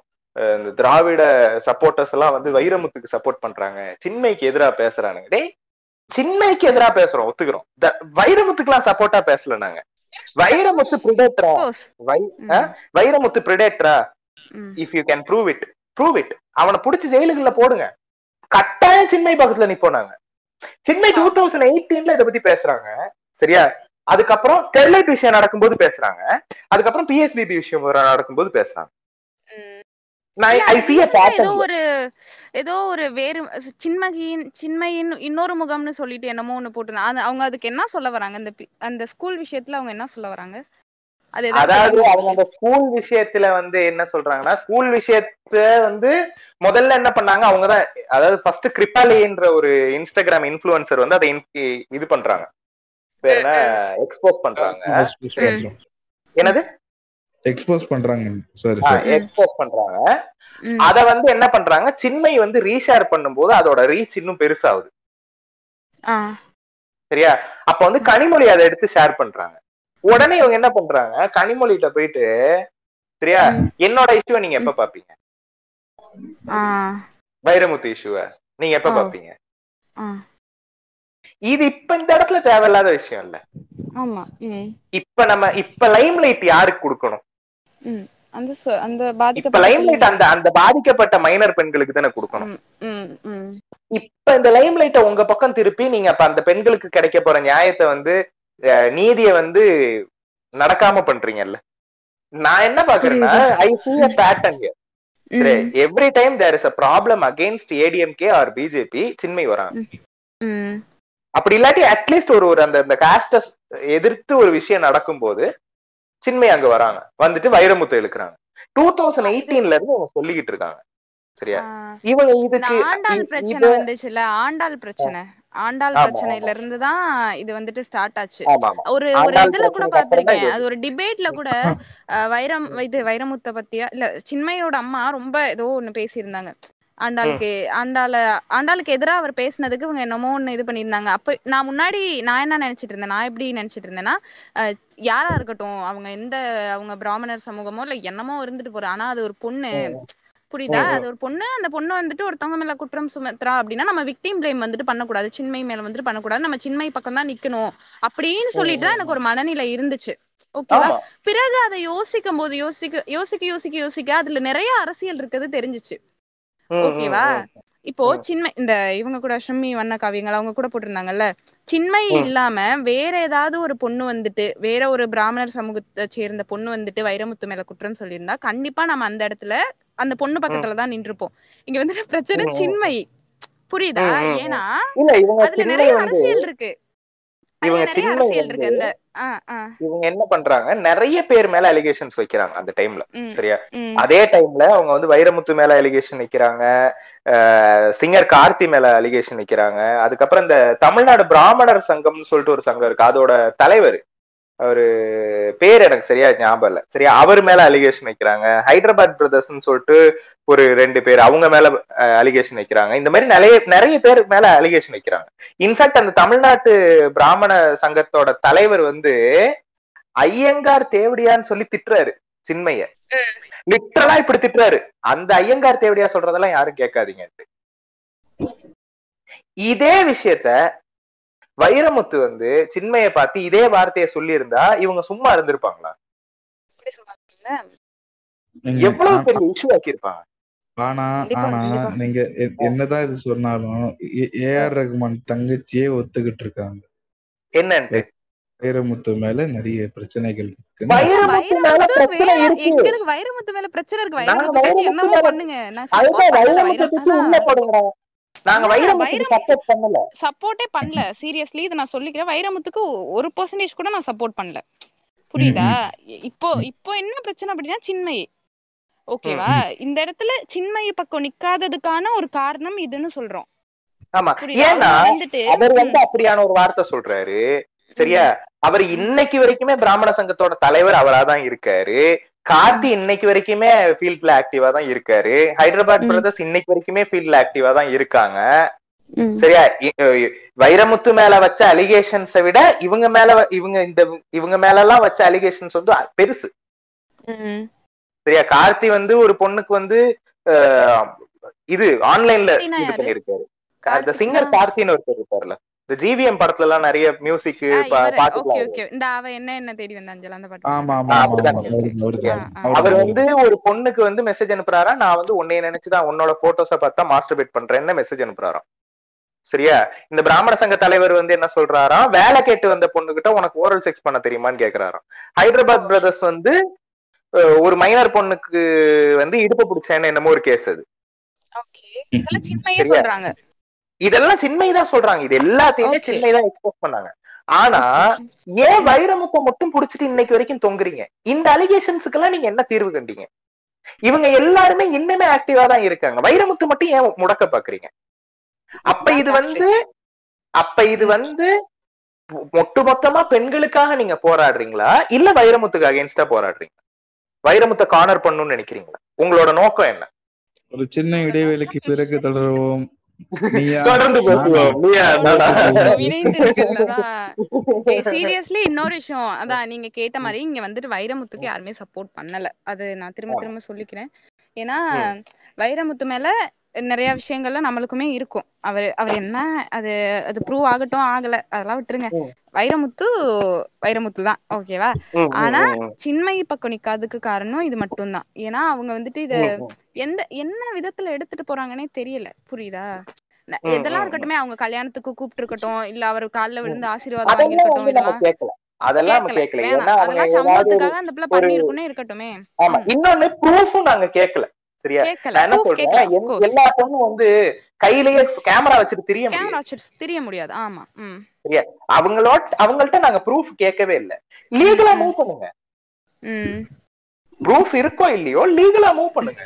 இந்த திராவிட சப்போர்ட்டர்ஸ் எல்லாம் வந்து வைரமுத்துக்கு சப்போர்ட் பண்றாங்க. சின்மைக்கு எதிரா பேசுறானுங்க. டேய் சின்மைக்கு எதிரா பேசுறோம் ஒத்துக்கிறோம். வைரமுத்துக்கு எல்லாம் சப்போர்ட்டா பேசல நாங்க. வைரமுத்து பிரிடேட்டரா Vairamuthu பிரிடேட்டரா. If you can prove it prove it அவனை புடிச்சு ஜெயிலுக்குள்ள போடுங்க. கட்டாயம் சின்மை பக்கத்துல நிப்போம் நாங்க. சின்மை டூ தௌசண்ட் எயிட்டீன்ல இதை பத்தி பேசுறாங்க. சரியா? அதுக்கப்புறம் ஸ்டெர்லைட் விஷயம் நடக்கும்போது பேசுறாங்க. அதுக்கப்புறம் பிஎஸ்பிபி விஷயம் நடக்கும்போது பேசுறாங்க. ஏதோ ஒரு ஏதோ ஒரு வேறு சின்மகியின் சின்மையின் இன்னொரு முகம்னு சொல்லிட்டு என்னமோ ஒண்ணு போட்டு அவங்க அதுக்கு என்ன சொல்ல வராங்க? அந்த ஸ்கூல் விஷயத்துல அவங்க என்ன சொல்ல வராங்க? அதாவது? அவங்க அந்த ஸ்கூல் விஷயத்துல வந்து என்ன சொல்றாங்கன்னா ஸ்கூல் விஷயத்த வந்து முதல்ல என்ன பண்ணாங்க? அவங்கதான் அதாவது ஃபர்ஸ்ட் கிரிப்பாலின்ற ஒரு இன்ஸ்டாகிராம் இன்ஃபுளுசர் வந்து அதை இது பண்றாங்க. பேர் என்ன எக்ஸ்போஸ் பண்றாங்க. என்னது? எக்ஸ்போஸ் பண்றாங்க. சரி சரி. எக்ஸ்போஸ் பண்றாங்க. அத வந்து என்ன பண்றாங்க? சின்மை வந்து ரீஷேர் பண்ணும்போது அதோட ரீச் இன்னும் பெருசாகுது. ஆ. சரியா? அப்ப வந்து கனிமொழி அதை எடுத்து ஷேர் பண்றாங்க. உடனே இவங்க என்ன பண்றாங்க? கனிமொழிகிட்ட போயிட்டு சரியா? என்னோட இஷ்யூவை நீங்க எப்ப பாப்பீங்க. வைரமுத்து இஷ்யூவை நீங்க எப்ப. பாப்பீங்க. இது இப்ப இந்த இடத்துல தேவையில்லாத விஷயம் இல்ல ஆமா. இப்ப நம்ம இப்ப லைம் லைட் யாருக்கு கொடுக்கணும். அந்த சொ- அந்த பாதிக்கப்பட்ட லைம் லைட். அந்த அந்த பாதிக்கப்பட்ட மைனர் பெண்களுக்கு தானே கொடுக்கணும். இப்ப இந்த லைம் லைட்டை உங்க பக்கம் திருப்பி நீங்க அப்ப அந்த பெண்களுக்கு கிடைக்க போற நியாயத்தை வந்து நீதியை வந்து நடக்காம பண்றீங்கல்ல நான் என்ன பாக்குறேன்னா ஐ here சரி ம், every time there is a problem against ADMK or BJP Chinmayi வராங்க அப்படி இல்லாட்டி அட்லீஸ்ட் ஒரு ஒரு அந்த அந்த காஸ்ட எதிர்த்து ஒரு விஷயம் நடக்கும்போது சின்மை அங்க வராங்க. வந்துட்டு வைரமுத்து இழுக்கிறாங்க. டூ தௌசண்ட் எயிட்டீன்ல இருந்து அவங்க சொல்லிக்கிட்டு இருக்காங்க. சரியா. இவங்க இதுக்கு ஆண்டாள் பிரச்சனை வந்துச்சுல்ல? ஆண்டாள் பிரச்சனை. ஆண்டாள் பிரச்சனையில இருந்து தான் இது வந்துட்டு ஸ்டார்ட் ஆச்சு. ஒரு ஒரு இதுல கூட பாத்திருக்கேன் அது ஒரு டிபேட்ல கூட வைரம் இது வைரமுத்த பத்தியா? இல்ல சின்மையோட அம்மா ரொம்ப ஏதோ ஒண்ணு பேசியிருந்தாங்க. ஆண்டாளுக்கு ஆண்டாள ஆண்டாளுக்கு எதிரா அவர் பேசினதுக்கு இவங்க என்னமோ ஒண்ணு இது பண்ணியிருந்தாங்க. அப்ப நான் முன்னாடி நான் என்ன நினைச்சிட்டு இருந்தேன் நான் எப்படி நினைச்சிட்டு இருந்தேன்னா யாரா இருக்கட்டும் அவங்க எந்த அவங்க பிராமணர் சமூகமோ இல்ல என்னமோ இருந்துட்டு போற ஆனா அது ஒரு பொண்ணு. புரியுதா. அது ஒரு பொண்ணு அந்த பொண்ணு வந்துட்டு ஒருத்தவங்க மேல குற்றம் சுமத்துறா அப்படின்னா நம்ம விக்டிம் பிளேம் வந்துட்டு பண்ணக்கூடாது சின்மை மேல வந்துட்டு பண்ணக்கூடாது நம்ம சின்மை பக்கம் தான் நிக்கணும் அப்படின்னு சொல்லிட்டு தான் எனக்கு ஒரு மனநிலை இருந்துச்சு. ஓகேவா பிறகு அதை யோசிக்கும் போது யோசிக்க யோசிக்க யோசிக்க யோசிக்க அதுல நிறைய அரசியல் இருக்குது தெரிஞ்சுச்சு. ஓகேவா. இப்போ சின்மை இந்த இவங்க கூட ஷம்மி வண்ண காவியங்கள் அவங்க கூட போட்டிருந்தாங்கல்ல சின்மை. இல்லாம வேற ஏதாவது ஒரு பொண்ணு வந்துட்டு வேற ஒரு பிராமணர் சமூகத்தை சேர்ந்த பொண்ணு வந்துட்டு வைரமுத்து மேல குற்றம் சொல்லியிருந்தா கண்டிப்பா நம்ம அந்த இடத்துல அந்த பொண்ணு பக்கத்துல தான் நின்றுப்போம் இங்க வந்துட்டு பிரச்சனை. சின்மை புரியுதா. ஏன்னா அதுல நிறைய அரசியல் இருக்கு இவங்க ஆ இவங்க என்ன பண்றாங்க? நிறைய பேர் மேல அலிகேஷன்ஸ் வைக்கிறாங்க அந்த டைம்ல சரியா? அதே டைம்ல அவங்க வந்து வைரமுத்து மேல அலிகேஷன் வைக்கிறாங்க. சிங்கர் கார்த்தி மேல அலிகேஷன் வைக்கிறாங்க. அதுக்கப்புறம் இந்த தமிழ்நாடு பிராமணர் சங்கம்னு சொல்லிட்டு ஒரு சங்கம் இருக்கு. அதோட தலைவர். அவரு பேர் எனக்கு சரியா ஞாபகம் இல்ல. சரியா அவர் மேல அலிகேஷன் வைக்கிறாங்க. ஹைதராபாத் பிரதர்ஸ்னு சொல்லிட்டு ஒரு ரெண்டு பேர் அவங்க மேல அலிகேஷன் வைக்கிறாங்க. இந்த மாதிரி நிறைய நிறைய பேர் மேல அலிகேஷன் வைக்கிறாங்க. இன்ஃபேக்ட் அந்த தமிழ்நாட்டு பிராமண சங்கத்தோட தலைவர் வந்து ஐயங்கார் தேவடியான்னு சொல்லி திட்டுறாரு சின்மைய. லிட்டரலா இப்படி திட்டுறாரு. அந்த ஐயங்கார் தேவடியா சொல்றதெல்லாம் யாரும் கேட்காதீங்க இதே விஷயத்த வைரமுத்து வந்து சின்மைய பார்த்து இதே வார்த்தையை சொல்லி இருந்தா இவங்க சும்மா இருந்திருப்பாங்களா? எவ்வளவு பெரிய இஷ்யூ ஆக்கியிருப்பாங்க? ஆனா ஆனா. நீங்க என்னதான் இது சொன்னாலும் ஏஆர் ரகுமான் தங்கச்சியே ஒத்துக்கிட்டு இருக்காங்க. என்னன்ட்டு? வைரமுத்து மேல நிறைய பிரச்சனைகள் இருக்கு. வைரமுத்து மேல பிரச்சனை இருக்கு. எங்களுக்கு வைரமுத்து மேல பிரச்சனை இருக்கு. நாங்க வைரமுத்து பத்தி வைரமுத்து என்னமோ பண்ணுங்க? நாங்க ஆ, வைரமுத்துக்கு வைரம் சப்போர்ட் பண்ணல. சப்போர்ட்டே பண்ணல. சீரியஸ்லி இதை நான் சொல்லிக்கிறேன். வைரமுத்துக்கு ஒரு பர்சன்டேஜ் கூட நான் சப்போர்ட் பண்ணல. புரியுதா? இப்போ இப்போ என்ன பிரச்சனை அப்படின்னா சின்மை. ஓகேவா? இந்த இடத்துல சின்மை பக்கம் நிக்காததுக்கான ஒரு காரணம் இதுன்னு சொல்றோம். ஆமா. ஏன்னா அவர் வந்து அப்படியான ஒரு வார்த்தை சொல்றாரு. சரியா? அவர் இன்னைக்கு வரைக்குமே பிராமண சங்கத்தோட தலைவர் அவரா தான் இருக்காரு. கார்த்தி இன்னைக்கு வரைக்குமே ஃபீல்ட்ல ஆக்டிவா தான் இருக்காரு ஹைதராபாத். பிரதர்ஸ் இன்னைக்கு வரைக்குமே ஃபீல்ட்ல ஆக்டிவா தான் இருக்காங்க. சரியா வைரமுத்து மேல வச்ச அலிகேஷன்ஸை விட இவங்க மேல இவங்க இந்த இவங்க மேல எல்லாம் வச்ச அலிகேஷன்ஸ் வந்து பெருசு. சரியா கார்த்தி வந்து ஒரு பொண்ணுக்கு வந்து இது ஆன்லைன்ல இது? பண்ணிருக்காரு அந்த சிங்கர் கார்த்தின்னு ஒருத்தர் இருப்பார்ல இந்த ஜிவிஎம் படத்துல எல்லாம் நிறைய மியூசிக் இந்த அவ என்ன என்ன தேடி வந்த அஞ்சல் அந்த பாட்டு? ஆமா. ஆமா. அவர் வந்து ஒரு பொண்ணுக்கு வந்து மெசேஜ் அனுப்புறாரா? நான் வந்து உன்னைய நினைச்சுதான் உன்னோட போட்டோஸ பார்த்தா மாஸ்டர்பேட் பண்றேன்னு மெசேஜ் அனுப்புறாராம். சரியா? இந்த பிராமண சங்க தலைவர் வந்து என்ன சொல்றாராம் வேலை கேட்டு வந்த பொண்ணுகிட்ட உனக்கு ஓரல் செக்ஸ் பண்ண தெரியுமான்னு கேக்குறாராம். ஹைதராபாத் பிரதர்ஸ் வந்து ஒரு மைனர் பொண்ணுக்கு வந்து இடுப்பு பிடிச்சேன்னு என்னமோ ஒரு கேஸ் அது. ஓகே இதெல்லாம் சின்மையே? சொல்றாங்க. இதெல்லாம் சின்மைதான் சொல்றாங்க. இது எல்லாத்தையுமே. சின்மைதான் எக்ஸ்போஸ் பண்ணாங்க. ஆனா ஏன் வைரமுத்தை மட்டும் புடிச்சிட்டு இன்னைக்கு வரைக்கும் தொங்குறீங்க? இந்த அலிகேஷன்ஸுக்கு எல்லாம் நீங்க என்ன தீர்வு கண்டீங்க? இவங்க எல்லாருமே இன்னுமே ஆக்டிவா தான் இருக்காங்க. வைரமுத்து மட்டும் ஏன் முடக்க பாக்குறீங்க? அப்ப இது வந்து அப்ப இது வந்து மொட்டு மொத்தமா பெண்களுக்காக நீங்க போராடுறீங்களா? இல்ல வைரமுத்துக்கு அகைன்ஸ்டா போராடுறீங்க வைரமுத்தை கார்னர் பண்ணணும்னு நினைக்கிறீங்களா? உங்களோட நோக்கம் என்ன? ஒரு சின்ன இடைவேளைக்கு பிறகு தொடருவோம். தொடர்ந்து சீரியஸ்லி இன்னொரு விஷயம். அதான் நீங்க கேட்ட மாதிரி இங்க வந்துட்டு வைரமுத்துக்கு யாருமே சப்போர்ட் பண்ணல. அது நான் திரும்ப திரும்ப சொல்லிக்கிறேன். ஏன்னா வைரமுத்து மேல நிறைய விஷயங்கள்ல நம்மளுக்குமே இருக்கும். அவர் அவர் என்ன அது அது ப்ரூவ் ஆகட்டும் ஆகல அதெல்லாம் விட்டுருங்க. வைரமுத்து வைரமுத்து தான். ஓகேவா? ஆனா ம், ம். சின்மை பக்கம் நிக்காததுக்கு காரணம் இது மட்டும்தான் ஏன்னா அவங்க வந்துட்டு இத. எந்த என்ன விதத்துல எடுத்துட்டு போறாங்கன்னே தெரியல. புரியுதா? ந- ம், இதெல்லாம் ம், இருக்கட்டுமே அவங்க கல்யாணத்துக்கு கூப்பிட்டு இருக்கட்டும் இல்ல அவர் கால்ல விழுந்து ஆசீர்வாதம் வாங்கிருக்கட்டும் இதெல்லாம் கேட்கல. அதெல்லாம் கேட்கல. ஏன்னா அவங்க சம்பவத்துக்காக அந்த பிள்ளை பண்ணிருக்குன்னே இருக்கட்டுமே. ஆமா. இன்னொன்னு ப்ரூஃபும் நாங்க கேட்கல. சரியா? என்ன சொல்றேன்? எல்லா பொண்ணும் வந்து கையிலேயே கேமரா வச்சுட்டு தெரிய முடியாது. கேமரா வச்சு தெரிய முடியாது. ஆமா. சரியா? அவங்களோட அவங்கள்ட்ட நாங்க ப்ரூஃப் கேட்கவே இல்ல. லீகலா மூவ் பண்ணுங்க. ப்ரூஃப் இருக்கோ இல்லையோ லீகலா மூவ் பண்ணுங்க.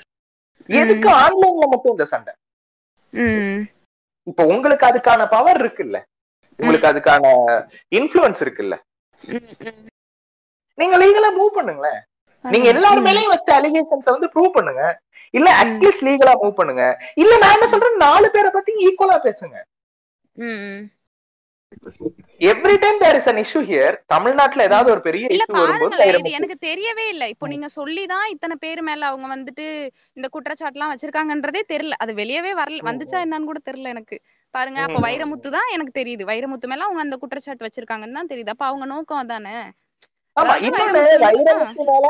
எதுக்கு ஆன்லைன்ல மட்டும் இந்த சண்டை? இப்ப உங்களுக்கு அதுக்கான பவர் இருக்குல்ல. உங்களுக்கு அதுக்கான இன்ஃபுளுன்ஸ் இருக்குல்ல. நீங்க லீகலா மூவ் பண்ணுங்களேன். நீங்க பண்ணலாம் எல்லார் ம். மேலயும் வச்ச அலிகேஷன்ஸ் வந்து ப்ரூவ் பண்ணுங்க. இல்ல அட்லீஸ்ட் லீகலா மூவ் பண்ணுங்க. இல்ல நான் என்ன சொல்றேன் நாலு பேரை பத்தி ஈக்குவலா பேசுங்க. Every time there is an issue here தமிழ்நாட்டுல ஏதாவது ஒரு பெரிய இஷ்யூ வரும்போது இது எனக்கு தெரியவே இல்ல. இப்போ நீங்க சொல்லிதான் இத்தனை பேர் மேல அவங்க வந்துட்டு இந்த குற்றச்சாட்டுலாம் வச்சிருக்காங்கன்றதே தெரியல. அது வெளியவே வரல. வந்துச்சா என்னன்னு கூட தெரியல எனக்கு. பாருங்க அப்ப வைரமுத்து தான் எனக்கு தெரியுது. வைரமுத்து மேல அவங்க அந்த குற்றச்சாட்டு வச்சிருக்காங்கன்னு தான் தெரியுது. அப்ப அவங்க நோக்கம் அதானே? ஆமா இன்னொன்னு வைரமுத்து மேல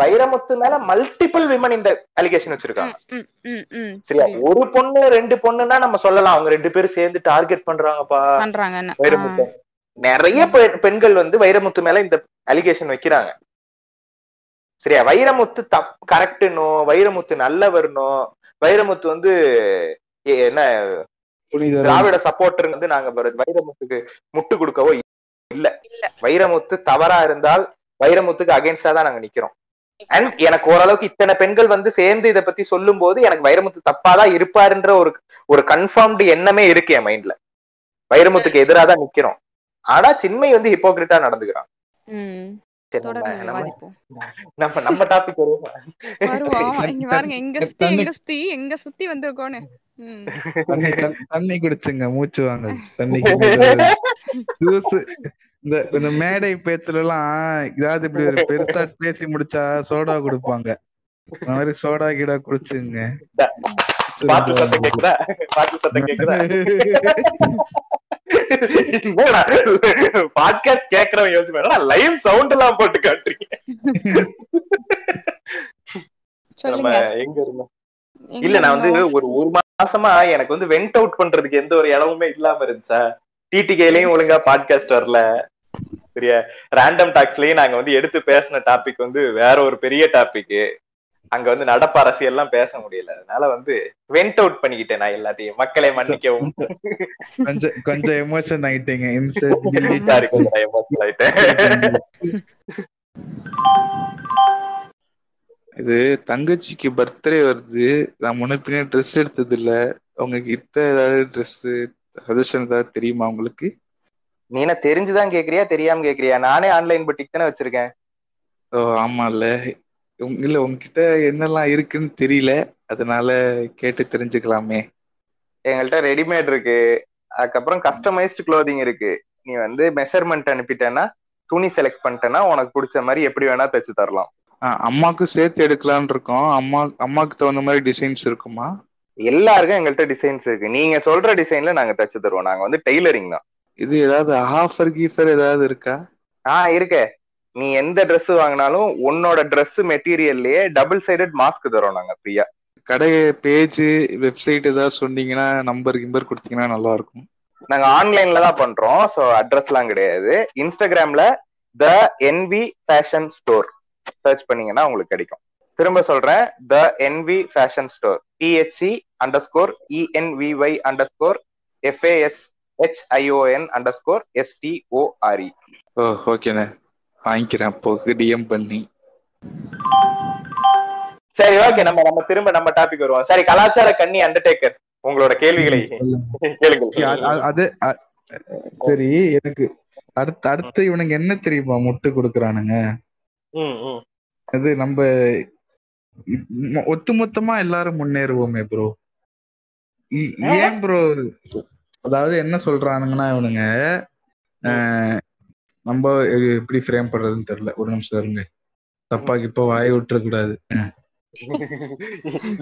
வைரமுத்து மேல மல்டிபிள் விமன் இந்த அலிகேஷன் வச்சிருக்காங்க. ம் ம் ம் சரியா? ஒரு பொண்ணு ரெண்டு பொண்ணுன்னா நம்ம சொல்லலாம். அவங்க ரெண்டு பேரும் சேர்ந்து டார்கெட் பண்றாங்கப்பா. வைரமுத்து. நிறைய பெண்கள் வந்து வைரமுத்து மேல இந்த அலிகேஷன் வைக்கிறாங்க. சரியா? வைரமுத்து தப் கரெக்ட்னோ வைரமுத்து நல்லவர்னோ? வைரமுத்து வந்து என்ன? திராவிட சப்போர்ட்டர் வந்து நாங்க வர- வைரமுத்துக்கு முட்டு கொடுக்கவோ இல்ல. இல்ல. வைரமுத்து தவறா இருந்தால் வைரமுத்துக்கு அகைன்ஸ்டா தான் நாங்க நிக்கிறோம். அண்ட் எனக்கு ஓரளவுக்கு இத்தனை பெண்கள் வந்து சேர்ந்து இத பத்தி சொல்லும் போது எனக்கு வைரமுத்து தப்பாதான் இருப்பாருன்ற ஒரு ஒரு கன்ஃபார்ம்டு எண்ணமே இருக்கு என் மைண்ட்ல வைரமுத்துக்கு எதிராக தான் நிக்கிறோம். ஆனா சின்மை வந்து ஹிப்போகிரிட்டா நடந்துக்கிறான். ம். சரி நம்ம நம்ம டாபிக் இங்க பாருங்க எங்க சுத்தி தண்ணி. எங்க சுத்தி எங்க சுத்தி வந்திருக்கோன்னு. ம். தண்ணி குடிச்சுங்க மூச்சு வாங்க. தண்ணி குடிங்க. ஜூஸ் இந்த இந்த மேடை பேச்சுல எல்லாம் ஏதாவது இப்படி ஒரு பெருசா பேசி முடிச்சா சோடா கொடுப்பாங்க. அந்த மாதிரி சோடா கீடா குடிச்சுங்க. பாட்டு சத்தம் கேக்குதா? பாட்டு சத்தம் கேக்குதா? பாட்காஸ்ட் கேக்குறவன் யோசிப்பேன் லைவ் சவுண்ட் எல்லாம் போட்டு காட்டுறீங்க? நம்ம எங்க இருந்தோம்? இல்ல நான் வந்து ஒரு ஒரு மாசமா எனக்கு வந்து வெண்ட் அவுட் பண்றதுக்கு எந்த ஒரு இடமுமே இல்லாம இருந்துச்சா? டிடிகேலயும் ஒழுங்கா பாட்காஸ்ட் வரல. சரியா ரேண்டம் டாக்ஸ்லயும் நாங்க வந்து எடுத்து பேசின டாபிக் வந்து வேற ஒரு பெரிய டாபிக் அங்க வந்து நடப்பு அரசியல் எல்லாம் பேச முடியல. அதனால வந்து வெண்ட் அவுட் பண்ணிக்கிட்டேன் நான் எல்லாத்தையும். மக்களை மன்னிக்கவும். கொஞ்சம் கொஞ்சம் எமோஷன் ஆயிட்டீங்க. emotional ஆயிட்டேன். இது தங்கச்சிக்கு பர்த்டே வருது. நான் முன்ன ட்ரெஸ் எடுத்தது இல்ல உங்க கிட்ட ஏதாவது ட்ரெஸ் சஜஷன் ஏதாவது தெரியுமா உங்களுக்கு? நீ என்ன தெரிஞ்சுதான் கேக்குறியா தெரியாம கேக்குறியா? நானே ஆன்லைன் பட்டிக் தானே வச்சிருக்கேன். ஓ ஆமால உங்க- இல்ல உங்ககிட்ட என்னெல்லாம் இருக்குன்னு தெரியல. அதனால கேட்டு தெரிஞ்சுக்கலாமே. எங்கள்கிட்ட ரெடிமேட் இருக்கு. அதுக்கப்புறம் கஸ்டமைஸ்டு க்ளோதிங் இருக்கு. நீ வந்து மெஷர்மெண்ட் அனுப்பிட்டேன்னா துணி செலக்ட் பண்ணிட்டேன்னா உனக்கு பிடிச்ச மாதிரி எப்படி வேணா தச்சு தரலாம். அம்மாக்கும் சேர்த்து எடுக்கலாம்னு இருக்கோம். அம்மா அம்மாக்கு தகுந்த மாதிரி டிசைன்ஸ் இருக்குமா? எல்லாருக்கும் எங்கள்கிட்ட டிசைன்ஸ் இருக்கு. நீங்க சொல்ற டிசைன்ல நாங்க தச்சு தருவோம். நாங்க வந்து டெய்லரிங் தான். இது ஏதாவது ஆஃபர் கீஃபர் ஏதாவது இருக்கா? ஆ இருக்கே. நீ எந்த Dress வாங்கினாலும் உன்னோட Dress மெட்டீரியல்லையே டபுள் சைடட் மாஸ்க் தரோம் நாங்க ஃப்ரீயா கடை பேஜ் வெப்சைட் ஏதாவது சொன்னீங்கன்னா நம்பர் கிம்பர் கொடுத்தீங்கன்னா நல்லா இருக்கும் நாங்க ஆன்லைன்ல தான் பண்றோம் ஸோ அட்ரஸ்லாம் கிடையாது. இன்ஸ்டாகிராம்ல the envy fashion store search பண்ணீங்கன்னா உங்களுக்கு கிடைக்கும். திரும்ப சொல்றேன் the envy fashion store T H E underscore E N V Y underscore F A S H I O N underscore S T O R E oh ஓகேண்ணே வாங்கிக்கிறேன். அப்போ DM பண்ணி. சரி ஓகே நம்ம நம்ம திரும்ப நம்ம டாபிக் வருவோம். சரி கலாச்சார கன்னி அண்டர்டேக்கர் உங்களோட கேள்விகளை அது சரி எனக்கு அடுத்து அடுத்து இவனுங்க என்ன தெரியுமா முட்டு கொடுக்குறானுங்க. அது நம்ம ஒட்டுமொத்தமா எல்லாரும் முன்னேறுவோமே ப்ரோ ஏன் ப்ரோ அதாவது என்ன சொல்றானுங்கன்னா இவனுங்க நம்ம எப்படி ஃப்ரேம் பண்றதுன்னு தெரியல. ஒரு நிமிஷம் இருங்க. தப்பா இப்ப வாய் விட்டுற கூடாது.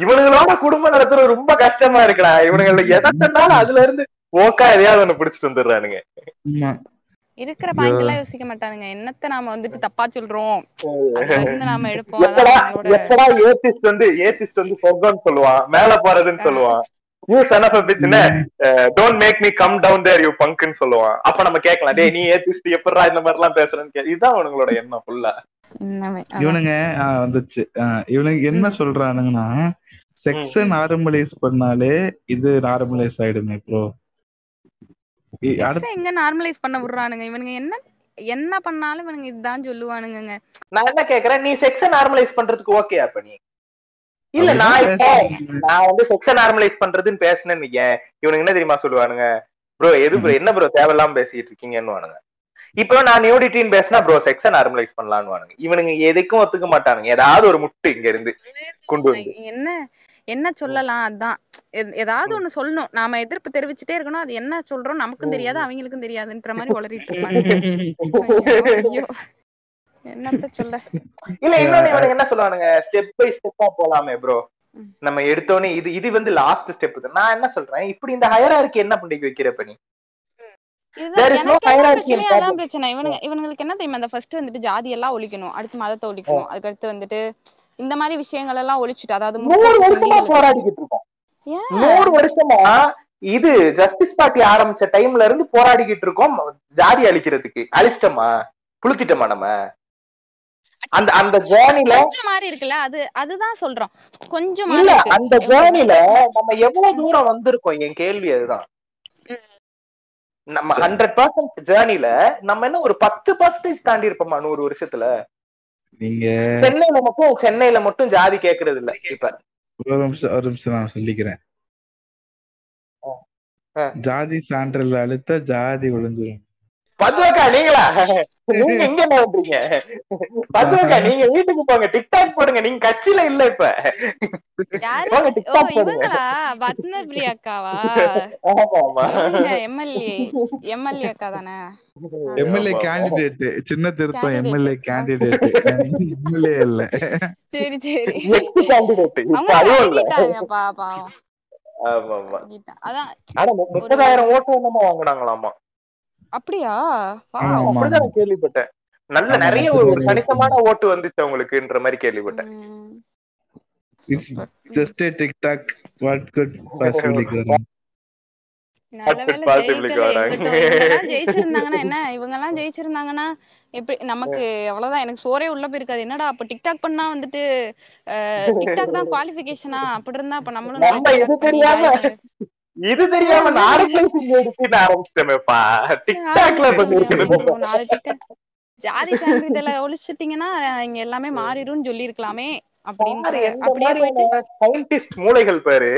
இவனுங்களோட குடும்பம் நடத்துறது ரொம்ப கஷ்டமா இருக்குடா. இவனுங்கள எதை சொன்னாலும் அதுல இருந்து ஓக்கா எதையாவது ஒண்ணு பிடிச்சிட்டு வந்துடுறானுங்க. ஆமா. இருக்கிற பாயிண்ட் எல்லாம் யோசிக்க மாட்டானுங்க. என்னத்த நாம வந்துட்டு தப்பா சொல்றோம்? நாம எடுப்போம். வந்து ஏசிஸ்ட் வந்து சொல்லுவான். மேல போறதுன்னு சொல்லுவான். You son of don't make me. Come down there you பங்க்னு சொல்லுவான். அப்ப நம்ம கேட்கலாம் டேய் நீ ஏத்திஸ்ட் எப்படிடா இந்த மாதிரி எல்லாம் பேசுறேன்னு கே இதுதான் அவனுங்களோட எண்ணம் ஃபுல்லா. இவனுங்க வந்துச்சு. இவனுங்க என்ன சொல்றானுங்கன்னா செக்ஸ நார்மலைஸ் பண்ணாலே இது நார்மலைஸ் ஆயிடுமே ப்ரோ எங்க நார்மலைஸ் பண்ண விடுறானுங்க? இவனுங்க என்ன என்ன பண்ணாலும் இவனுங்க இதுதான் சொல்லுவானுங்கங்க. நான் என்ன கேக்குறேன் நீ செக்ஸ நார்மலைஸ் பண்றதுக்கு ஓகே அப்ப நீ? இல்ல நான் இப்போ நான் வந்து செக்ஸ நார்மலைஸ் பண்றதுன்னு பேசினேன்னு வையேன், இவனுங்க என்ன தெரியுமா சொல்லுவானுங்க? ப்ரோ எது ப்ரோ என்ன ப்ரோ தேவையில்லாம பேசிட்டு இருக்கீங்கன்னு இப்போ நான் நியூடிட்டின்னு பேசினா ப்ரோ செக்ஸ நார்மலைஸ் பண்ணலான்னு இவனுங்க எதுக்கும் ஒத்துக்க மாட்டானுங்க. ஏதாவது ஒரு முட்டு இங்க இருந்து கொண்டு வந்து. என்ன என்ன சொல்லலாம்? அதான். ஏதாவது ஒண்ணு சொல்லணும். நாம எதிர்ப்பு தெரிவிச்சுட்டே இருக்கணும். அது என்ன சொல்றோம்? நமக்கும் தெரியாது அவங்களுக்கும் தெரியாதுன்ற மாதிரி உளறிட்டு இருப்பாங்க. என்னத்த சொல்ல? இல்ல இன்னொன்னு இவனுங்க என்ன சொல்லுவானுங்க? ஸ்டெப் பை ஸ்டெப்பா போலாமே ப்ரோ. நம்ம எடுத்தோனே இது இது வந்து லாஸ்ட் ஸ்டெப் நான் என்ன சொல்றேன்? இப்படி இந்த ஹயரார்க்கி என்ன பண்ணி வைக்கிறப்ப நீ பிரச்சனை. இவனுங்க இவனுங்களுக்கு என்ன தெரியுமா? அந்த ஃபர்ஸ்ட் வந்துட்டு ஜாதி எல்லாம் ஒழிக்கணும். அடுத்து மதத்தை ஒழிக்கணும். அதுக்கடுத்து வந்துட்டு இந்த மாதிரி விஷயங்கள் எல்லாம் ஒழிச்சிட்டு அதாவது நூறு வருஷமா போராடிக்கிட்டு இருக்கோம்? நூறு வருஷமா இது ஜஸ்டிஸ் பார்ட்டி ஆரம்பிச்ச டைம்ல இருந்து போராடிக்கிட்டு இருக்கோம். ஜாதி அழிக்கிறதுக்கு. அழிச்சிட்டோமா? புளுத்திட்டோமா நம்ம? அந்த அந்த ஜேர்னில கொஞ்சம் மாறி இருக்குல்ல அது அதுதான் சொல்றோம். கொஞ்சம் இல்ல. அந்த ஜேர்னில நம்ம எவ்வளவு தூரம் வந்திருக்கோம்? என் கேள்வி அதுதான். நம்ம ஹண்ட்ரட் பர்சன்ட் ஜேர்னில நம்ம என்ன ஒரு பத்து பர்சன்டேஜ் தாண்டி இருப்போமா நூறு வருஷத்துல? நீங்க சென்னையில மட்டும் சென்னையில மட்டும் ஜாதி கேக்குறது இல்ல இப்ப. ஒரு நிமிஷம் ஒரு நிமிஷம் நான் சொல்லிக்கிறேன். ஆ. ஜாதி சான்றிதழ் அழுத்த ஜாதி விழுந்துரும். பத்வக்கா நீங்களா? நீங்க எங்க பண்றீங்க? பத்வக்கா நீங்க வீட்டுக்கு போங்க. டிக்டாக் போடுங்க. நீங்க கட்சியில இல்ல இப்ப. எம்எல்ஏ எம்எல்ஏ அக்கா தானே? எம்எல்ஏ ஆமா. கேண்டிடேட் சின்ன திருத்தம். எம்எல்ஏ கேண்டிடேட் எம்எல்ஏ இல்ல. சரி சரி. எக்ஸ் கேண்டிடேட் இப்ப அவங்க அதுவும் இல்ல. அழுகிட்டாங்கப்பா பாவம். ஆமா ஆமா. அதான் முப்பதாயிரம் ஓட்டு என்னமோ வாங்குனாங்களாமா அப்படியா. அப்படிதான் கேள்விப்பட்டேன். நல்ல நிறைய ஒரு கணிசமான ஓட்டு வந்துச்சு அவங்களுக்குன்ற மாதிரி கேள்விப்பட்டேன். Just TikTok what good possibly என்ன இவங்க எல்லாம் ஜெயிச்சிருந்தாங்கன்னா எப்படி நமக்கு அவ்வளவுதான். எனக்கு சோறே உள்ள போயிருக்காது. என்னடா அப்ப டிக்டாக் பண்ணா வந்துட்டு அஹ், டிக்டாக் தான் குவாலிஃபிகேஷனா அப்படி இருந்தா அப்ப நம்மளும் இது தெரியாம எடுத்து டிக்டாக்ல ஜாதி சான்றிதழை ஒழிச்சிட்டீங்கன்னா இங்க எல்லாமே அப்படின்னு போயிட்டு மாதிரியான scientist மூளைகள் பாரு.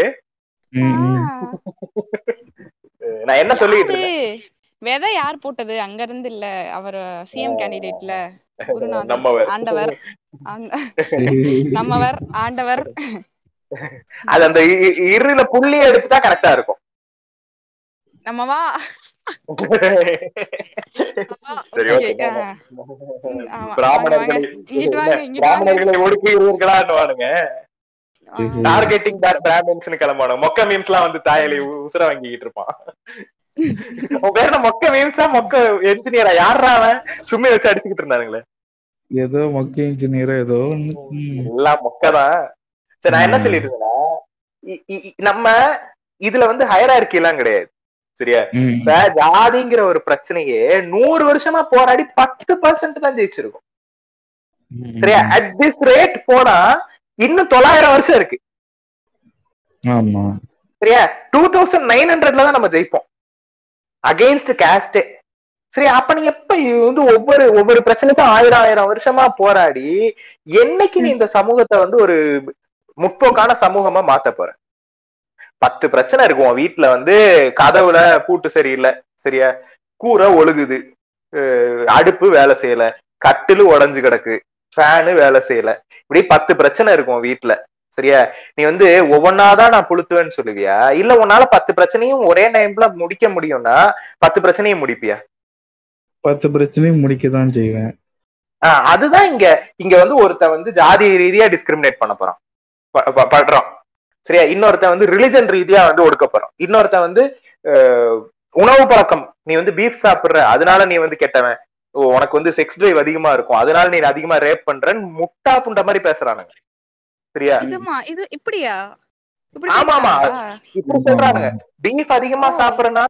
நான் என்ன சொல்லிட்டு விதை யார் போட்டது? அங்க இருந்து இல்ல அவர் சிஎம் கேண்டிடேட்ல குருநாதர். ஆண்டவர். ஆண்ட- நம்மவர் ஆண்டவர். அது அந்த இருல புள்ளிய எடுத்துட்டா கரெக்டா இருக்கும். நம்ம வா. வா. சரி பிராமணர்களை ஒடுக்குகிறீர்களான்னுவானுங்க. டார்கெட்டிங் பிராமின்ஸ்னு கிளம்பானு மொக்க மீம்ஸ் எல்லாம் வந்து தாயலி உசுர வாங்கிக்கிட்டு இருப்பான். என்ன மொக்க மீம்ஸா மொக்க என்ஜினியரா யாரா அவன்? சும்மா வச்சு அடிச்சுக்கிட்டு இருந்தானுங்களே. ஏதோ மொக்க இன்ஜினியரோ ஏதோ. எல்லாம் மொக்கதான். சரி நான் என்ன. சொல்லிட்டு இருந்தேன்னா நம்ம இதுல வந்து ஹையரார்கி எல்லாம் கிடையாது. சரியா? ஜாதிங்கிற ஒரு பிரச்சனையே நூறு வருஷமா போராடி பத்து பர்சன்ட் தான் ஜெயிச்சிருக்கும். சரியா? அட் திஸ் ரேட் போனா இன்னும் தொள்ளாயிரம் வருஷம் இருக்கு. ஆமா. சரியா? டூ தௌசண்ட் நைன் ஹண்ட்ரட்ல தான் நம்ம ஜெயிப்போம். அகெயின்ஸ்ட் காஸ்டே சரி அப்ப நீ எப்ப வந்து ஒவ்வொரு ஒவ்வொரு பிரச்சனைக்கும் ஆயிரம் ஆயிரம் வருஷமா போராடி என்னைக்கு நீ இந்த சமூகத்தை வந்து ஒரு முற்போக்கான சமூகமா மாத்த போற. பத்து பிரச்சனை இருக்கும். உன் வீட்டுல வந்து கதவுல பூட்டு சரியில்லை. சரியா? கூரை ஒழுகுது. அடுப்பு வேலை செய்யல. கட்டிலு உடைஞ்சு கிடக்கு. ஃபேனு வேலை செய்யல. இப்படி பத்து பிரச்சனை இருக்கும் வீட்டுல சரியா? நீ வந்து ஒவ்வொன்னாதான் நான் புளுத்துவேன்னு சொல்லுவியா? இல்ல உன்னால பத்து பிரச்சனையும் ஒரே டைம்ல முடிக்க முடியும்னா பத்து பிரச்சனையும் முடிப்பியா? பத்து பிரச்சனையும் முடிக்கதான் செய்வேன். ஆஹ் அதுதான் இங்க. இங்க வந்து ஒருத்தன் வந்து ஜாதி ரீதியா டிஸ்கிரிமினேட் பண்ண போறான். ப- ப- படுறான் சரியா? இன்னொருத்தன் வந்து ரிலிஜன் ரீதியா வந்து ஒடுக்க போறான். இன்னொருத்தன் வந்து உணவு பழக்கம். நீ வந்து பீஃப் சாப்பிடுற அதனால நீ வந்து கெட்டவன். ஓ, உனக்கு வந்து செக்ஸ் டிரைவ் அதிகமா இருக்கும். அதனால நீ அதிகமா ரேப் பண்றன்னு முட்டா புண்ட மாதிரி பேசுறானுங்க. சரியா? இதுமா இது இப்படியா? இப்படி ஆமா, ஆமா. இப்படி சொல்றாங்க பீஃப் அதிகமா ஓ. சாப்பிடுறனா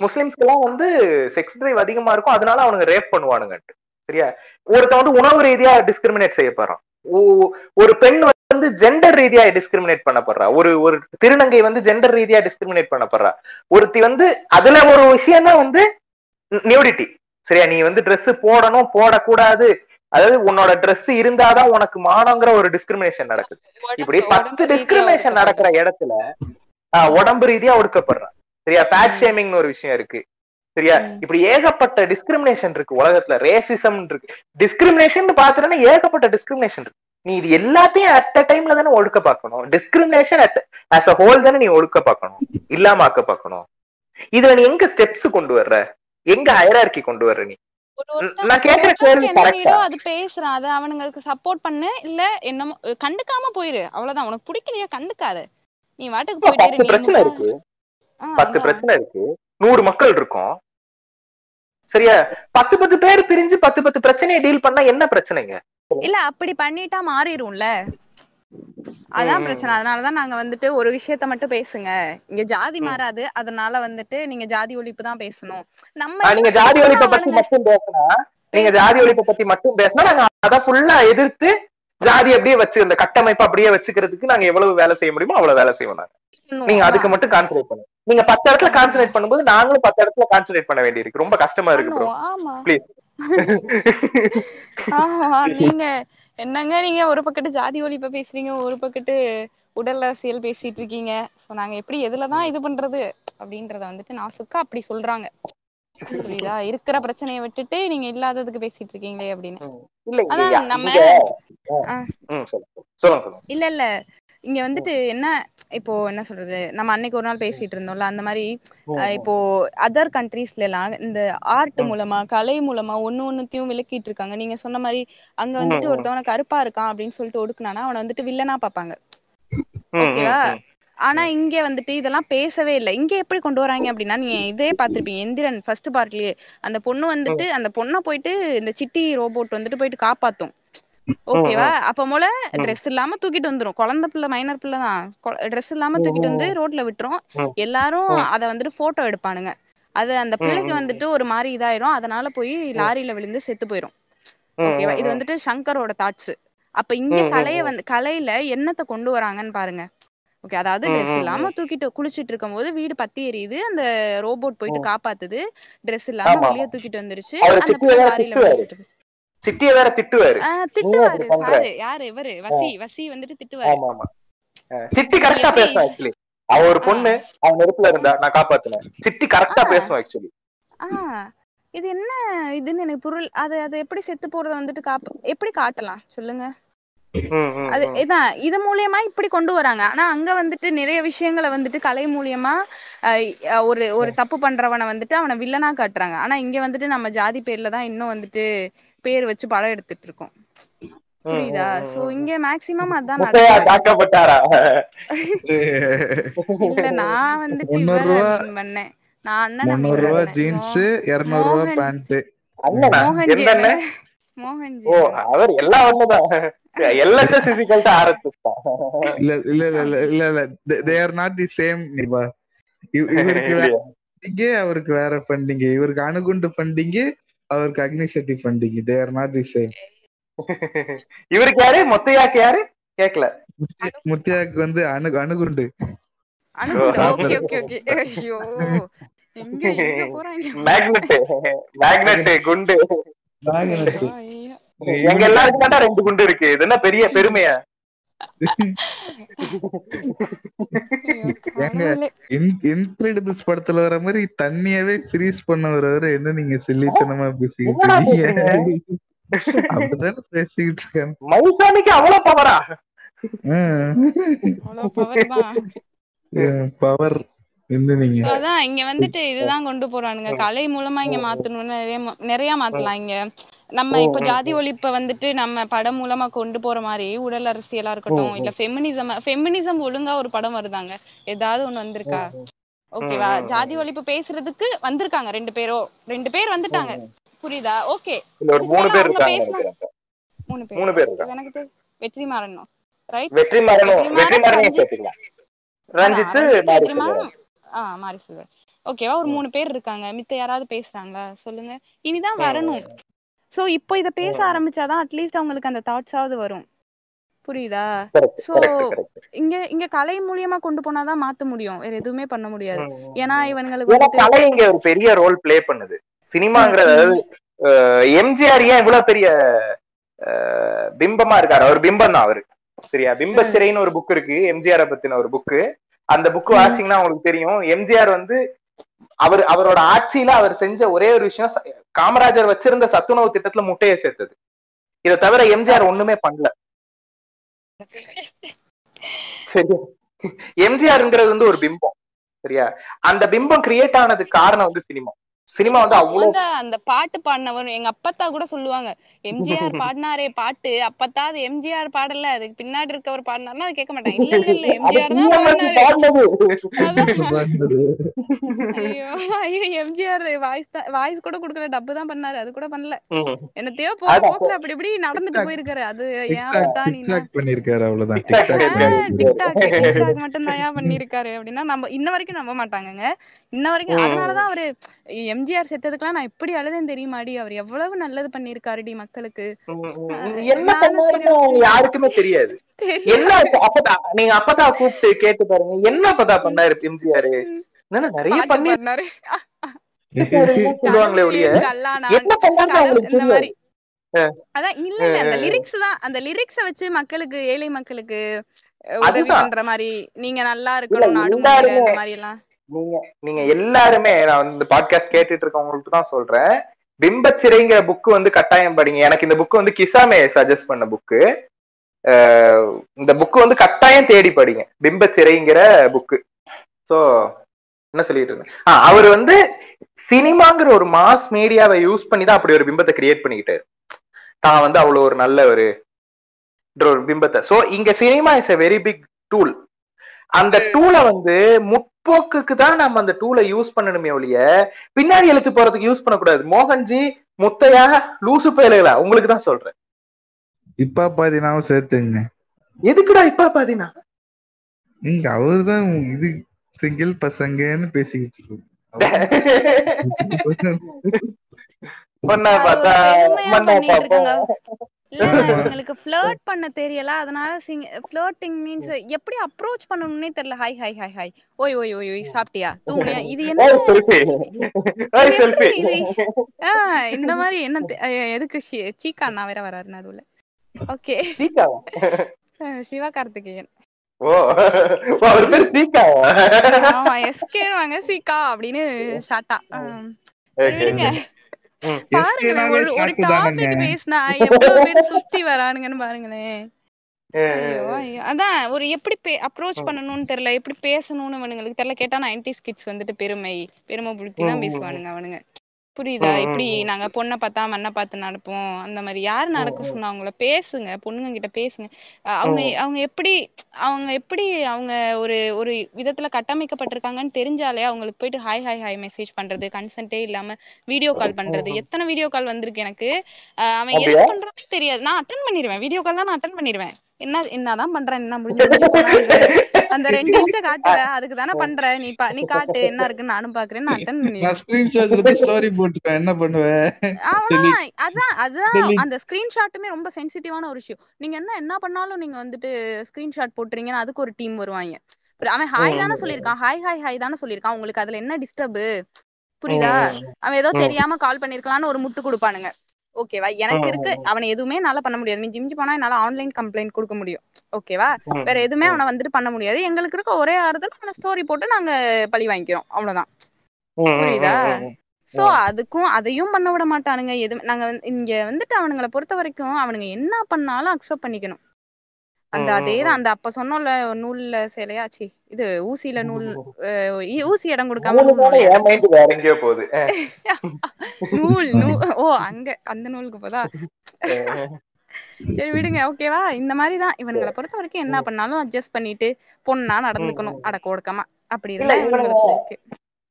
முஸ்லிம்ஸ்க்கு எல்லாம் வந்து செக்ஸ் டிரைவ் அதிகமா இருக்கும். அதனால அவனுங்க ரேப் பண்ணுவானுங்கன்ட்டு. சரியா? ஒருத்தன் வந்து உணவு ரீதியா டிஸ்கிரிமினேட் செய்யப்படுறான் ஓ- ஒரு பெண் வந்து ஜெண்டர் ரீதியா டிஸ்கிரிமினேட் பண்ணப்படுறா. ஒரு ஒரு திருநங்கை வந்து ஜெண்டர் ரீதியா டிஸ்கிரிமினேட் பண்ணப்படுறா. ஒருத்தி வந்து அதுல ஒரு விஷயம் தான் வந்து நியூடிட்டி சரியா? நீ வந்து Dress போடணும் போடக்கூடாது. அதாவது உன்னோட Dress இருந்தாதான் உனக்கு மானங்கிற ஒரு டிஸ்கிரிமினேஷன் நடக்குது. இப்படி பத்து டிஸ்கிரிமினேஷன் நடக்கிற இடத்துல உடம்பு ரீதியா ஒடுக்கப்படுறான் சரியா? ஃபேட் ஷேமிங்னு ஒரு விஷயம் இருக்கு. சரியா. இப்படி ஏகப்பட்ட டிஸ்கிரிமினேஷன் இருக்கு உலகத்துல. ரேசிசம் இருக்கு. டிஸ்கிரிமினேஷன் பாத்துட்டேன்னா ஏகப்பட்ட டிஸ்கிரிமினேஷன் இருக்கு. நீ இது எல்லாத்தையும் அட் அ டைம்ல தானே ஒடுக்க பார்க்கணும். Discrimination at as a whole தானே நீ ஒடுக்க பார்க்கணும். இல்லாம ஆக்க பார்க்கணும். இதுல நீ எங்க ஸ்டெப்ஸ் கொண்டு வர்ற? எங்க ஹைரார்கி கொண்டு வர்ற நீ? நான் கேக்குற கேள்வி ஆ? அது பேசுறான். அது அவனுங்களுக்கு சப்போர்ட் பண்ணு. இல்ல என்னமோ கண்டுக்காம போயிரு. அவ்வளவுதான். உனக்கு பிடிக்கலையா? கண்டுக்காத. நீ வாட்டுக்கு போயிட்டே பிரச்சனை இருக்கு. பத்து. பிரச்சனை இருக்கு. நூறு மக்கள் இருக்கும். சரியா? பத்து பத்து பேர் பிரிஞ்சு பத்து பத்து பிரச்சனையை டீல் பண்ணா என்ன பிரச்சனைங்க? இல்ல அப்படி பண்ணிட்டா மாறிடும்ல அதான். பிரச்சனை. அதனாலதான் நாங்க வந்துட்டு ஒரு விஷயத்த மட்டும் பேசுங்க. இங்க ஜாதி. மாறாது. அதனால வந்துட்டு நீங்க ஜாதி ஒழிப்பு தான் பேசணும். நம்ம நீங்க ஜாதி ஒழிப்பை பத்தி மட்டும் பேசினா நீங்க ஜாதி ஒழிப்பை பத்தி மட்டும் பேசினா நாங்க அதை ஃபுல்லா எதிர்த்து ஜாதி அப்படியே வச்சு அந்த கட்டமைப்பு அப்படியே வச்சுக்கிறதுக்கு நாங்க எவ்வளவு வேலை செய்ய முடியுமோ அவ்வளவு வேலை செய்வோம் நாங்க. நீங்க அதுக்கு. மட்டும் கான்சென்ட்ரேட் பண்ணுங்க. நீங்க பத்து இடத்துல கான்சென்ட்ரேட் பண்ணும்போது நாங்களும் பத்து இடத்துல கான்சென்ட்ரேட் பண்ண வேண்டியிருக்கு. ரொம்ப கஷ்டமா இருக்கு ப்ளீஸ் ஆமா நீங்க என்னங்க நீங்க ஒரு பக்கத்து ஜாதி ஒழிப்ப பேசுறீங்க ஒரு பக்கத்து உடல் அரசியல் பேசிட்டு இருக்கீங்க. சோ நாங்க எப்படி எதுலதான் இது பண்றது அப்படின்றத வந்துட்டு நாசுக்கா அப்படி சொல்றாங்க. புரியுதா? இருக்கிற பிரச்சனையை விட்டுட்டு நீங்க இல்லாததுக்கு பேசிட்டு இருக்கீங்களே அப்படின்னு. அதான் நம்ம இல்ல இல்ல. இங்க வந்துட்டு என்ன இப்போ என்ன சொல்றது? நம்ம அன்னைக்கு ஒரு நாள் பேசிட்டு இருந்தோம்ல அந்த மாதிரி இப்போ அதர் கண்ட்ரீஸ்ல எல்லாம் இந்த ஆர்ட். மூலமா கலை மூலமா ஒண்ணு ஒண்ணுத்தையும் விளக்கிட்டு இருக்காங்க. நீங்க சொன்ன மாதிரி அங்க வந்துட்டு. ஒருத்தவன கருப்பா இருக்கான் அப்படின்னு சொல்லிட்டு ஒடுக்குனானா அவனை வந்துட்டு வில்லனா பாப்பாங்க ஓகேவா. ஆனா இங்க வந்துட்டு இதெல்லாம் பேசவே இல்லை. இங்க எப்படி கொண்டு வராங்க அப்படின்னா நீங்க இதே பாத்திருப்பீங்க எந்திரன் ஃபர்ஸ்ட் பார்ட்லயே அந்த பொண்ணு வந்துட்டு அந்த பொண்ணை போயிட்டு இந்த சிட்டி ரோபோட் வந்துட்டு போயிட்டு காப்பாத்தும். ஓகேவா? அப்ப போல ட்ரெஸ் இல்லாம தூக்கிட்டு வந்துரும். குழந்தை பிள்ளை மைனர் பிள்ளை தான். ட்ரெஸ் இல்லாம தூக்கிட்டு வந்து ரோட்ல விட்டுரும். எல்லாரும் அத வந்துட்டு போட்டோ எடுப்பானுங்க. அது அந்த பிள்ளைக்கு. வந்துட்டு ஒரு மாதிரி இதாயிரும். அதனால போய் லாரியில விழுந்து செத்து போயிரும். ஓகேவா? இது. வந்துட்டு சங்கரோட தாட்ஸ் அப்ப இங்க கலைய. வந்து கலையில என்னத்த கொண்டு வராங்கன்னு பாருங்க. ஓகே அதாவது ட்ரெஸ் இல்லாம. தூக்கிட்டு குளிச்சிட்டு இருக்கும்போது வீடு பத்தி எரியுது. அந்த ரோபோட் போயிட்டு. காப்பாத்துது. ட்ரெஸ் இல்லாம வெளிய. தூக்கிட்டு வந்துருச்சு. அந்த சிட்டியை பிள்ளை வேற லாரியில திட்டுவாரு. சிட்டியை வேற திட்டுவாரு. சாரு யாரு இவரு? வசி வசி வந்துட்டு திட்டுவாரு. ஆமா ஆமா. அஹ் சிட்டி கரெக்டா? பேசும் ஆக்சுவலி அவ ஒரு பொண்ணு அவன் நெருப்புல இருந்தா நான் காப்பாத்தினேன். சிட்டி கரெக்டா. பேசும் ஆக்சுவலி இது என்ன இதுன்னு எனக்கு பொருள் அது அது எப்படி செத்து போறத வந்துட்டு காப்ப எப்படி காட்டலாம்? சொல்லுங்க. அது இதான் இது மூலியமா இப்படி கொண்டு வராங்க. ஆனா அங்க வந்துட்டு நிறைய விஷயங்களை வந்துட்டு கலை மூலியமா ஒரு ஒரு தப்பு பண்றவனை வந்துட்டு அவனை வில்லனா காட்டுறாங்க. ஆனா இங்க வந்துட்டு நம்ம ஜாதி பேர்ல தான் இன்னும் வந்துட்டு பேர் வச்சு படம் எடுத்துட்டு இருக்கோம். புரியுதா? சோ இங்க மேக்சிமம் அதான் இல்ல நான் வந்துட்டு பண்ணேன். நான் அண்ணனை ரூபா ஜீன்ஸ் இருநூறு ரூபா பேண்ட் அவர் எல்லாம் ஒண்ணுதான். எல்ஹெச்எஸ் பிசிக்கல்ட்ட ஆரம்பிச்சுட்டான் இல்ல இல்ல இல்ல இல்ல இல்ல இல்ல. They are not the same Nipah இவருக்கு? ஃபண்டிங்க அவருக்கு வேற ஃபண்டிங்க இவருக்கு அணுகுண்டு ஃபண்டிங்க அவருக்கு அக்னி சட்டி ஃபண்டிங்க they are not the same இவருக்கு யாரு? மொத்தையாக்கு யாரு? கேக்கல. முத்தியாக்கு வந்து அணு அணுகுண்டு. அனுகுண்டு ஓ. Okay okay okay. ஐயோ. எங்க எங்க போறாங்க? மேக்னெட் மேக்னெட் குண்டு. நாகநட்டு. எங்க எல்லாருக்கும் தாண்டா ரெண்டு குண்டு இருக்கு? இது என்ன பெரிய பெருமையா. இன்கிரெடிபிள்ஸ் படத்துல வர மாதிரி தண்ணியவே ஃப்ரீஸ் பண்ண வரவரு என்ன நீங்க சொல்லித்தனமா பேசிக்கிட்டு அப்படிதானே பேசிக்கிட்டு இருக்கேன். மயில்சாமிக்கு அவ்வளவு பவரா தான். பவர் அதான் இங்க வந்துட்டு இதுதான் கொண்டு போறானுங்க. கலை மூலமா இங்க மாத்தணும்னு நிறைய நிறைய மாத்தலாம் இங்க. நம்ம இப்ப ஜாதி ஒழிப்ப வந்துட்டு நம்ம படம் மூலமா கொண்டு போற மாதிரி உடல் அரசியலா இருக்கட்டும் இல்ல ஃபெமினிசம் ஃபெமினிசம் ஒழுங்கா ஒரு படம் வருதாங்க? ஏதாவது ஒண்ணு வந்திருக்கா? ஓகேவா ஜாதி ஒழிப்பு பேசுறதுக்கு வந்திருக்காங்க ரெண்டு பேரோ ரெண்டு பேர் வந்துட்டாங்க. புரியுதா? ஓகே மூணு பேர் எனக்கு வெற்றி மாறணும் ரைட் வெற்றி வெற்றிமாறன் வெற்றி செல்வராஜ். ஆ மாரி செல்வன் ஓகேவா ஒரு மூணு பேர் இருக்காங்க. மித்த யாராவது பேசுறாங்களா? சொல்லுங்க. இனிதான் வரணும். சோ இப்போ இத பேச. ஆரம்பிச்சாதான் அட்லீஸ்ட் அவங்களுக்கு அந்த தாட்ஸாவது வரும். புரியுதா? சோ. இங்க இங்க கலை மூலியமா கொண்டு போனாதான் மாத்த முடியும். வேற எதுவுமே பண்ண முடியாது. ஏன்னா. இவங்களுக்கு கலை இங்க ஒரு பெரிய ரோல் ப்ளே பண்ணுது. சினிமாங்கிறது எம்ஜிஆர் ஏன் இவ்வளவு பெரிய பிம்பமா இருக்காரு? அவர் பிம்பம் தான் அவரு. சரியா? பிம்பச்சிறைன்னு ஒரு புக் இருக்கு எம்ஜிஆரை பத்தின ஒரு புக்கு அந்த புக். வாசிங்கன்னா உங்களுக்கு தெரியும். எம்ஜிஆர் வந்து அவர் அவரோட ஆட்சியில அவர் செஞ்ச ஒரே ஒரு விஷயம் காமராஜர் வச்சிருந்த சத்துணவு திட்டத்துல முட்டையை சேர்த்தது. இதை தவிர எம்ஜிஆர் ஒண்ணுமே பண்ணல. சரியா எம்ஜிஆர்ங்கிறது வந்து ஒரு பிம்பம் சரியா? அந்த பிம்பம் கிரியேட் ஆனதுக்கு காரணம் வந்து சினிமா. சினிமா வந்து அவ்வளவு அந்த பாட்டு பாடினவர் எங்க அப்பத்தா கூட சொல்லுவாங்க எம்ஜிஆர் பாடினாரே பாட்டு அப்பத்தா அது எம்ஜிஆர் பாடல அதுக்கு பின்னாடி இருக்கவர் பாடினாருன்னா அது கேட்க மாட்டாங்க. இல்ல இல்ல எம்ஜிஆர் தான் ஐயோ ஐயோ எம்ஜிஆர் வாய்ஸ் தான் வாய்ஸ் கூட கொடுக்கல டப்பு தான் பண்ணாரு அது கூட பண்ணல. என்னத்தையோ அதான். போக்குல அப்படி இப்படி நடந்துட்டு. போயிருக்காரு அது ஏன் அப்பத்தா நீ பண்ணிருக்காரு அவ்வளவுதான். டிக்டாக். டிக்டாக் மட்டும் தான் ஏன் பண்ணிருக்காரு அப்படின்னா நம்ம இன்ன வரைக்கும் நம்ப மாட்டாங்கங்க. இன்ன வரைக்கும். அதனாலதான் அவரு எம்ஜிஆர் செத்ததுக்கெல்லாம் நான் எப்படி அழுதேன் தெரியுமாடி? அவர் எவ்வளவு நல்லது பண்ணிருக்காருடி மக்களுக்கு. என்ன யாருக்குமே தெரியாது. என்ன அப்பதா நீங்க அப்பதா கூப்பிட்டு கேட்டு பாருங்க. என்ன அப்பதா பண்ணாரு எம்ஜிஆர்? நிறைய பண்ணி சொல்லுவாங்களே ஒழிய. என்ன அதான் இல்ல இல்ல அந்த லிரிக்ஸ் தான். அந்த லிரிக்ஸ வச்சு மக்களுக்கு ஏழை மக்களுக்கு உதவி. பண்ற மாதிரி நீங்க நல்லா இருக்கணும் நாடு இந்த மாதிரி எல்லாம் நீங்க நீங்க எல்லாருமே நான் இந்த பாட்காஸ்ட் கேட்டுட்டு இருக்கவங்களுக்கு தான் சொல்றேன். பிம்பச்சிறைங்கிற புக் வந்து கட்டாயம் படிங்க. எனக்கு இந்த புக் வந்து கிசாமே சஜஸ்ட் பண்ண புக்கு இந்த புக் வந்து கட்டாயம் தேடி படிங்க. பிம்பச்சிறைங்கிற புக்கு சோ என்ன சொல்லிட்டு இருந்தேன்? அவர் வந்து சினிமாங்கிற ஒரு மாஸ் மீடியாவை யூஸ் பண்ணி தான் அப்படி ஒரு பிம்பத்தை கிரியேட் பண்ணிக்கிட்டாரு. தான் வந்து அவ்வளவு ஒரு நல்ல ஒரு ஒரு பிம்பத்தை. சோ இங்க cinema is a very big tool அந்த டூலை வந்து முற்போக்குக்கு தான் நம்ம அந்த டூலை யூஸ் பண்ணணுமே ஒழிய பின்னாடி எழுத்து போறதுக்கு யூஸ் பண்ணக்கூடாது. மோகன்ஜி முத்தையா லூசு பயலுகளா? உங்களுக்கு தான் சொல்றேன். இப்ப பாதினாவும் சேர்த்துங்க. எதுக்குடா இப்ப பாத்தீங்கன்னா இங்க அவர்தான் இது சிங்கிள் பசங்கன்னு பேசிக்கிட்டு இருக்கோம். பொண்ணா பார்த்தா இருக்காங்க பார்ப்போம். இல்ல இவங்களுக்கு ஃபிளர்ட் பண்ண தெரியல. அதனால ஃபிளர்ட்டிங் மீன்ஸ் எப்படி அப்ரோச் பண்ணணும்னே தெரியல. ஹாய் ஹாய் ஹாய் ஹாய் ஓய் ஓய் ஓய் ஓய் சாப்பிட்டியா? தூங்குனியா? இது என்ன? எப்படி இது ஆஹ் இந்த மாதிரி என்ன எதுக்கு சீக்கா அண்ணா வேற வராரு நடுவுல. ஓகே. சிவா கார்த்திகேயன். சீக்கா? அப்படின்னு ஷார்ட்டா பாருங்களேன் ஒரு டாபிக் பேசினா எவ்வளவு பேர் சுத்தி வரானுங்கன்னு பாருங்களேன். அதான் ஒரு எப்படி அப்ரோச் பண்ணணும்னு தெரியல. எப்படி பேசணும்னு அவனுங்களுக்கு தெரியல. கேட்டா நைன்டிஸ் கிட்ஸ் வந்துட்டு பெருமை பெருமை தான் ம், பேசுவானுங்க அவனுங்க. புரியுதா? ம். நாங்க பொண்ணை பார்த்தா மண்ணை பார்த்து நடப்போம். அந்த மாதிரி யார் நடக்க சொன்னா அவங்கள பேசுங்க. பொண்ணுங்க கிட்ட பேசுங்க அவங்க. அவங்க எப்படி அவங்க எப்படி அவங்க ஒரு ஒரு விதத்துல கட்டமைக்கப்பட்டிருக்காங்கன்னு தெரிஞ்சாலே அவங்களுக்கு போயிட்டு ஹாய் ஹாய் ஹாய் மெசேஜ் பண்றது கன்சென்ட்டே இல்லாம வீடியோ கால் பண்றது. எத்தனை வீடியோ கால் வந்திருக்கு எனக்கு? அவன் அப்படியா? பண்றானே தெரியாது. நான் அட்டன் பண்ணிடுவேன் வீடியோ கால் தான் நான் அட்டன் பண்ணிடுவேன் என்ன என்னதான் பண்றேன் என்ன முடிஞ்சு முடிஞ்சு அந்த ரெண்டு இன்ச்ச காட்டுவ அதுக்கு தானே பண்ற? நீ பா நீ காட்டு. என்ன இருக்குன்னு நானும் பாக்குறேன். நான் அட்டன் ஸ்கிரீன்ஷாட் எடுத்து ஸ்டோரி போட்டுப்பேன். என்ன பண்ணுவேன் அதான் அதான். அந்த ஸ்கிரீன்ஷாட்டுமே ரொம்ப சென்சிட்டிவான ஒரு விஷயம். நீங்க என்ன என்ன பண்ணாலும் நீங்க வந்துட்டு ஸ்கிரீன்ஷாட் போட்டுறீங்கன்னா அதுக்கு ஒரு டீம் வருவாங்க. அவன் ஹாய் தானே சொல்லியிருக்கான். ஹாய் ஹாய் ஹாய் தானே சொல்லியிருக்கான். உங்களுக்கு அதுல என்ன டிஸ்டர்ப் புரியுதா? அவன் ஏதோ. தெரியாம கால் பண்ணிருக்கலாம்னு ஒரு முட்டு கொடுப்பானுங்க. ஓகேவா எனக்கு இருக்கு. அவனை எதுவுமே என்னால பண்ண முடியாது. மிஞ்சி மிஞ்சி போனா என்னால ஆன்லைன் கம்ப்ளைண்ட் கொடுக்க முடியும். ஓகேவா. வேற எதுவுமே அவனை வந்துட்டு பண்ண முடியாது. எங்களுக்கு இருக்க ஒரே ஆறுதல் அவனை ஸ்டோரி போட்டு நாங்க பழி வாங்கிக்கிறோம். அவ்வளவுதான். புரியுதா. சோ அதுக்கும் அதையும் பண்ண விட மாட்டானுங்க. எது நாங்க இங்க வந்துட்டு அவனுங்கள பொறுத்த வரைக்கும் அவனுங்க என்ன பண்ணாலும் அக்செப்ட் பண்ணிக்கணும். அந்த ம், அதே ம், தான் அந்த அப்ப சொன்னோம்ல நூல்ல சேலையாச்சு இது ஊசியில நூல் ஊசி இடம் கொடுக்காம நூல் நூல் ஓ அங்க அந்த நூலுக்கு போதா? சரி விடுங்க ஓகேவா? இந்த மாதிரி தான். இவனுங்களை பொறுத்த வரைக்கும் என்ன பண்ணாலும் அட்ஜஸ்ட் பண்ணிட்டு பொண்ணா நடந்துக்கணும். அடக்க ஒடுக்கமா அப்படி இருந்தா இருக்கு.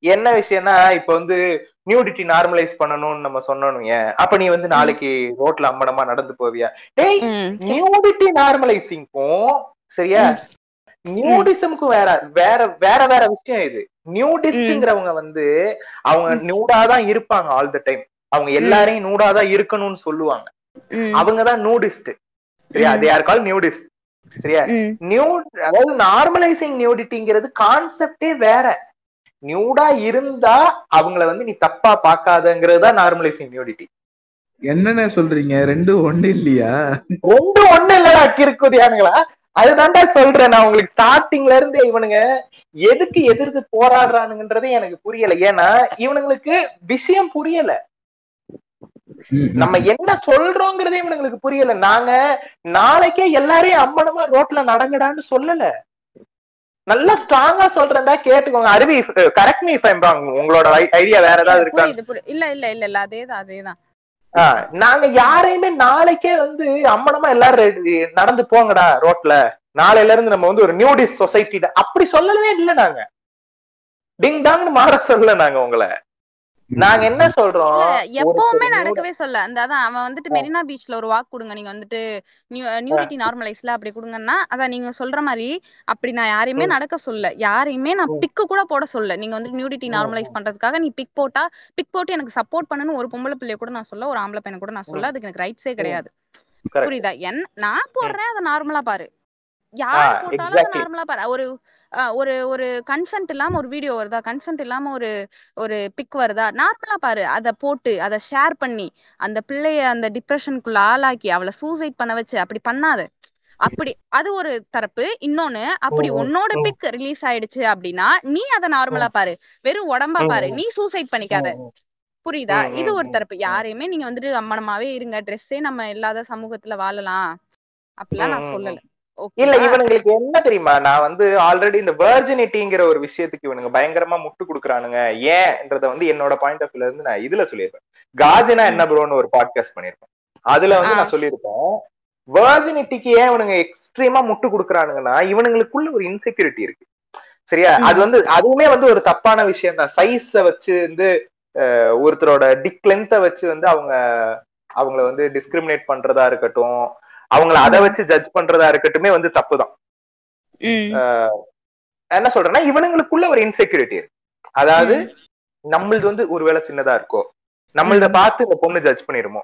என்ன விஷயம்னா இப்ப வந்து நியூடிட்டி நார்மலைஸ் பண்ணணும்னு நம்ம சொன்னோம் ஏன் அப்ப நீ வந்து நாளைக்கு ரோட்ல அம்மனமா நடந்து போவியா? டேய். நியூடிட்டி நார்மலைசிங்க்கும் சரியா? நியூடிசம்க்கும் வேற வேற வேற வேற விஷயம் இது. நியூடிஸ்ட்ங்கிறவங்க வந்து அவங்க நியூடாதான் இருப்பாங்க ஆல் த டைம் அவங்க எல்லாரையும் நூடாதான் இருக்கணும்னு சொல்லுவாங்க. அவங்கதான் நூடிஸ்ட் சரியா? ம். தே ஆர் கால்? நியூடிஸ்ட் சரியா? நியூ அதாவது நார்மலைசிங் நியூடிட்டிங்கிறது கான்செப்டே வேற. நியூடா இருந்தா அவங்கள வந்து நீ தப்பா பாக்காதங்கிறது தான் நார்மலைசிங் நியூடிட்டி. என்னென்ன சொல்றீங்க? ரெண்டும் ஒண்ணு இல்லையா? ரெண்டும் ஒண்ணு இல்லடா கிறுக்குதியானுங்களா? அதுதான்டா சொல்றேன் நான் உங்களுக்கு. ஸ்டார்டிங்ல இருந்து இவனுங்க எதுக்கு எதிர்த்து போராடுறானுங்கன்றதே எனக்கு புரியல. ஏன்னா இவனுங்களுக்கு விஷயம் புரியல. நம்ம என்ன சொல்றோங்கிறதே இவனுங்களுக்கு புரியல. நாங்க நாளைக்கே எல்லாரையும் அம்மனமா ரோட்ல நடங்கடான்னு சொல்லல. நல்லா ஸ்ட்ராங்கா சொல்றேன்டா கேட்டுக்கோங்க. அருவி கரெக்ட் மீ ஃபைம் உங்களோட ஐடியா வேற ஏதாவது இருக்கா இல்ல இல்ல இல்ல இல்ல அதேதான் அதேதான். நாங்க யாரையுமே நாளைக்கே வந்து அம்மனமா எல்லாரும் நடந்து போங்கடா ரோட்ல. நாளையில இருந்து நம்ம வந்து ஒரு நியூடிஸ் சொசைட்டி அப்படி சொல்லவே இல்லை நாங்க. டிங் டாங்னு மாற சொல்லல நாங்க உங்களை. நாங்க என்ன சொல்றோம்? எப்பவுமே நடக்கவே சொல்ல. அந்த அதான் அவன் வந்துட்டு மெரினா பீச்ல ஒரு வாக் கொடுங்க. நீங்க வந்துட்டு நியூடிட்டி நார்மலைஸ்ல அப்படி கொடுங்கன்னா அதான் நீங்க சொல்ற மாதிரி அப்படி நான் யாரையுமே நடக்க சொல்ல. யாரையுமே நான் பிக்கு கூட போட சொல்ல. நீங்க வந்து நியூடிட்டி நார்மலைஸ் பண்றதுக்காக நீ பிக் போட்டா பிக் போட்டு எனக்கு சப்போர்ட் பண்ணணும் ஒரு பொம்பளை பிள்ளைய கூட நான் சொல்ல ஒரு ஆம்பளை பையனை கூட நான் சொல்ல. அதுக்கு எனக்கு ரைட்ஸே கிடையாது. புரியுதா? என் நான் போடுறேன் அதை நார்மலா பாரு. யார் போட்டாலும். நார்மலா பாரு. ஒரு ஒரு ஒரு கன்சென்ட் இல்லாம ஒரு வீடியோ வருதா? கன்சென்ட் இல்லாம ஒரு ஒரு பிக் வருதா? நார்மலா பாரு. அத போட்டு அத ஷேர் பண்ணி அந்த பிள்ளைய அந்த டிப்ரெஷனுக்குள்ள ஆளாக்கி அவளை சூசைட் பண்ண வச்சு அப்படி பண்ணாத. அப்படி அது ஒரு தரப்பு. இன்னொன்னு அப்படி உன்னோட. பிக் ரிலீஸ் ஆயிடுச்சு அப்படின்னா நீ அத நார்மலா பாரு. வெறும் உடம்பா பாரு. நீ சூசைட் பண்ணிக்காத. புரியுதா? இது ஒரு தரப்பு. யாரையுமே நீங்க வந்துட்டு அம்மனமாவே இருங்க. ட்ரெஸ்ஸே நம்ம இல்லாத சமூகத்துல வாழலாம். அப்படிலாம் நான். சொல்லல. இல்ல இவனுங்களுக்கு என்ன தெரியுமா? நான் வந்து ஆல்ரெடி இந்த வெர்ஜினிட்டிங்கிற ஒரு விஷயத்துக்கு இவனுங்க பயங்கரமா முட்டு கொடுக்குறானுங்க. ஏன்ன்றத வந்து என்னோட பாயிண்ட் ஆஃப் வியூல இருந்து நான் இதுல சொல்லியிருப்பேன். காஜினா என்ன ப்ரோன்னு ஒரு பாட்காஸ்ட் பண்ணிருப்பேன் அதுல வந்து. நான் சொல்லியிருப்பேன் வெர்ஜினிட்டிக்கு ஏன் இவனுங்க எக்ஸ்ட்ரீமா முட்டு கொடுக்குறானுங்கன்னா இவனுங்களுக்குள்ள ஒரு இன்செக்யூரிட்டி இருக்கு. சரியா. அது வந்து அதுவுமே வந்து ஒரு தப்பான விஷயம் தான். சைஸ வச்சு வந்து ஒருத்தரோட டிக் லென்த்தை வச்சு வந்து அவங்க அவங்கள வந்து டிஸ்கிரிமினேட் பண்றதா இருக்கட்டும் அவங்கள அதை வச்சு ஜட்ஜ் பண்றதா இருக்கட்டுமே வந்து தப்பு தான் ம் என்ன சொல்றேன்னா இவனுங்களுக்குள்ள ஒரு இன்செக்யூரிட்டி இருக்கு. அதாவது நம்மளது வந்து ஒருவேளை சின்னதா இருக்கோ நம்மளத பார்த்து இந்த பொண்ணு ஜட்ஜ் பண்ணிருமோ?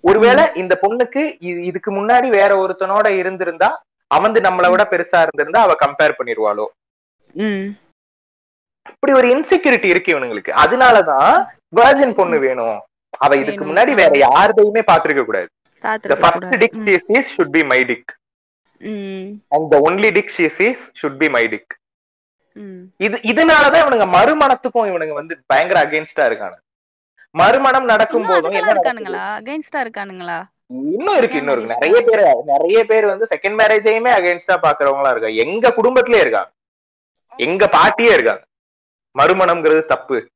ஒருவேளை இந்த பொண்ணுக்கு இது- இதுக்கு முன்னாடி வேற ஒருத்தனோட இருந்திருந்தா அவந்து நம்மளை விட பெருசா இருந்திருந்தா அவ கம்பேர் பண்ணிருவாளோ? ம். இப்படி ஒரு இன்செக்யூரிட்டி இருக்கு இவனுங்களுக்கு. அதனாலதான் வெர்ஜின் பொண்ணு வேணும். அவ இதுக்கு. முன்னாடி வேற யார்தையுமே பாத்திருக்க கூடாது. The first dick she sees should be my dick. ம். And the only dick she sees should be my dick. ம். இது இதனாலதான் இவனுங்க மறுமணத்துக்கும் இவனுங்க வந்து பயங்கர அகைன்ஸ்டா இருக்காங்க. மறுமணம் நடக்கும் போதும்? இருக்கானுங்களா? அகைன்ஸ்டா இருக்கானுங்களா? இன்னும் இருக்கு இன்னும் இருக்கு. நிறைய பேர் நிறைய பேர் வந்து செகண்ட் மேரேஜையுமே அகைன்ஸ்டா பாக்குறவங்களா இருக்காங்க. எங்க குடும்பத்திலே இருக்காங்க. எங்க பாட்டியே இருக்காங்க. மறுமணம்ங்கிறது தப்பு.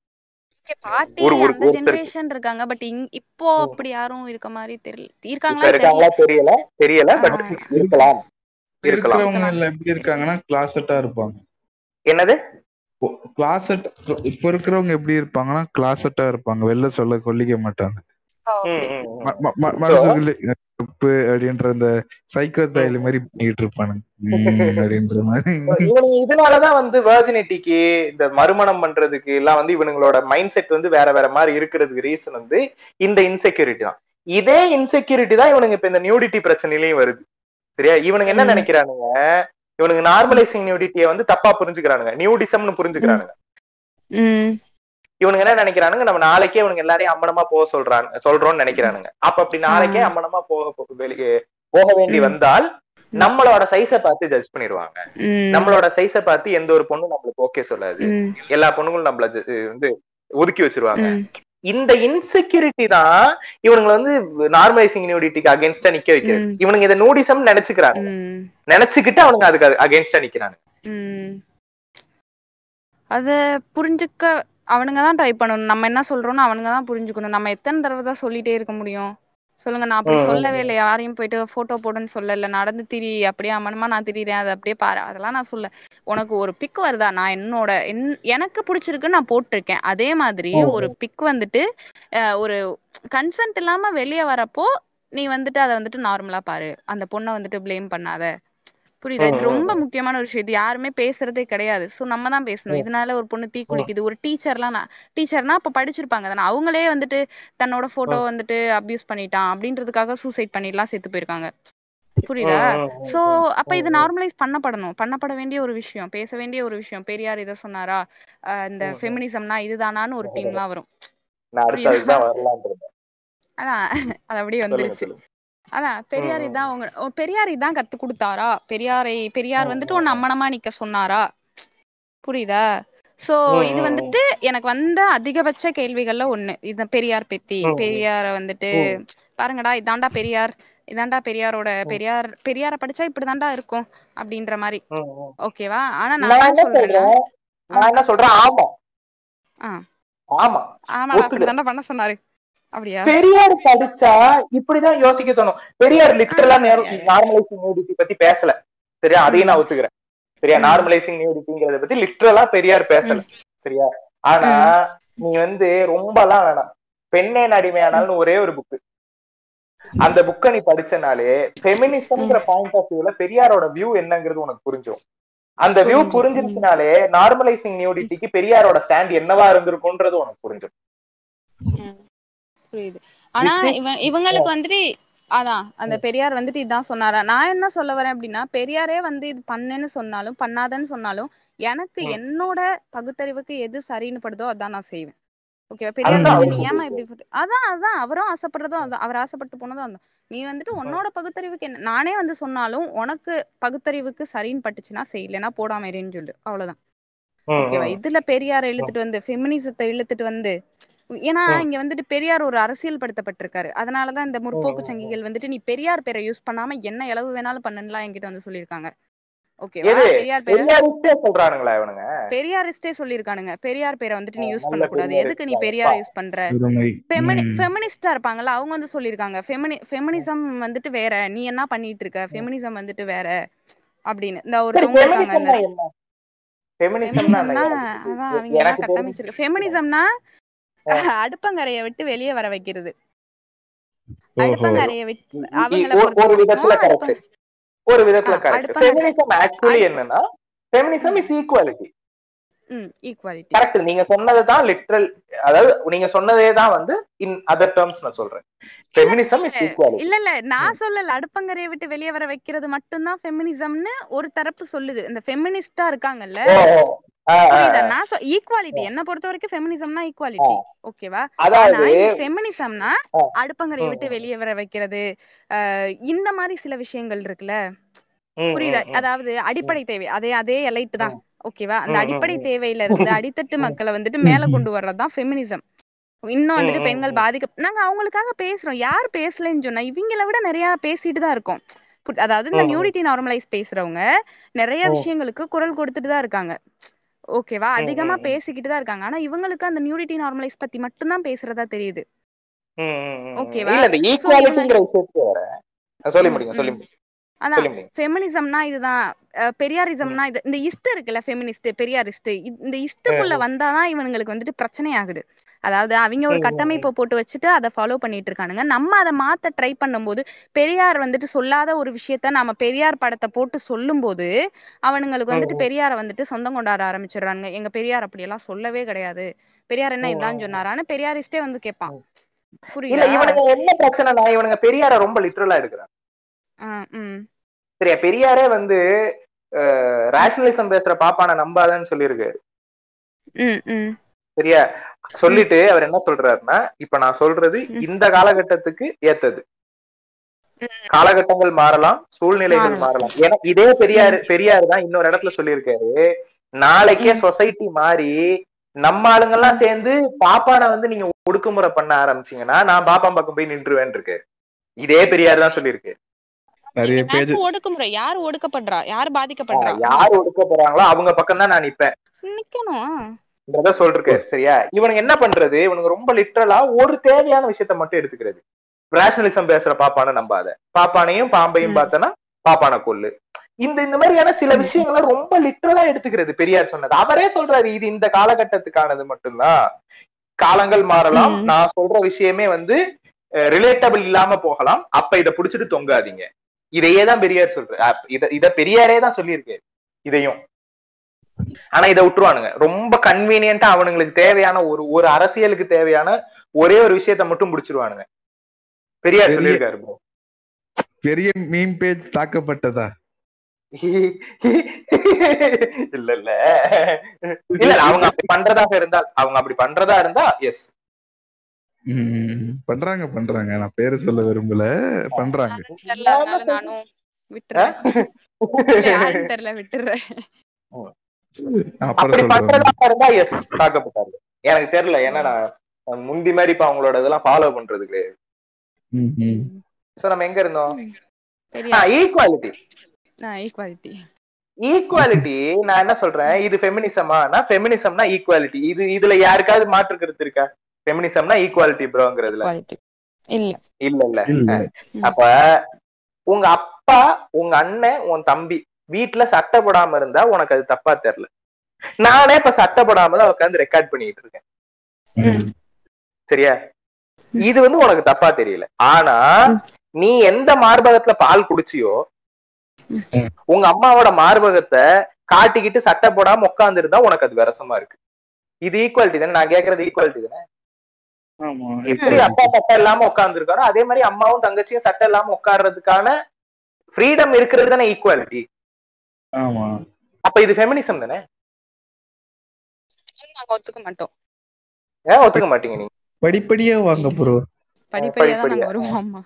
பாட்டி அந்த. ஜெனரேஷன் இருக்காங்க பட் இப்போ. அப்படி யாரும் இருக்க மாதிரி தெரியல. இருக்காங்களா தெரியல. தெரியல? பட். இருக்கலாம். இருக்கலாம். இருக்கிறவங்க எல்லாம் எப்படி இருக்காங்கன்னா கிளாசட்டா இருப்பாங்க. என்னது? கிளாசட் இப்ப இருக்கிறவங்க எப்படி இருப்பாங்கன்னா கிளாசட்டா இருப்பாங்க. வெளில சொல்ல கொல்லிக்க மாட்டாங்க. தப்பு அப்படின்ற அந்த சைக்கோ தைல மாதிரி பண்ணிட்டு இருப்பானுங்க அப்படின்ற மாதிரி. இவனுங்க இதனாலதான் வந்து வெர்ஜினிட்டிக்கு இந்த மறுமணம் பண்றதுக்கு எல்லாம் வந்து இவனுங்களோட மைண்ட் செட் வந்து வேற வேற மாதிரி இருக்கிறதுக்கு ரீசன் வந்து இந்த இன்செக்யூரிட்டி தான். இதே இன்செக்யூரிட்டி தான் இவனுங்க இப்ப இந்த நியூடிட்டி பிரச்சனையிலயும் வருது. சரியா? இவனுங்க என்ன. நினைக்கிறானுங்க? இவனுங்க நார்மலைசிங் நியூடிட்டியை வந்து தப்பா புரிஞ்சுக்கிறானுங்க. நியூடிசம்னு புரிஞ்சுக்கிறானுங்க. இவனுங்க என்ன நினைக்கிறானுங்க? நம்ம நாளைக்கே இவனுங்க எல்லாரையும் அம்மனமா போக சொல்றாங்க சொல்றோம்னு நினைக்கிறானுங்க. அப்ப அப்படி நாளைக்கே. அம்மனமா போக வெளியே போக வேண்டி. வந்தால் நம்மளோட சைஸை பார்த்து ஜட்ஜ் பண்ணிடுவாங்க. நம்மளோட சைஸை பார்த்து எந்த ஒரு பொண்ணும் நம்மளுக்கு ஓகே சொல்லாது. எல்லா பொண்ணுங்களும் நம்மள வந்து ஒதுக்கி வச்சிருவாங்க. இந்த இன்செக்யூரிட்டி தான் இவனுங்களை வந்து நார்மலைசிங் நியூடிட்டிக்கு அகேன்ஸ்டா நிக்க வைக்கிறது. இவனுங்க இதை நூடிசம் நினைச்சுக்கிறாங்க. நினைச்சுக்கிட்டு அவனுங்க அதுக்கு அகேன்ஸ்டா நிக்கிறாங்க அத புரிஞ்சுக்க அவனுங்க தான் ட்ரை பண்ணணும். நம்ம என்ன சொல்றோம்னு அவனுங்க தான் புரிஞ்சுக்கணும். நம்ம எத்தனை தடவை தான் சொல்லிட்டே இருக்க முடியும்? சொல்லுங்க நான் அப்படி சொல்லவே இல்லை யாரையும் போயிட்டு போட்டோ போடுன்னு சொல்லல. நடந்து திரி அப்படியே அம்மனமா நான் திரிறேன் அதை அப்படியே பாரு. அதெல்லாம் நான் சொல்ல உனக்கு ஒரு பிக் வருதா? நான் என்னோட என் எனக்கு பிடிச்சிருக்குன்னு நான் போட்டிருக்கேன். அதே மாதிரி ஒரு பிக் வந்துட்டு ஒரு கன்சென்ட் இல்லாம வெளியே வரப்போ நீ வந்துட்டு அதை வந்துட்டு நார்மலா பாரு. அந்த பொண்ணை வந்துட்டு ப்ளேம் பண்ணாத. புரியுதா? இது ரொம்ப முக்கியமான ஒரு விஷயம். இது யாருமே பேசுறதே கிடையாது. சோ நம்ம தான் பேசணும். இதனால ஒரு பொண்ணு தீ குளிக்குது. ஒரு டீச்சர்லாம் டீச்சர்னா அப்ப படிச்சிருப்பாங்க தானே. அவங்களே வந்துட்டு தன்னோட போட்டோ வந்துட்டு அபியூஸ் பண்ணிட்டான் அப்படின்றதுக்காக சூசைட் பண்ணிடலாம் செத்து போயிருக்காங்க. புரியுதா? சோ அப்ப இது நார்மலைஸ் பண்ணப்படணும். பண்ணப்பட வேண்டிய ஒரு விஷயம். பேச வேண்டிய ஒரு விஷயம். பெரியார் இத சொன்னாரா? இந்த. ஃபெமினிசம்னா இதுதானான்னு ஒரு வரும். தான் வரலான் இருந்தேன். அதான். அது அப்படியே வந்துருச்சு. அதான் பெரியார் இதான் ஓ, பெரியார் இதான் கத்து கொடுத்தாரா? பெரியாரை பெரியார் வந்துட்டு உன்னை. அம்மனமா நிக்க சொன்னாரா? புரியுதா? சோ இது. வந்துட்டு எனக்கு வந்த அதிகபட்ச கேள்விகள்ல ஒண்ணு. இந்த பெரியார் பெத்தி. பெரியார வந்துட்டு. பாருங்கடா இதாண்டா பெரியார் இதாண்டா பெரியாரோட பெரியார் பெரியார படிச்சா இப்படிதாண்டா இருக்கும் அப்படின்ற மாதிரி. ஓகேவா? ஆனா நான் என்ன சொல்றேன் நான் என்ன சொல்றேன் ஆமா. ஆமா. ஒத்துக்கிறேன் அப்படிதாண்டா பண்ண சொன்னாரு. பெரியார் படிச்சா இப்படிதான் யோசிக்க தோணும். பெரியார் லிட்டரலா. நார்மலைசிங் நியூடிட்டி பத்தி பேசல. சரியா? அதையும் நான் ஒத்துக்கிறேன். சரியா. நார்மலைசிங் நியூடிட்டிங்கிறத பத்தி லிட்டரலா பெரியார் பேசல. சரியா? ஆனா நீ வந்து ரொம்பலாம் வேணாம். பெண்ணே அடிமையானால்னு ஒரே ஒரு புக்கு அந்த புக்கை நீ படிச்சனாலே ஃபெமினிசம்ங்கிற பாயிண்ட் ஆஃப் வியூல பெரியாரோட வியூ என்னங்கிறது உனக்கு புரிஞ்சிடும் அந்த வியூ. புரிஞ்சிருச்சுனாலே நார்மலைசிங் நியூடிட்டிக்கு பெரியாரோட ஸ்டாண்ட் என்னவா இருந்திருக்கும்ன்றது உனக்கு புரிஞ்சிடும் புரியுது. ஆனா இவன் இவங்களுக்கு வந்துட்டு அதான் அந்த பெரியார் வந்துட்டு இதான் சொன்னாரா? நான் என்ன சொல்ல வரேன் அப்படின்னா பெரியாரே வந்து இது பண்ணுன்னு சொன்னாலும் பண்ணாதன்னு சொன்னாலும் எனக்கு. என்னோட பகுத்தறிவுக்கு எது சரின்னு படுதோ அதான் நான் செய்வேன். ஓகேவா? பெரியார் வந்துட்டு நீ அவரு ஏமா இப்படி போட்டு- அதான் அதான் அவரும் ஆசைப்படுறதும் அதான் அவர் ஆசைப்பட்டு போனதும் அதான். நீ வந்துட்டு உன்னோட பகுத்தறிவுக்கு என்ன நானே வந்து சொன்னாலும் உனக்கு பகுத்தறிவுக்கு சரின்னு பட்டுச்சுன்னா செய்யலைன்னா போடாம இருன்னு சொல்லு. அவ்வளவுதான். ம், ஓகேவா. இதுல பெரியார இழுத்துட்டு வந்து ஃபெமினிசத்தை இழுத்துட்டு வந்து ஏன்னா. இங்க வந்துட்டு பெரியார் ஒரு அரசியல் படுத்தப்பட்டிருக்காரு அதனாலதான் இந்த முற்போக்கு சங்கிகள் வந்துட்டு நீ பெரியார் பேரை யூஸ் பண்ணாம என்ன இளவு வேணாலும் பண்ணுலாம் என்கிட்ட வந்து சொல்லியிருக்காங்க. பெரியாரிஸ்டே சொல்றானுங்களா இவனுங்க? பெரியாரிஸ்டே சொல்லியிருக்கானுங்க. பெரியார் பேரை வந்துட்டு நீ யூஸ் பண்ணக்கூடாது. எதுக்கு நீ பெரியார. யூஸ் பண்ற. ஃபெமினிஸ்டா இருப்பாங்கல்ல அவங்க வந்து சொல்லியிருக்காங்க. ஃபெமினி ஃபெமினிசம் வந்துட்டு வேற. நீ என்ன பண்ணிட்டு இருக்க? ஃபெமினிசம் வந்துட்டு வேற. அப்படின்னு. இந்த ஒருத்தவங்க ஃபெமினிசம்னா அடுப்பங்கரைய விட்டு வெளியே வர வைக்கிறது. அடுப்பங்கரைய விட்டு அவங்கள ஒரு- விதத்துல கரெக்ட் ஃபெமினிசம் ஆக்சுவலி அடுப்பு என்னன்னா feminism is equality hmm equality correct நீங்க சொன்னதுதான் லிட்ரல் அதாவது நீங்க சொன்னதே தான் வந்து இன் அதர் டேர்ம்ஸ் நான் சொல்றேன். ஃபெமினிசம் இஸ் ஈக்குவாலிட்டி இல்ல இல்ல நான் சொல்லல. அடுப்பங்கரைய விட்டு வெளியே வர வைக்கிறது மட்டும்தான் ஃபெமினிசம்னு ஒரு தரப்பு சொல்லுது. இந்த ஃபெமினிஸ்டா இருக்காங்கல்ல ஈக்குவாலிட்டி என்ன பொறுத்த வரைக்கும் ஃபெமினிசம்னா ஈக்குவாலிட்டி ஓகேவா அதாவது ஃபெமினிசம்னா விட்டு வெளியே வர வைக்கிறது. இந்த மாதிரி சில விஷயங்கள் இருக்குல்ல? புரியுதா. அதாவது அடிப்படை தேவை. அதே அதே எலைட் தான். ஓகேவா அந்த அடிப்படை. தேவையில இருந்து அடித்தட்டு மக்களை வந்துட்டு மேல கொண்டு வர்றதுதான் ஃபெமினிசம் இன்னும் வந்துட்டு பெண்கள். பாதிக்க நாங்க அவங்களுக்காக பேசுறோம். யார் பேசலன்னு சொன்னா இவங்கள விட நிறைய பேசிட்டு தான் இருக்கோம். அதாவது இந்த. நியூடிட்டி நார்மலைஸ் பேசுறவங்க நிறைய. விஷயங்களுக்கு குரல் கொடுத்துட்டு தான் இருக்காங்க. ஓகேவா அதிகமா. பேசிக்கிட்டு தான் இருக்காங்க ஆனா இவங்களுக்கு அந்த நியூடிட்டி நார்மலைஸ் பத்தி மட்டும்தான் பேசுறதா தெரியுது. ஓகேவா? இல்ல இந்த ஈக்குவாலிட்டிங்கிற விஷயத்துக்கு வர சொல்லி ம், முடியுங்க ம். சொல்லி முடியுங்க அதான் ஃபெமினிசம்னா இதுதான். பெரியாரிசம்னா இது இந்த இஸ்ட் இருக்குல்ல ஃபெமினிஸ்ட் பெரியாரிஸ்ட். இந்த இஸ்டுக்குள்ள வந்தாதான் இவனுங்களுக்கு வந்துட்டு பிரச்சனை ஆகுது அதாவது அவங்க ஒரு கட்டமைப்பை போட்டு வச்சுட்டு அதை ஃபாலோ பண்ணிட்டு இருக்கானுங்க நம்ம அதை மாத்த ட்ரை பண்ணும்போது பெரியார் வந்துட்டு சொல்லாத ஒரு விஷயத்த நாம பெரியார் படத்தை போட்டு சொல்லும்போது அவனுங்களுக்கு வந்துட்டு. பெரியார வந்துட்டு சொந்தம் கொண்டாட ஆரம்பிச்சிடுறாங்க எங்க பெரியார் அப்படியெல்லாம் சொல்லவே கிடையாது. பெரியார் என்ன இதான். சொன்னாரான்னு பெரியாரிஸ்டே வந்து கேட்பான். இல்ல புரியுதா? இவனுங்க என்ன பிரச்சனைனா இவனுங்க பெரியார ரொம்ப லிட்டரலா எடுக்கிறாங்க. சரியா பெரியாரே வந்து ரேஷனலிசம் பேசுற பாப்பான நம்பாதன்னு சொல்லியிருக்காரு. சரியா? சொல்லிட்டு அவர் என்ன சொல்றாருன்னா இப்ப நான் சொல்றது. இந்த காலகட்டத்துக்கு ஏத்தது. காலகட்டங்கள் மாறலாம் சூழ்நிலைகள் மாறலாம். ஏன்னா இதே பெரியார் பெரியார் தான் இன்னொரு இடத்துல சொல்லியிருக்காரு. நாளைக்கே. சொசைட்டி மாறி நம்ம ஆளுங்கெல்லாம் சேர்ந்து பாப்பான வந்து நீங்க ஒடுக்குமுறை பண்ண ஆரம்பிச்சீங்கன்னா நான் பாப்பான் பக்கம் போய் நின்றுவேன் இருக்கு இதே பெரியார் தான் சொல்லியிருக்கு. நிறைய பேர் ஒடுக்குமுறை? யார் ஒடுக்கப்படுறா? யார் பாதிக்கப்படுறா? யார் ஒடுக்க போறாங்களோ அவங்க பக்கம் தான் நான் நிப்பேன். நிக்கணும்ன்றத சொல்லிருக்காரு சரியா? இவனுங்க என்ன பண்றது? இவனுங்க ரொம்ப லிட்டரலா ஒரு தேவையான விஷயத்த மட்டும் எடுத்துக்கிறது. ரேஷனலிசம் பேசுற பாப்பான நம்பாத. பாப்பானையும் பாம்பையும். பார்த்தனா பாப்பான கொல்லு. இந்த இந்த மாதிரியான சில விஷயங்களை ரொம்ப லிட்டரலா எடுத்துக்கிறது. பெரியார் சொன்னது. அவரே சொல்றாரு இது இந்த காலகட்டத்துக்கானது மட்டும்தான். காலங்கள் மாறலாம். நான் சொல்ற விஷயமே வந்து ரிலேட்டபிள் இல்லாம போகலாம். அப்ப இத புடிச்சிட்டு தொங்காதீங்க. இதையே தான் பெரியார் சொல்றாரு அஹ் இத பெரியாரே தான் சொல்லியிருக்கு இதையும். ஆனா இதை விட்டுருவானுங்க. ரொம்ப கன்வீனியன்ட்டா அவனுங்களுக்கு தேவையான ஒரு ஒரு அரசியலுக்கு தேவையான ஒரே ஒரு விஷயத்த மட்டும் முடிச்சிருவானுங்க. பெரியார் பெரிய- சொல்லியிருக்காரு. பெரிய மீம் பேஜ் தாக்கப்பட்டதா? இல்ல இல்ல. இல்ல அவங்க அப்படி பண்றதாக இருந்தால் அவங்க அப்படி பண்றதா இருந்தா எஸ் பண்றாங்க பண்றாங்க. நான் பேரு சொல்ல விரும்பல. பண்றாங்க. தெரியல அதனால நானும் விட்டுறேன். இல்ல, யாருன்னு தெரியல விட்டுறேன். அப்புறம் அப்படி சொல்றேன். பண்றதா இருந்தா எஸ் தாக்கப்பட்டாரு. எனக்கு தெரியல ஏன்னா நான் முந்தி மாதிரி இப்ப அவங்களோட இதெல்லாம் ஃபாலோ பண்றது கிடையாது. ம், ம். சோ நம்ம எங்க இருந்தோம்? ஈக்குவாலிட்டி நான் ஈக்குவாலிட்டி ஈக்குவாலிட்டி நான் என்ன சொல்றேன்? இது ஃபெமினிசமா நான் ஃபெமினிசம்னா ஈக்குவாலிட்டி இது இதுல யாருக்காவது மாற்று கருத்து இருக்கா? ஃபெமினிசம்னா ஈக்குவாலிட்டி ப்ரோங்கிறதுல இல்ல. இல்ல இல்ல. அப்ப உங்க அப்பா உங்க அண்ணன் உன் தம்பி வீட்டுல சட்டை போடாம இருந்தா உனக்கு அது தப்பா தெரியல. நானே இப்ப சட்டை போடாம தான் உட்காந்து ரெக்கார்ட் பண்ணிட்டு இருக்கேன். சரியா? இது வந்து உனக்கு தப்பா தெரியல. ஆனா நீ எந்த மார்பகத்துல பால் குடிச்சியோ உங்க அம்மாவோட மார்பகத்தை காட்டிக்கிட்டு சட்டை போடாம உட்கார்ந்து இருந்தா உனக்கு அது விரசமா இருக்கு. இது ஈக்குவாலிட்டி தானே? நான் கேக்குறது ஈக்குவாலிட்டி தானே? எப்படி அப்பா சட்டை இல்லாம உட்கார்ந்து இருக்காரோ அதே மாதிரி அம்மாவும் தங்கச்சியும் சட்டை இல்லாம உட்கார்றதுக்கான ஃப்ரீடம் இருக்கிறது தானே ஈக்குவாலிட்டி ஆமா. அப்ப இது ஃபெமினிசம் தானே? நாங்க ஒத்துக்க மாட்டோம். ஏன் ஒத்துக்க மாட்டீங்க நீங்க? படிப்படியா வாங்க ப்ரோ படிப்படியா தான் நாங்க. வருவோம் ஆமா.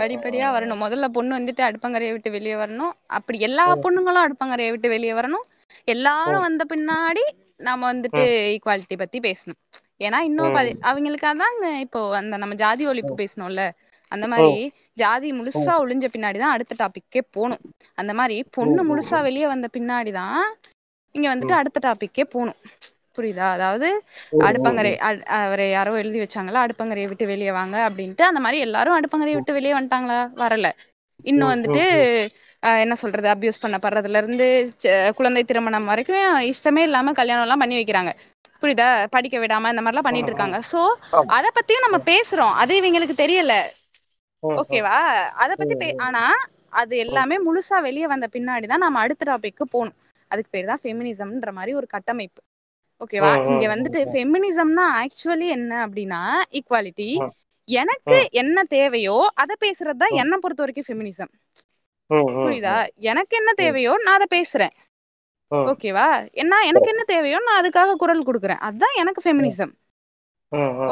படிப்படியா வரணும். முதல்ல பொண்ணு வந்துட்டு அடுப்பங்கரையை விட்டு வெளியே வரணும். அப்படி எல்லா பொண்ணுங்களும் அடுப்பங்கரையை விட்டு வெளியே வரணும். எல்லாரும் வந்த பின்னாடி நாம வந்துட்டு ஈக்குவாலிட்டி பத்தி பேசணும். ஏன்னா இன்னும் பதி- அவங்களுக்கு அதாங்க இப்போ அந்த நம்ம ஜாதி ஒழிப்பு பேசணும்ல. அந்த மாதிரி ஜாதி முழுசா ஒழிஞ்ச பின்னாடிதான் அடுத்த டாபிக்கே போகணும். அந்த மாதிரி பொண்ணு முழுசா வெளியே வந்த பின்னாடிதான் இங்க வந்துட்டு அடுத்த டாபிக்கே போகணும். புரியுதா? அதாவது அடுப்பங்கரை அவரை யாரோ எழுதி வச்சாங்களா? அடுப்பங்கரையை விட்டு வெளியே வாங்க அப்படின்ட்டு அந்த மாதிரி எல்லாரும் அடுப்பங்கரையை விட்டு வெளியே வந்துட்டாங்களா? வரல. இன்னும் வந்துட்டு என்ன சொல்றது அபியூஸ் பண்ணப்படுறதுல இருந்து குழந்தை திருமணம் வரைக்கும் இஷ்டமே இல்லாம கல்யாணம் எல்லாம் பண்ணி வைக்கிறாங்க. புரியுதா? படிக்க விடாம இந்த மாதிரிலாம் பண்ணிட்டு இருக்காங்க. சோ அத பத்தியும் நம்ம பேசுறோம். அது இவங்களுக்கு தெரியல. ஓகேவா அத பத்தி ஆனா அது எல்லாமே முழுசா வெளியே வந்த பின்னாடிதான் நம்ம அடுத்த டாபிக்கு போகணும். அதுக்கு பேர் தான் ஃபெமினிசம்ன்ற மாதிரி ஒரு கட்டமைப்பு. ஓகேவா இங்க வந்துட்டு. ஃபெமினிசம்னா ஆக்சுவலி என்ன அப்படின்னா ஈக்குவாலிட்டி எனக்கு என்ன தேவையோ அத பேசுறதுதான் என்ன பொறுத்த வரைக்கும் ஃபெமினிசம் புரியுதா? எனக்கு என்ன தேவையோ நான் அதை பேசுறேன். ஓகேவா? என்ன எனக்கு என்ன தேவையோ நான் அதுக்காக குரல் கொடுக்குறேன். அதுதான் எனக்கு ஃபெமினிசம்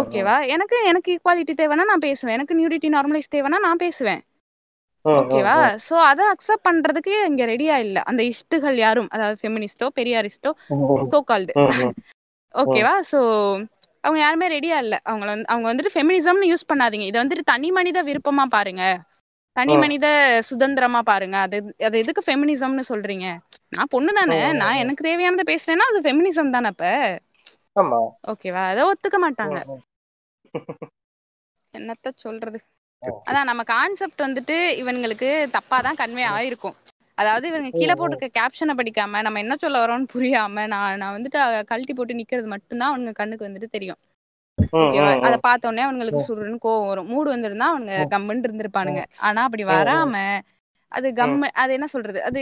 ஓகேவா? எனக்கு எனக்கு ஈக்குவாலிட்டி தேவைன்னா நான் பேசுவேன். எனக்கு நியூடிட்டி நார்மலைஸ் தேவைன்னா நான் பேசுவேன். ஓகேவா? சோ அத அக்செப்ட் பண்றதுக்கு இங்க ரெடியா இல்ல. அந்த இஷ்டுகள் யாரும் அதாவது ஃபெமினிஸ்டோ பெரியாரிஸ்டோ சோ கால்டு ஓகேவா? சோ அவங்க யாருமே ரெடியா இல்ல. அவங்க வந்து அவங்க வந்துட்டு ஃபெமினிசம்னு யூஸ் பண்ணாதீங்க. இதை வந்துட்டு தனி மனித விருப்பமா பாருங்க. தனி மனித சுதந்திரமா பாருங்க. அது அது எதுக்கு ஃபெமினிசம்னு சொல்றீங்க? நான் பொண்ணு தானே நான் எனக்கு தேவையானதை பேசுறேன்னா அது ஃபெமினிசம் தானே அப்ப ஆமா. ஓகேவா அதை ஒத்துக்க மாட்டாங்க. என்னத்த சொல்றது? அதான் நம்ம கான்செப்ட் வந்துட்டு இவங்களுக்கு தப்பா தான் கன்வே ஆயிருக்கும். அதாவது இவங்க கீழே போட்டிருக்க கேப்ஷனை படிக்காம நம்ம என்ன சொல்ல வரோம்னு புரியாம நான் நான் வந்துட்டு கழட்டி போட்டு நிக்கிறது மட்டும்தான் அவனுங்க கண்ணுக்கு வந்துட்டு தெரியும். அத பார்த்த உடனே அவங்களுக்கு சுருன்னு கோவம் வரும். மூடு வந்திருந்தா அவனுங்க கம்முன்னு இருந்திருப்பானுங்க. ஆனா அப்படி வராம அது கம்மு அது என்ன சொல்றது? அது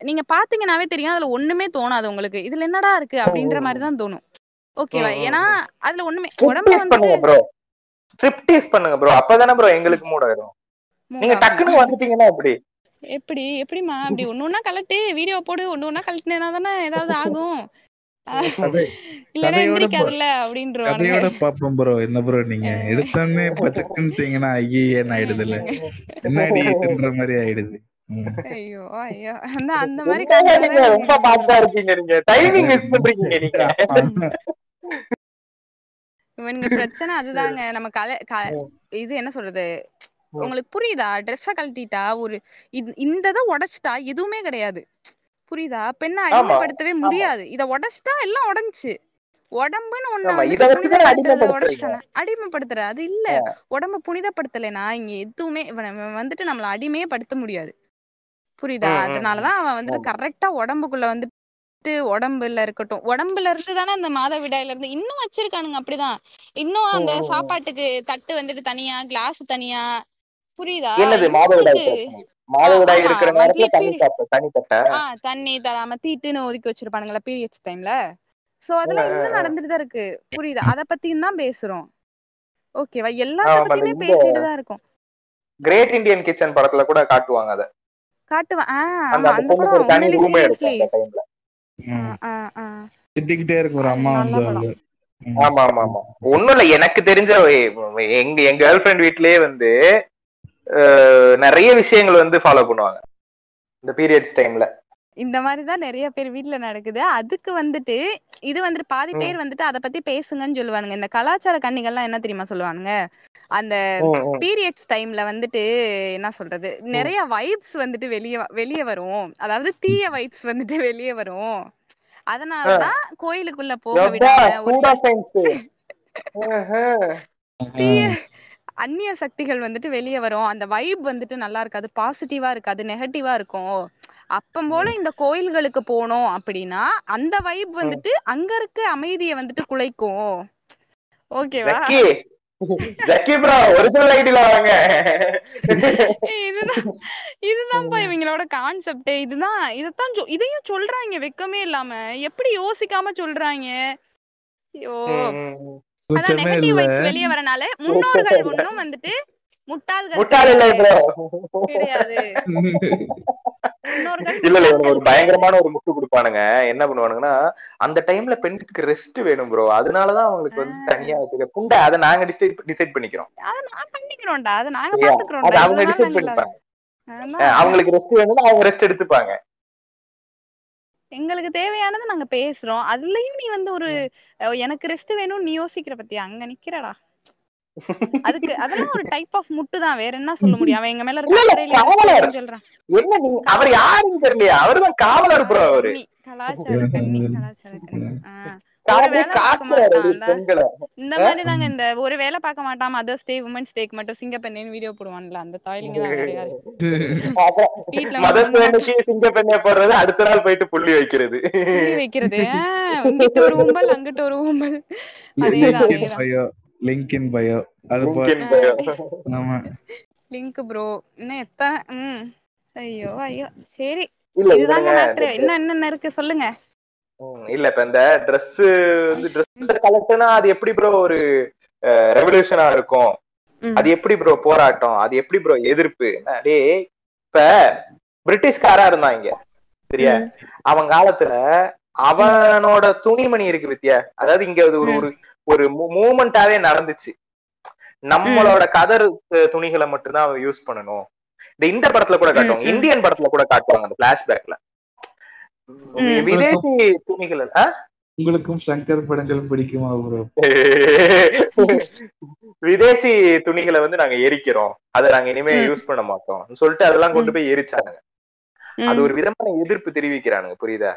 நீங்க பாத்தீங்கன்னாவே தெரியும். அதுல ஒண்ணுமே தோணாது உங்களுக்கு. இதுல என்னடா இருக்கு? அப்படின்ற மாதிரி தான் தோணும். ஓகேவா? ஏன்னா அதுல ஒண்ணுமே உடம்பு ப்ரோ ஸ்ட்ரிப்டீஸ் பண்ணுங்க ப்ரோ அப்பதானே ப்ரோ எங்களுக்கு மூட் ஆயிடும் நீங்க மூணு டக்குன்னு வந்துட்டீங்கன்னா எப்படி? எப்படி? எப்படிமா அப்படி ஒண்ணு ஒண்ணா கலட்டு வீடியோ போடு ஒண்ணு ஒண்ணா கலட்டுனா தானே ஏதாவது ஆகும். கதையோட பாப்போம் ப்ரோ என்ன ப்ரோ நீங்க? எடுத்தோடனே பச்சக்குன்ட்டீங்கன்னா ஐயே ஆயிடுதுல்ல? என்னடி தின்ற மாதிரி ஆயிடுது. ஐயோ ஐயோ. அந்த அந்த மாதிரி ரொம்ப பாஸ்டா இருக்கீங்க நீங்க. டைமிங் மிஸ் பண்றீங்க நீங்க. இவனுங்க பிரச்சனை அதுதாங்க. நம்ம கலை க- இது என்ன சொல்றது? உங்களுக்கு புரியுதா? ட்ரெஸ்ஸ கழட்டிட்டா ஒரு இந்த இதை உடைச்சிட்டா எதுவுமே கிடையாது. புரியுதா? பெண்ணை அடிமைப்படுத்தவே முடியாது. இத உடைச்சிட்டா எல்லாம் உடைஞ்சுச்சு. உடம்புன்னு ஒண்ணு. உடைச்சிட்டானே அடிமைப்படுத்துற அது இல்ல. உடம்ப புனிதப்படுத்தலைனா இங்க எதுவுமே வந்துட்டு நம்மள அடிமையே படுத்த முடியாது. புரியுதா? அதனாலதான் அவன் வந்துட்டு கரெக்டா உடம்புக்குள்ள வந்துட்டு உடம்புல இருக்கட்டும். உடம்புல இருந்து தானே அந்த மாதவிடாயில இருந்து இன்னும் வச்சிருக்கானுங்க அப்படிதான். இன்னும் அந்த சாப்பாட்டுக்கு தட்டு வந்துட்டு தனியா கிளாஸ் தனியா. புரியுதா? மாதவிடாய் இருக்கு. இருக்கிற நேரத்துல தண்ணி. தட்ட தண்ணி தட்ட. தண்ணி தராம தீட்டுன்னு ஒதுக்கி வச்சிருப்பானுங்களா பீரியட்ஸ் டைம்ல சோ அதெல்லாம் இன்னும் நடந்துட்டு தான் இருக்கு. புரியுது? அத பத்தியும் தான் பேசுறோம். ஓகேவா எல்லாத்த பத்தியுமே பேசிட்டு தான் இருக்கும். கிரேட் இந்தியன் கிச்சன் படத்துல கூட காட்டுவாங்க அத. காட்டுவேன் அந்த பொண்ணுக்கு ஒரு தனி ரூமே சீரியஸ்லி அந்த டைம்ல திட்டிக்கிட்டே இருக்கும் ஒரு அம்மா வந்து. ஆமா ஆமா ஆமா. ஒண்ணும் இல்ல எனக்கு தெரிஞ்ச எங்க என் கேர்ள் ஃபிரெண்ட் வீட்லயே வந்து நிறைய விஷயங்கள் வந்து ஃபாலோ பண்ணுவாங்க. இந்த பீரியட்ஸ் டைம்ல இந்த மாதிரி தான் நிறைய பேர் வீட்ல நடக்குது. அதுக்கு வந்துட்டு இது வந்துட்டு பாதி பேர் வந்துட்டு அத பத்தி பேசுங்கன்னு சொல்லுவானுங்க. இந்த கலாச்சார கண்ணிகள்லாம் என்ன தெரியுமா சொல்லுவானுங்க? அந்த பீரியட்ஸ் டைம்ல வந்துட்டு என்ன சொல்றது? நிறைய வைப்ஸ் வந்துட்டு வெளிய வெளிய வரும். அதாவது தீய வைப்ஸ் வந்துட்டு வெளிய வரும். அதனாலதான் கோயிலுக்குள்ள போக விடாம ஒரு சூடா சயின்ஸ் தீய அந்நிய சக்திகள் வந்துட்டு வெளிய வரும். அந்த வைப் வந்துட்டு நல்லா இருக்காது. பாசிட்டிவா இருக்காது. நெகட்டிவா இருக்கும். அப்பம் போல இந்த கோயில்களுக்கு போனோம் அப்படின்னா அந்த வைப் வந்துட்டு அங்க இருக்க அமைதியை வந்துட்டு குலைக்கும். ஓகேவா? ஜக்கி ஜக்கி ப்ரோ ஒரிஜினல் ஐடில வாங்க. இதுதான். இதுதான்ப்பா இவங்களோட கான்செப்ட் இதுதான். இதத்தான் இதையும் சொல்றாங்க. வெக்கமே இல்லாம. எப்படி யோசிக்காம சொல்றாங்க? ஐயோ. அதான் கூச்சமே நெகட்டிவ் இல்ல. வைப்ஸ் வெளிய வரனால முன்னோர்கள் ஒண்ணும் வந்துட்டு முட்டாள்கள் முட்டாள் இல்லை கிடையாது. ப்ரோ கிடையாது. முன்னோர்கள் இல்ல இல்ல இவனுக்கு ஒரு பயங்கரமான ஒரு முட்டு கொடுப்பானுங்க. என்ன பண்ணுவானுங்கன்னா அந்த டைம்ல பெண்ணுக்கு ரெஸ்ட் வேணும் ப்ரோ அதனாலதான் அவங்களுக்கு வந்து தனியா வச்சுக்க புண்டை அதை நாங்க டிசைட் டிசைட் பண்ணிக்கிறோம். பண்ணிக்கிறோம்டா. அதை நாங்க அவங்க டிசைட் பண்ணிப்பாங்க. அவங்களுக்கு ரெஸ்ட் வேணும்னா அவங்க ரெஸ்ட் எடுத்துப்பாங்க. எங்களுக்கு தேவையானது நாங்க பேசுறோம். அதுலயும் நீ வந்து ஒரு எனக்கு ரெஸ்ட் வேணும் நீ யோசிக்கிற பத்தியா? அங்க நிக்கிறடா. அதுக்கு அதெல்லாம் ஒரு டைப் ஆஃப் முட்டு தான். வேற என்ன சொல்ல முடியும்? அவன் எங்க மேல இருக்க அக்கறையில சொல்றான். என்ன நீ அவர் யாருன்னு தெரியலையா. அவர்தான் காவலர் ப்ரோ அவரு. கலாச்சார கண்ணி. கலாச்சார கண்ணி. இந்த மாதிரி இந்த ஒரு வேலை பார்க்க மாட்டான் மதர்ஸ் டே உமன்ஸ் டேக்கு மட்டும் சிங்கப்பெண்ணேன்னு வீடியோ போடுவான்ல அந்த தாய்லிங்க தான் சிங்க போடுறது அடுத்த நாள் போயிட்டு புள்ளி வைக்கிறது. புள்ளி வைக்கிறது. ஆஹ், இங்கிட்டு ஒரு ஊம்பல் அங்கிட்டு ஒரு அதேதான் லிங்க் இன் பயோ ப்ரோ இன்னும் எத்தனை ம். ஐயோ ஐயோ. சரி. இதுதாங்க மேட்ரு என்ன என்னென்ன இருக்கு சொல்லுங்க. இல்ல இப்ப இந்த Dress வந்து ட்ரெஸ் கலெக்ட்னா அது எப்படி ப்ரோ ஒரு ரெவல்யூஷனா இருக்கும். அது எப்படி ப்ரோ போராட்டம்? அது எப்படி ப்ரோ எதிர்ப்பு? டேய் இப்ப பிரிட்டிஷ்காரா இருந்தான் இங்க சரியா? அவன் காலத்துல அவனோட துணிமணி இருக்கு வித்யா அதாவது இங்க அது ஒரு ஒரு ஒரு மூமெண்டாவே நடந்துச்சு. நம்மளோட கதர் துணிகளை மட்டும்தான் அவன் யூஸ் பண்ணணும். இந்த இந்த படத்துல கூட காட்டுவாங்க. இந்தியன் படத்துல கூட காட்டுவாங்க அந்த பிளாஷ்பேக்ல விதேசி துணிகள்? உங்களுக்கும் சங்கர் படங்கள் பிடிக்குமா ப்ரோ? விதேசி துணிகளை வந்து நாங்க எரிக்கிறோம். அதை நாங்க இனிமே. யூஸ் பண்ண மாட்டோம். சொல்லிட்டு அதெல்லாம் கொண்டு போய் எரிச்சாங்க அது ஒரு விதமான எதிர்ப்பு தெரிவிக்கிறானுங்க புரியுதா.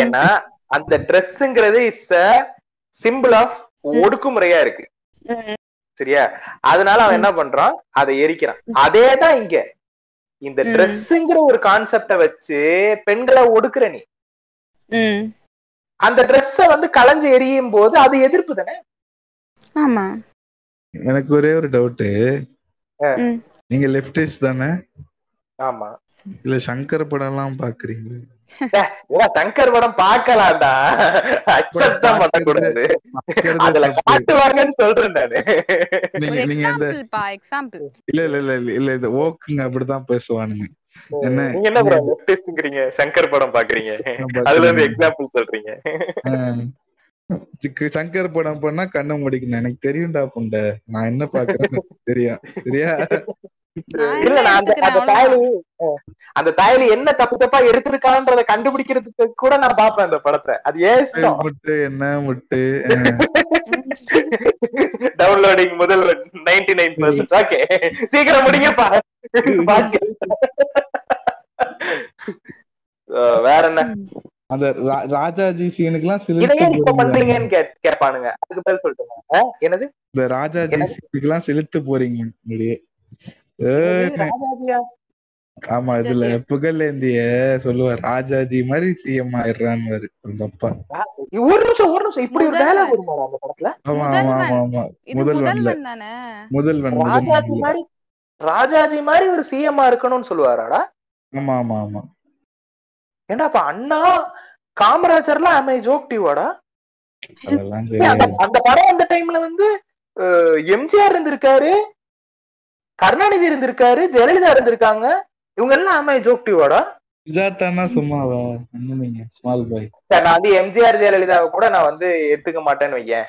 ஏன்னா அந்த ட்ரெஸ்ஸுங்கிறது இட்ஸ் அ சிம்பிள் ஆஃப் ஒடுக்குமுறையா இருக்கு. சரியா? அதனால அவன் என்ன பண்றான்? அதை எரிக்கிறான். அதேதான் இங்க. இந்த. ட்ரெஸ்ஸுங்கிற ஒரு கான்செப்ட வச்சு பெண்களை ஒடுக்குற நீ. ம். அந்த ட்ரெஸ்ஸ வந்து களைஞ்சு எரியும் போது அது எதிர்ப்பு தானே? ஆமா. எனக்கு ஒரே ஒரு டவுட்டு ம். நீங்க லெப்டிஸ்ட் தானே? ஆமா. இல்ல சங்கர் படம் எல்லாம் பாக்குறீங்க ஏன்னா சங்கர் படம் பார்க்கலாம்டா. அக்செப்ட் தான் பண்ணக்கூடாது அதுல காட்டுவாங்கன்னு சொல்றேன் நானு. நீங்க இந்த இல்ல இல்ல இல்ல இல்ல இல்ல இந்த ஓக்குங்க அப்படிதான் பேசுவானுங்க. என்ன? நீங்க என்ன ப்ரோ சங்கர் படம் பாக்குறீங்க அதுல இருந்து எக்ஸாம்பிள் சொல்றீங்க. சங்கர் படம் பண்ணா கண்ணை முடிக்கணும். எனக்கு தெரியும்டா புண்டை நான் என்ன பாக்குறேன்னு தெரியும். சரியா? இல்ல நான் அந்த அந்த. தாயலி அந்த தாயலி என்ன தப்பு தப்பா எடுத்திருக்கான்றத கண்டுபிடிக்கிறதுக்கு கூட நான் பாப்பேன் அந்த படத்தை. அது ஏன் முட்டு என்ன முட்டு. டவுன்லோடிங் முதல் நைன்டி நைன் பர்சன்ட் ஓகே சீக்கிரம் முடிங்கப்பா வேற என்ன? அந்த ராஜாஜி சீனுக்குலாம் போறீங்க பண்றீங்கன்னு கேட்பானுங்க. அதுக்கு பதில் சொல்லிட்டுமா? என்னது? இந்த ராஜாஜி சீனுக்குலாம் செலுத்து போறீங்க ஆமா இதுல. புகழேந்திய சொல்லுவார். ராஜாஜி மாதிரி சிஎம் ஆயிடுறான்னு அந்த அப்பா. ஒரு நிமிஷம் ஒரு நிமிஷம். இப்படி ஒரு. டயலாக் வருமாடா அந்த படத்துல? ஆமா ஆமா. ஆமா முதல்வன் தானே? முதல்வன் ராஜாஜி மாதிரி ராஜாஜி மாதிரி ஒரு சிஎம்மா இருக்கணும்னு சொல்லுவாராடா? ஆமா ஆமா ஆமா. ஏன்டா அப்ப அண்ணா காமராஜர்லாம் ஆமே ஜோக் டிவாடா அந்த படம் அந்த டைம்ல வந்து எம்ஜிஆர் இருந்திருக்காரு. கருணாநிதி இருந்திருக்காரு ஜெயலலிதா இருந்திருக்காங்க. இவங்க எல்லாம் ஆமே ஜோக் டிவாடா சுஜாதானா சும்மாவா ஸ்மால் பாய் நான் வந்து எம்ஜிஆர் ஜெயலலிதாவை கூட நான் வந்து எடுத்துக்க மாட்டேன்னு வையேன்.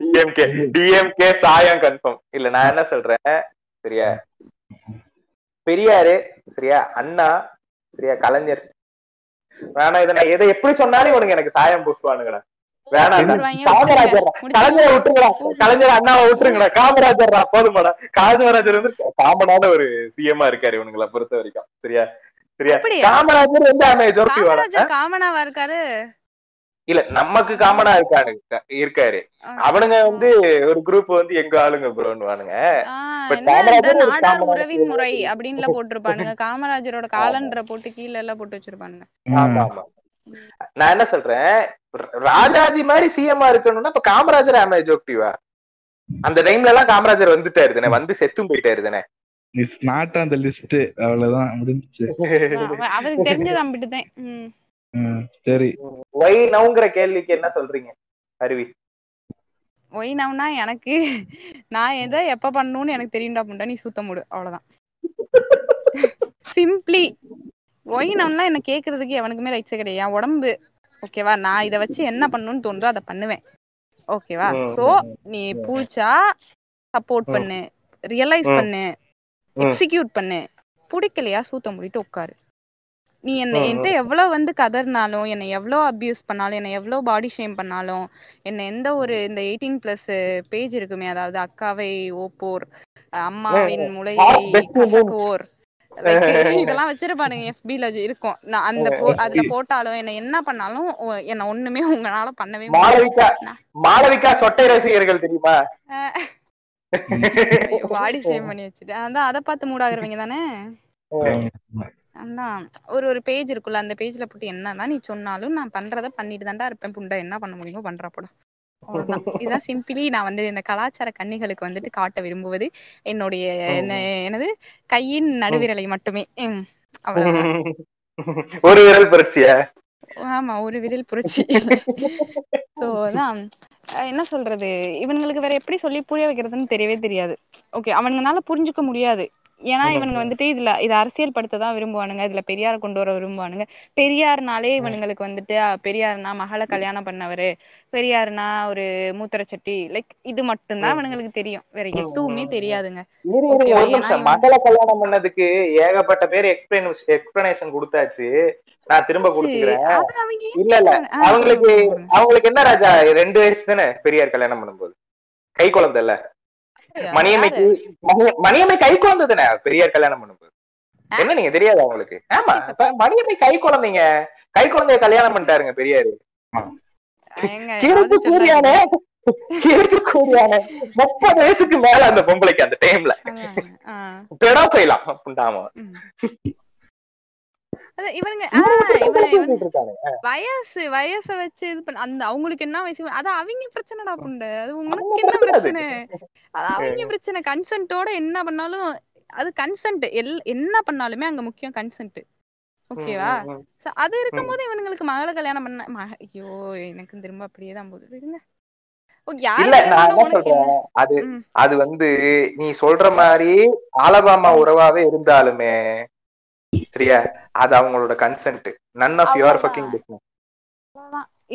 டிஎம்கே டிஎம்கே சாயம் கன்ஃபார்ம் இல்ல நான் என்ன சொல்றேன்? சரியா? பெரியாரு சரியா? அண்ணா சரியா? கலைஞர். வேணாம் இதை நான் எதை எப்படி சொன்னாலும் இவனுங்க எனக்கு சாயம் பூசுவானுங்கடா. கலைஞரை அண்ணாவை விட்டுருங்கடா. காமராஜர்டா போதுமாடா. காமராஜர் வந்து காமனான ஒரு சிஎம்மா இருக்காரு இவனுங்களை பொறுத்த வரைக்கும். சரியா? காமராஜர் வந்து காமராஜர் காமனாவா இருக்காரு? இல்ல நமக்கு காமனா இருக்காரு. இருக்காரு. அவனுங்க வந்து ஒரு குரூப் வந்து எங்க ஆளுங்க ப்ரோன்னுவானுங்க நாடார் உறவின் முறை அப்படின்ல போட்டிருப்பானுங்க. காமராஜரோட காலண்டரை போட்டு கீழ எல்லாம் போட்டு வச்சிருப்பானுங்க. ஆமா ஆமா. நான் என்ன சொல்றேன்? ராஜாஜி மாதிரி சிஎம்மா இருக்கணும்னா இப்ப காமராஜர் ஆமே ஜோக்டிவா அந்த டைம்ல எல்லாம் காமராஜர் வந்துட்டாரு தானே வந்து செத்தும் போயிட்டாரு தானே. இஸ் நாட் அந்த லிஸ்ட் அவ்வளவுதான் முடிஞ்சுச்சு. அவ- அவருக்கு தெரிஞ்சது அம்பிட்டுதான் உம் ம், சரி. ஒய் நவுங்கிற கேள்விக்கு என்ன சொல்றீங்க அருவி? ஒய் நவ்னா எனக்கு நான் எதை எப்ப பண்ணணும்னு எனக்கு தெரியும்டா புண்டா நீ சுத்த மூடு. அவ்வளவுதான். சிம்பிளி ஒய் நவ்னா என்ன கேக்குறதுக்கு எவனுக்குமே ரைட்ஸே கிடையாது. என் உடம்பு ஓகேவா நான் இத வச்சு என்ன பண்ணணும்னு தோணுதோ அதை பண்ணுவேன். ஓகேவா சோ நீ பூச்சா சப்போர்ட். பண்ணு. ரியலைஸ். பண்ணு. எக்ஸிக்யூட் பண்ணு. பிடிக்கலையா? சூத்த மூடிட்டு உட்காரு. நீ என்ன என்கிட்ட எவ்வளவு வந்து கதர்னாலும் என்னை எவ்வளவு அபியூஸ் பண்ணாலும் என்னை எவ்வளவு பாடி ஷேம் பண்ணாலும் என்ன எந்த ஒரு இந்த எயிட்டீன் பிளஸ் பேஜ் இருக்குமே அதாவது அக்காவை ஓப்போர் அம்மாவின் முளையை. கசக்குவோர் இதெல்லாம் வச்சிருப்பானுங்க FB ல இருக்கும். நான் அந்த அதுல போட்டாலும் என்ன என்ன பண்ணாலும் என்ன ஒண்ணுமே உங்களால பண்ணவே முடியாது. மாளவிகா மாளவிகா சொட்டை ரசிகர்கள் தெரியுமா? பாடி ஷேம் பண்ணி வச்சுட்டு. அதான் அதை பார்த்து மூடாகிறவங்க தானே? அதான். ஒரு ஒரு பேஜ் இருக்குல்ல அந்த பேஜ்ல போட்டு என்னதான் நீ சொன்னாலும் நான் பண்றத பண்ணிட்டு தான்டா இருப்பேன். புண்டை என்ன பண்ண முடியுமோ பண்றா போடா. அவ்வளவுதான் இதான் சிம்பிளி. நான் வந்து இந்த கலாச்சார கன்னிகளுக்கு வந்துட்டு காட்ட விரும்புவது என்னுடைய என்ன என்னது? கையின் நடுவிரலை மட்டுமே. அவ்வளவுதான். ஒரு விரல் புரட்சியா? ஆமா ஒரு விரல் புரட்சி. என்ன சொல்றது? இவனுங்களுக்கு வேற எப்படி சொல்லி புரிய வைக்கிறதுன்னு தெரியவே தெரியாது. ஓகே அவனுங்கனால புரிஞ்சுக்க முடியாது. ஏன்னா இவனுங்க வந்துட்டு இதுல இத அரசியல் படுத்ததான் விரும்புவானுங்க. இதுல பெரியார கொண்டு வர விரும்புவானுங்க. பெரியார்னாலே இவனுங்களுக்கு வந்துட்டு பெரியார்னா மகளை கல்யாணம் பண்ணவரு. பெரியார்னா ஒரு மூத்திர சட்டி. லைக் இது மட்டும்தான் இவனுங்களுக்கு தெரியும். வேற எதுவுமே தெரியாதுங்க. மகளை கல்யாணம் பண்ணதுக்கு ஏகப்பட்ட பேர் எக்ஸ்பிளைன் எக்ஸ்பிளனேஷன் கொடுத்தாச்சு. நான் திரும்ப கொடுத்துக்கிறேன் இல்ல இல்ல. அவங்களுக்கு. அவங்களுக்கு என்ன ராஜா? ரெண்டு வயசு தானே பெரியார் கல்யாணம் பண்ணும்போது. கை குழந்தை இல்ல. மணியம்மைக்கு மணி- மணியம்மை கை குழந்தை தானே பெரியார் கல்யாணம் பண்ணும்போது. என்ன நீங்க தெரியாது அவங்களுக்கு ஆமா இப்ப மணியம்மை கை குழந்தைங்க. கை குழந்தைய கல்யாணம் பண்ணிட்டாருங்க பெரியாரு. ஏங்க, கிழக்கு ஏதாவது கூறியானே. சொல்லாதீங்க. கிழக்கு கூறியானே. முப்பது வயசுக்கு மேல அந்த பொம்பளைக்கு அந்த டைம்ல பெடா செய்யலாம். இவனுங்க வயசு வயச வச்சு இது பண்ண அந்த அவங்களுக்கு என்ன வயசு? அது அவங்க பிரச்சனைடா புண்ட அது உனக்கு என்ன பிரச்சனை? அது. அவங்க பிரச்சனை. கன்சென்ட்டோட என்ன பண்ணாலும் அது கன்சென்ட் எல் என்ன பண்ணாலுமே அங்க முக்கியம் கன்சென்ட் ஓகேவா அது இருக்கும்போது இவனுங்களுக்கு மகளை கல்யாணம் பண்ண ஐயோ எனக்கு திரும்ப அப்படியே தான் போகுது. விடுங்க. அது. அது வந்து நீ சொல்ற மாதிரி ஆலபாமா உறவாவே இருந்தாலுமே சரியா? அது அவங்களோட consent none of your. Fucking business.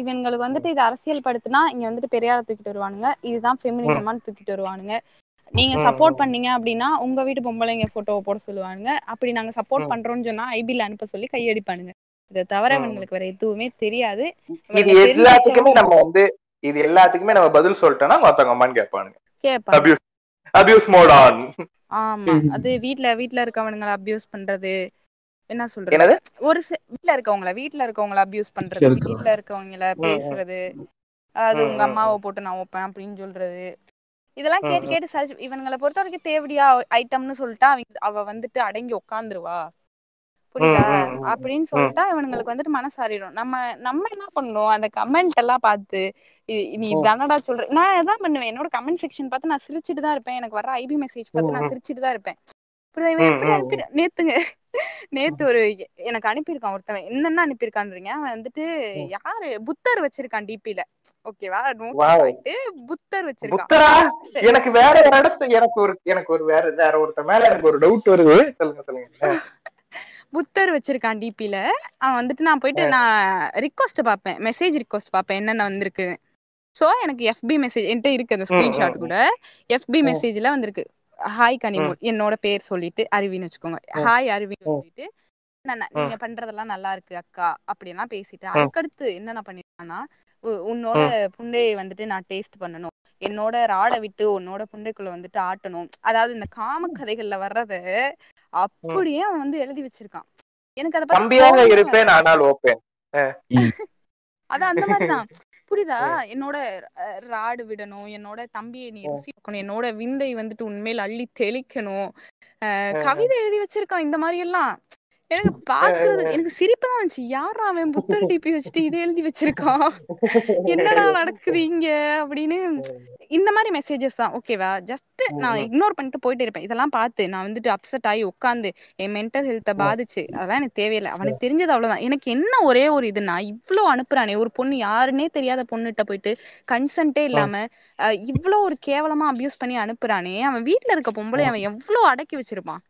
இவங்களுக்கு வந்துட்டு இது அரசியல் படுத்தினா இங்க வந்துட்டு பெரியார தூக்கிட்டு வருவானுங்க. இதுதான் ஃபெமினிசமான்னு தூக்கிட்டு வருவானுங்க. நீங்க சப்போர்ட். பண்ணீங்க அப்படின்னா உங்க வீட்டு பொம்பளைங்க போட்டோவை போட சொல்லுவானுங்க. அப்படி நாங்க சப்போர்ட். பண்றோம்னு சொன்னா ஐபில அனுப்ப சொல்லி கையடிப்பானுங்க. இதை தவிர. இவங்களுக்கு வேற எதுவுமே தெரியாது. இது எல்லாத்துக்குமே நம்ம வந்து இது எல்லாத்துக்குமே நம்ம பதில் சொல்லிட்டோம்னா மொத்தவங்க அம்மான்னு கேட்பானுங்க. கேட்பாங்க. அபியூஸ் அபியூஸ் மோட் ஆன் ஆமா. அது வீட்ல வீட்ல இருக்கவனுங்களை அபியூஸ் பண்றது. என்ன சொல்றது? ஒரு சி- வீட்ல இருக்கவங்கள வீட்ல இருக்கவங்கள அபியூஸ் பண்றது இருக்கவங்க. வீட்ல இருக்கவங்கள பேசுறது அதாவது ம், உங்க அம்மாவை போட்டு நான் வைப்பேன் அப்படின்னு சொல்றது. இதெல்லாம் கேட்டு. கேட்டு சரி இவனுங்களை பொறுத்த வரைக்கும் தேவடியா ஐட்டம்னு சொல்லிட்டா அவங்க அவ வந்துட்டு அடங்கி உக்காந்துருவா. புரியுதா. அப்படின்னு சொல்லிட்டா இவனுங்களுக்கு வந்துட்டு மனசாரிடும். நம்ம நம்ம என்ன பண்ணணும் அந்த கமெண்ட் எல்லாம் பார்த்து நீ தானடா சொல்ற நான் அதான் பண்ணுவேன். என்னோட கமெண்ட் செக்ஷன் பார்த்து நான் சிரிச்சிட்டு தான் இருப்பேன். எனக்கு வர ஐபி மெசேஜ் பார்த்து நான் சிரிச்சிட்டு தான் இருப்பேன். புரியுதா? இவன் எப்படி அனுப்பி நேத்துங்க நேத்து ஒரு எனக்கு அனுப்பியிருக்கான் ஒருத்தவன். என்னென்ன அனுப்பியிருக்கான்றீங்க? அவன் வந்துட்டு யாரு? புத்தர் வச்சிருக்கான் டிபில ஓகேவா. போயிட்டு புத்தர் வச்சிருக்கான். எனக்கு வேற இடத்து எனக்கு ஒரு எனக்கு ஒரு வேற வேற ஒருத்த மேல எனக்கு ஒரு டவுட் வருது. சொல்லுங்க சொல்லுங்க. புத்தர் வச்சிருக்கான் டிபில அவன் வந்துட்டு நான் போயிட்டு நான் ரிக்வஸ்ட் பார்ப்பேன். மெசேஜ் ரிக்வஸ்ட் பார்ப்பேன். என்னென்ன வந்திருக்கு. சோ எனக்கு எஃபி மெசேஜ் என்கிட்ட இருக்கு அந்த ஸ்கிரீன்ஷாட் கூட. எஃபி மெசேஜ்ல வந்திருக்கு. ஹாய் கனிமூல் என்னோட பேர் சொல்லிட்டு அருவின்னு வச்சுக்கோங்க. ஹாய் அருவின்னு சொல்லிட்டு நீங்க பண்றதெல்லாம் நல்லா இருக்கு அக்கா அப்படியெல்லாம் பேசிட்டு அதுக்கடுத்து என்னென்ன பண்ணிருக்கான்னா உன்னோட புண்டையை வந்துட்டு நான் டேஸ்ட் பண்ணணும். என்னோட ராடை விட்டு உன்னோட புண்டைக்குள்ள வந்துட்டு ஆட்டணும். அதாவது இந்த காம கதைகள்ல வர்றத அப்படியே அவன் வந்து எழுதி வச்சிருக்கான். எனக்கு அதை ஓப்பேன். அதான் அந்த மாதிரிதான். புரியுதா? என்னோட ராடு விடணும் என்னோட தம்பியை நீ ருசி பார்க்கணும் என்னோட விந்தை வந்துட்டு உண்மையில அள்ளி தெளிக்கணும். அஹ், கவிதை எழுதி வச்சிருக்கான் இந்த மாதிரி எல்லாம் எனக்கு பாக்குறது எனக்கு சிரிப்பு தான் வந்துச்சு. யாரா அவன் புத்தர் டிபி வச்சுட்டு இதை எழுதி வச்சிருக்கான் என்னடா நடக்குது இங்க? அப்படின்னு இந்த மாதிரி மெசேஜஸ் தான். ஓகேவா ஜஸ்ட் நான் இக்னோர் பண்ணிட்டு போயிட்டே இருப்பேன். இதெல்லாம் பார்த்து நான் வந்துட்டு அப்செட் ஆகி உட்காந்து என் மென்டல் ஹெல்த்தை பாதிச்சு. அதெல்லாம் எனக்கு தேவையில்லை. அவனுக்கு தெரிஞ்சது அவ்வளவுதான். எனக்கு என்ன ஒரே ஒரு இதுனா இவ்ளோ அனுப்புறானே. ஒரு பொண்ணு யாருன்னே தெரியாத பொண்ணுகிட்ட போயிட்டு கன்சென்ட்டே இல்லாம இவ்ளோ ஒரு கேவலமா அபியூஸ் பண்ணி அனுப்புறானே. அவன் வீட்ல இருக்க பொம்பளை அவன் எவ்வளவு அடக்கி வச்சிருப்பான்?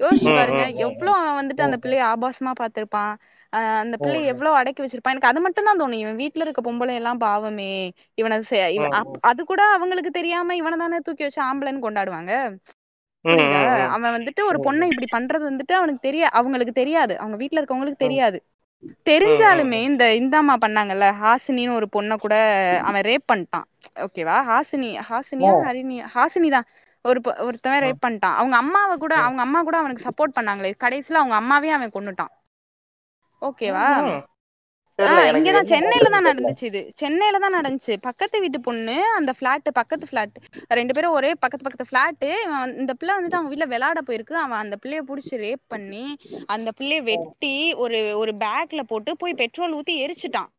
யோசிச்சு பாருங்க. எவ்வளவு அவன் வந்துட்டு அந்த பிள்ளைய ஆபாசமா பார்த்திருப்பான் ஆஹ் அந்த பிள்ளைய எவ்வளவு அடக்கி வச்சிருப்பான். எனக்கு அது மட்டும் தான் தோணும். இவன் வீட்ல இருக்க பொம்பளை எல்லாம் பாவமே. இவனை அது கூட அவங்களுக்கு தெரியாம இவனை தானே தூக்கி வச்சு ஆம்பளைன்னு கொண்டாடுவாங்க. புரியுதா? அவன் வந்துட்டு ஒரு பொண்ணை இப்படி பண்றது வந்துட்டு அவனுக்கு தெரிய அவங்களுக்கு தெரியாது. அவங்க வீட்ல இருக்கவங்களுக்கு தெரியாது. தெரிஞ்சாலுமே இந்த இந்த அம்மா பண்ணாங்கல்ல ஹாசினின்னு ஒரு பொண்ணை கூட அவன் ரேப் பண்ணிட்டான். ஓகேவா? ஹாசினி ஹாசினியா ஹரிணி ஹாசினி தான். ஒரு ஒருத்தவன் ரேப் பண்ணிட்டான். அவங்க அம்மாவை கூட அவங்க அம்மா கூட அவனுக்கு சப்போர்ட் பண்ணாங்களே. கடைசியில அவங்க அம்மாவே அவன் கொன்னுட்டான். ஓகேவா இங்கதான் சென்னையில தான் நடந்துச்சு இது. சென்னையில தான் நடந்துச்சு. பக்கத்து வீட்டு பொண்ணு அந்த பிளாட் பக்கத்து பிளாட் ரெண்டு பேரும் ஒரே பக்கத்து பக்கத்து பிளாட் இந்த பிள்ளை வந்துட்டு அவங்க வீட்ல விளையாட போயிருக்கு. அவன் அந்த பிள்ளைய புடிச்சு ரேப் பண்ணி அந்த பிள்ளைய வெட்டி ஒரு ஒரு பேக்ல போட்டு போய் பெட்ரோல் ஊத்தி எரிச்சுட்டான்.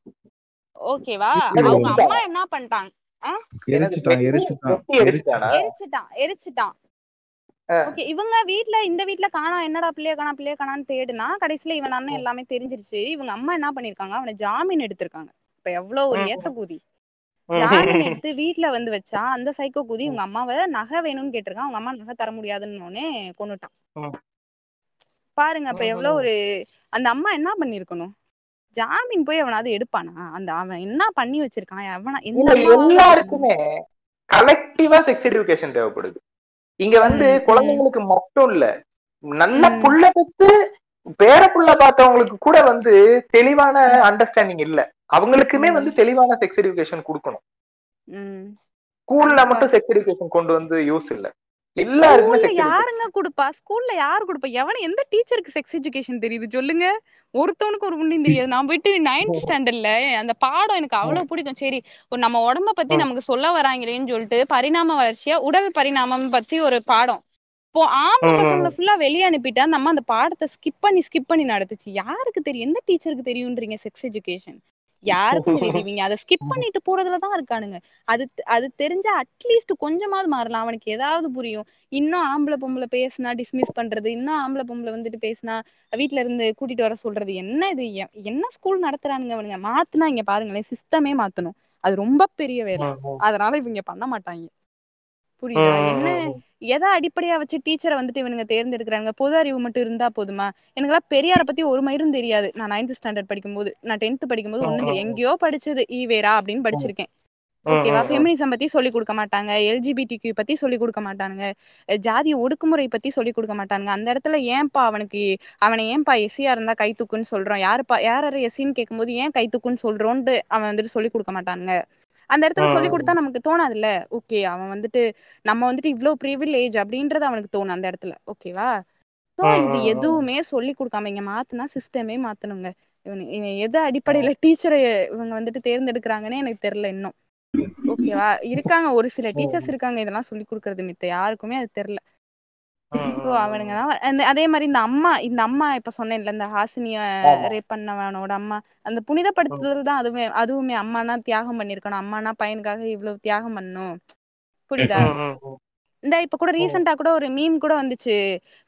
ஓகேவா அவங்க அம்மா என்ன பண்ணிட்டாங்க? எரிச்சுட்டான் எரிச்சுட்டான் வெட்டி எரிச்சுட்டானா? எரிச்சுட்டான். எரிச்சுட்டான் ஓகே இவங்க வீட்ல இந்த வீட்ல காணா என்னடா பிள்ளைய காணா பிள்ளைய காணான்னு தேடுனா கடைசியில இவன் அண்ணன் எல்லாமே தெரிஞ்சிருச்சு. இவங்க அம்மா என்ன பண்ணிருக்காங்க? அவனை ஜாமீன் எடுத்திருக்காங்க. இப்ப எவ்வளவு ஒரு ஏத்த கூதி ஜாமீன் எடுத்து வீட்ல வந்து வச்சா அந்த சைக்கோ கூதி உங்க அம்மாவை நகை வேணும்னு கேட்டிருக்கான். அவங்க அம்மா நகை தர முடியாதுன்னு ம். பாருங்க அப்ப எவ்வளவு ஒரு அந்த அம்மா என்ன பண்ணிருக்கணும்? ஜாமீன் போய் அவனாவது எடுப்பானா அந்த அவன் என்ன பண்ணி வச்சிருக்கான் அவனா அம்மாவால எல்லாருக்குமே கலெக்டிவா செக்ஸ் எஜுகேஷன் தேவைப்படுது இங்க வந்து. குழந்தைங்களுக்கு மட்டும் இல்ல நல்ல. புள்ள பெத்து பேர புள்ள பார்த்தவங்களுக்கு கூட வந்து தெளிவான அண்டர்ஸ்டாண்டிங் இல்ல அவங்களுக்குமே. வந்து தெளிவான செக்ஸ் எஜுகேஷன் கொடுக்கணும் ஸ்கூல்ல. மட்டும் செக்ஸ் எஜுகேஷன் கொண்டு வந்து யூஸ் இல்ல எல்லாருக்குமே யாருங்க கொடுப்பா? ஸ்கூல்ல யாரு கொடுப்பா? எவன எந்த டீச்சருக்கு செக்ஸ் எஜுகேஷன் தெரியுது? சொல்லுங்க. ஒருத்தவனுக்கு ஒரு புண்ணியம் தெரியாது. நான் போயிட்டு நைன்த் ஸ்டாண்டர்ட்ல அந்த பாடம் எனக்கு அவ்வளவு பிடிக்கும். சரி நம்ம உடம்ப பத்தி நமக்கு சொல்ல வராங்களேன்னு சொல்லிட்டு பரிணாம வளர்ச்சியா உடல் பரிணாமம் பத்தி ஒரு பாடம். இப்போ ஆம்பளை. பசங்களை ஃபுல்லா வெளியே அனுப்பிட்டா நம்ம அந்த பாடத்தை ஸ்கிப் பண்ணி ஸ்கிப் பண்ணி நடத்துச்சு. யாருக்கு தெரியும்? எந்த டீச்சருக்கு தெரியும்ன்றீங்க செக்ஸ் எஜுகேஷன் யாருக்கும் தெரியுது இவங்க அதை ஸ்கிப் பண்ணிட்டு போறதுலதான் இருக்கானுங்க. அது அது தெரிஞ்சா அட்லீஸ்ட் கொஞ்சமாவது மாறலாம். அவனுக்கு ஏதாவது புரியும். இன்னும் ஆம்பளை பொம்பளை பேசினா டிஸ்மிஸ் பண்றது இன்னும் ஆம்பளை பொம்பளை வந்துட்டு பேசினா வீட்ல இருந்து கூட்டிட்டு வர சொல்றது என்ன இது? என்ன ஸ்கூல் நடத்துறானுங்க அவனுங்க மாத்துனா இங்க பாருங்களேன் சிஸ்டமே மாத்தணும். அது ரொம்ப பெரிய வேலை. அதனால இவங்க பண்ண மாட்டாங்க. புரியுதா? என்ன எதை அடிப்படையா வச்சு டீச்சரை வந்துட்டு இவனுங்க தேர்ந்தெடுக்கிறாங்க? பொது அறிவு மட்டும் இருந்தா போதுமா? எனக்குலாம் பெரியார பத்தி ஒரு மயிரும் தெரியாது. நான் நைன்த் ஸ்டாண்டர்ட் படிக்கும்போது நான் டென்த் படிக்கும்போது ஒண்ணும் தெரியும் எங்கேயோ படிச்சது. ஈவேரா அப்படின்னு படிச்சிருக்கேன். ஓகேவா ஃபெமினிசம் பத்தி சொல்லி கொடுக்க மாட்டாங்க. எல்ஜிபிடி பத்தி சொல்லி கொடுக்க மாட்டானுங்க. ஜாதி ஒடுக்குமுறை பத்தி சொல்லி கொடுக்க மாட்டானுங்க. அந்த இடத்துல ஏன்பா அவனுக்கு அவனை ஏன்பா எஸ்சியா இருந்தா கை தூக்குன்னு சொல்றோம்? யாருப்பா யார் யார் எஸ்சின்னு கேட்கும்போது ஏன் கை தூக்குன்னு சொல்றோன்ட்டு அவன் வந்துட்டு சொல்லி கொடுக்க மாட்டானுங்க. அந்த இடத்துல சொல்லி கொடுத்தா நமக்கு தோணாதுல்ல? ஓகே அவன் வந்துட்டு நம்ம வந்துட்டு இவ்ளோ ப்ரிவிலேஜ் அப்படின்றது அவனுக்கு தோணும் அந்த இடத்துல. ஓகேவா? சோ இது எதுவுமே சொல்லி கொடுக்காம இங்க மாத்துனா சிஸ்டமே மாத்தணுங்க. இவன் எது அடிப்படையில டீச்சரை இவங்க வந்துட்டு தேர்ந்தெடுக்கிறாங்கன்னே எனக்கு தெரியல இன்னும். ஓகேவா? இருக்காங்க ஒரு சில டீச்சர்ஸ் இருக்காங்க இதெல்லாம் சொல்லி கொடுக்கறது மித்த யாருக்குமே அது தெரியல. சோ அவனுங்க தான். அதே மாதிரி இந்த அம்மா இந்த அம்மா இப்ப சொன்னேன்ல இந்த ஹாசினிய. ரேப் பண்ணவனோட அம்மா அந்த புனிதப்படுத்துதல் தான் அதுவுமே அதுவுமே அம்மானா தியாகம் பண்ணிருக்கணும். அம்மானா பையனுக்காக இவ்வளவு தியாகம் பண்ணணும். புரியுதா. இந்த இப்ப கூட ரீசெண்டா கூட ஒரு மீம் கூட வந்துச்சு.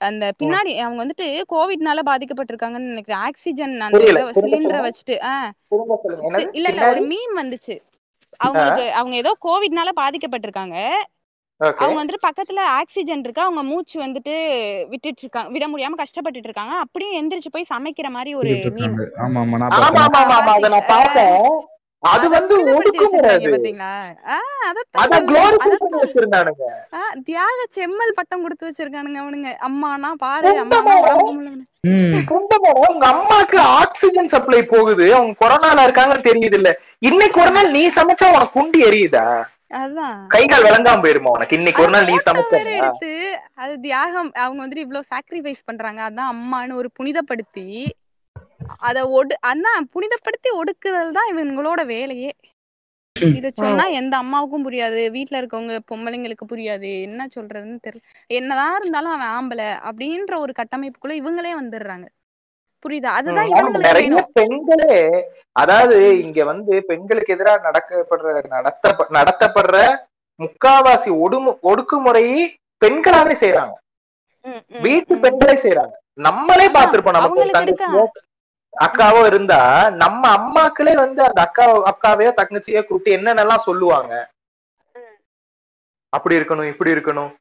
அந்த பின்னாடி அவங்க வந்துட்டு கோவிட்னால பாதிக்கப்பட்டிருக்காங்கன்னு நினைக்கிறேன். ஆக்சிஜன் அந்த சிலிண்டரை. வச்சுட்டு ஆஹ் இல்ல இல்ல ஒரு மீம் வந்துச்சு. அவங்களுக்கு அவங்க ஏதோ கோவிட்னால பாதிக்கப்பட்டிருக்காங்க. அவங்க வந்துட்டு பக்கத்துல ஆக்சிஜன் இருக்கு. அவங்க மூச்சு வந்துட்டு விட்டுட்டு இருக்காங்க விட முடியாம கஷ்டப்பட்டுட்டு இருக்காங்க அப்படியே எந்திரிச்சு போய் சமைக்கிற மாதிரி ஒரு ஆமா அதை வந்து தியாக செம்மல் பட்டம் கொடுத்து வச்சிருக்கானுங்க அவனுங்க. அம்மானா பாரு ரொம்ப அம்மானா நேரம் உடம்பு முழுவதும். ம். கும்பகோணம் உங்க அம்மாக்கு ஆக்சிஜன் சப்ளை போகுது. அவங்க கொரோனால இருக்காங்கன்னு தெரியுது இல்ல. இன்னைக்கு ஒரு நாள் நீ சமைச்சா உனக்கு குண்டி எரியுதா? கை கால் விளங்காம போயிருமா உனக்கு? இன்னைக்கு ஒரு நாள் நீ photo வேற சமைச்சா எடுத்து அது தியாகம் அவங்க வந்துட்டு இவ்வளவு சாக்ரிஃபைஸ் பண்றாங்க. அதான் அம்மான்னு ஒரு புனிதப்படுத்தி அத ஒடு அதான் புனிதப்படுத்தி ஒடுக்குதல் தான் இவங்களோட வேலையே. இத சொன்னா எந்த அம்மாவுக்கும் புரியாது. வீட்ல இருக்கவங்க பொம்பளைங்களுக்கு புரியாது. என்ன சொல்றதுன்னு தெரியல என்னதான் இருந்தாலும் அவன் ஆம்பளை அப்படின்ற ஒரு கட்டமைப்புக்குள்ள இவங்களே வந்துடுறாங்க. புரியுதா? அதுதான் நிறைய பெண்களே அதாவது இங்க வந்து பெண்களுக்கு எதிராக நடக்கப்படுற நடத்த நடத்தப்படுற முக்காவாசி ஒடுமு ஒடுக்குமுறையை பெண்களாவே செய்யறாங்க வீட்டு. பெண்களே செய்யறாங்க நம்மளே பார்த்திருப்போம் நமக்கு? தங்கச்சியோ அக்காவோ இருந்தா நம்ம அம்மாக்களே வந்து அந்த அக்கா அக்காவையோ தங்கச்சியோ கூப்பிட்டு என்னென்னலாம் சொல்லுவாங்க? அப்படி இருக்கணும் இப்படி இருக்கணும்.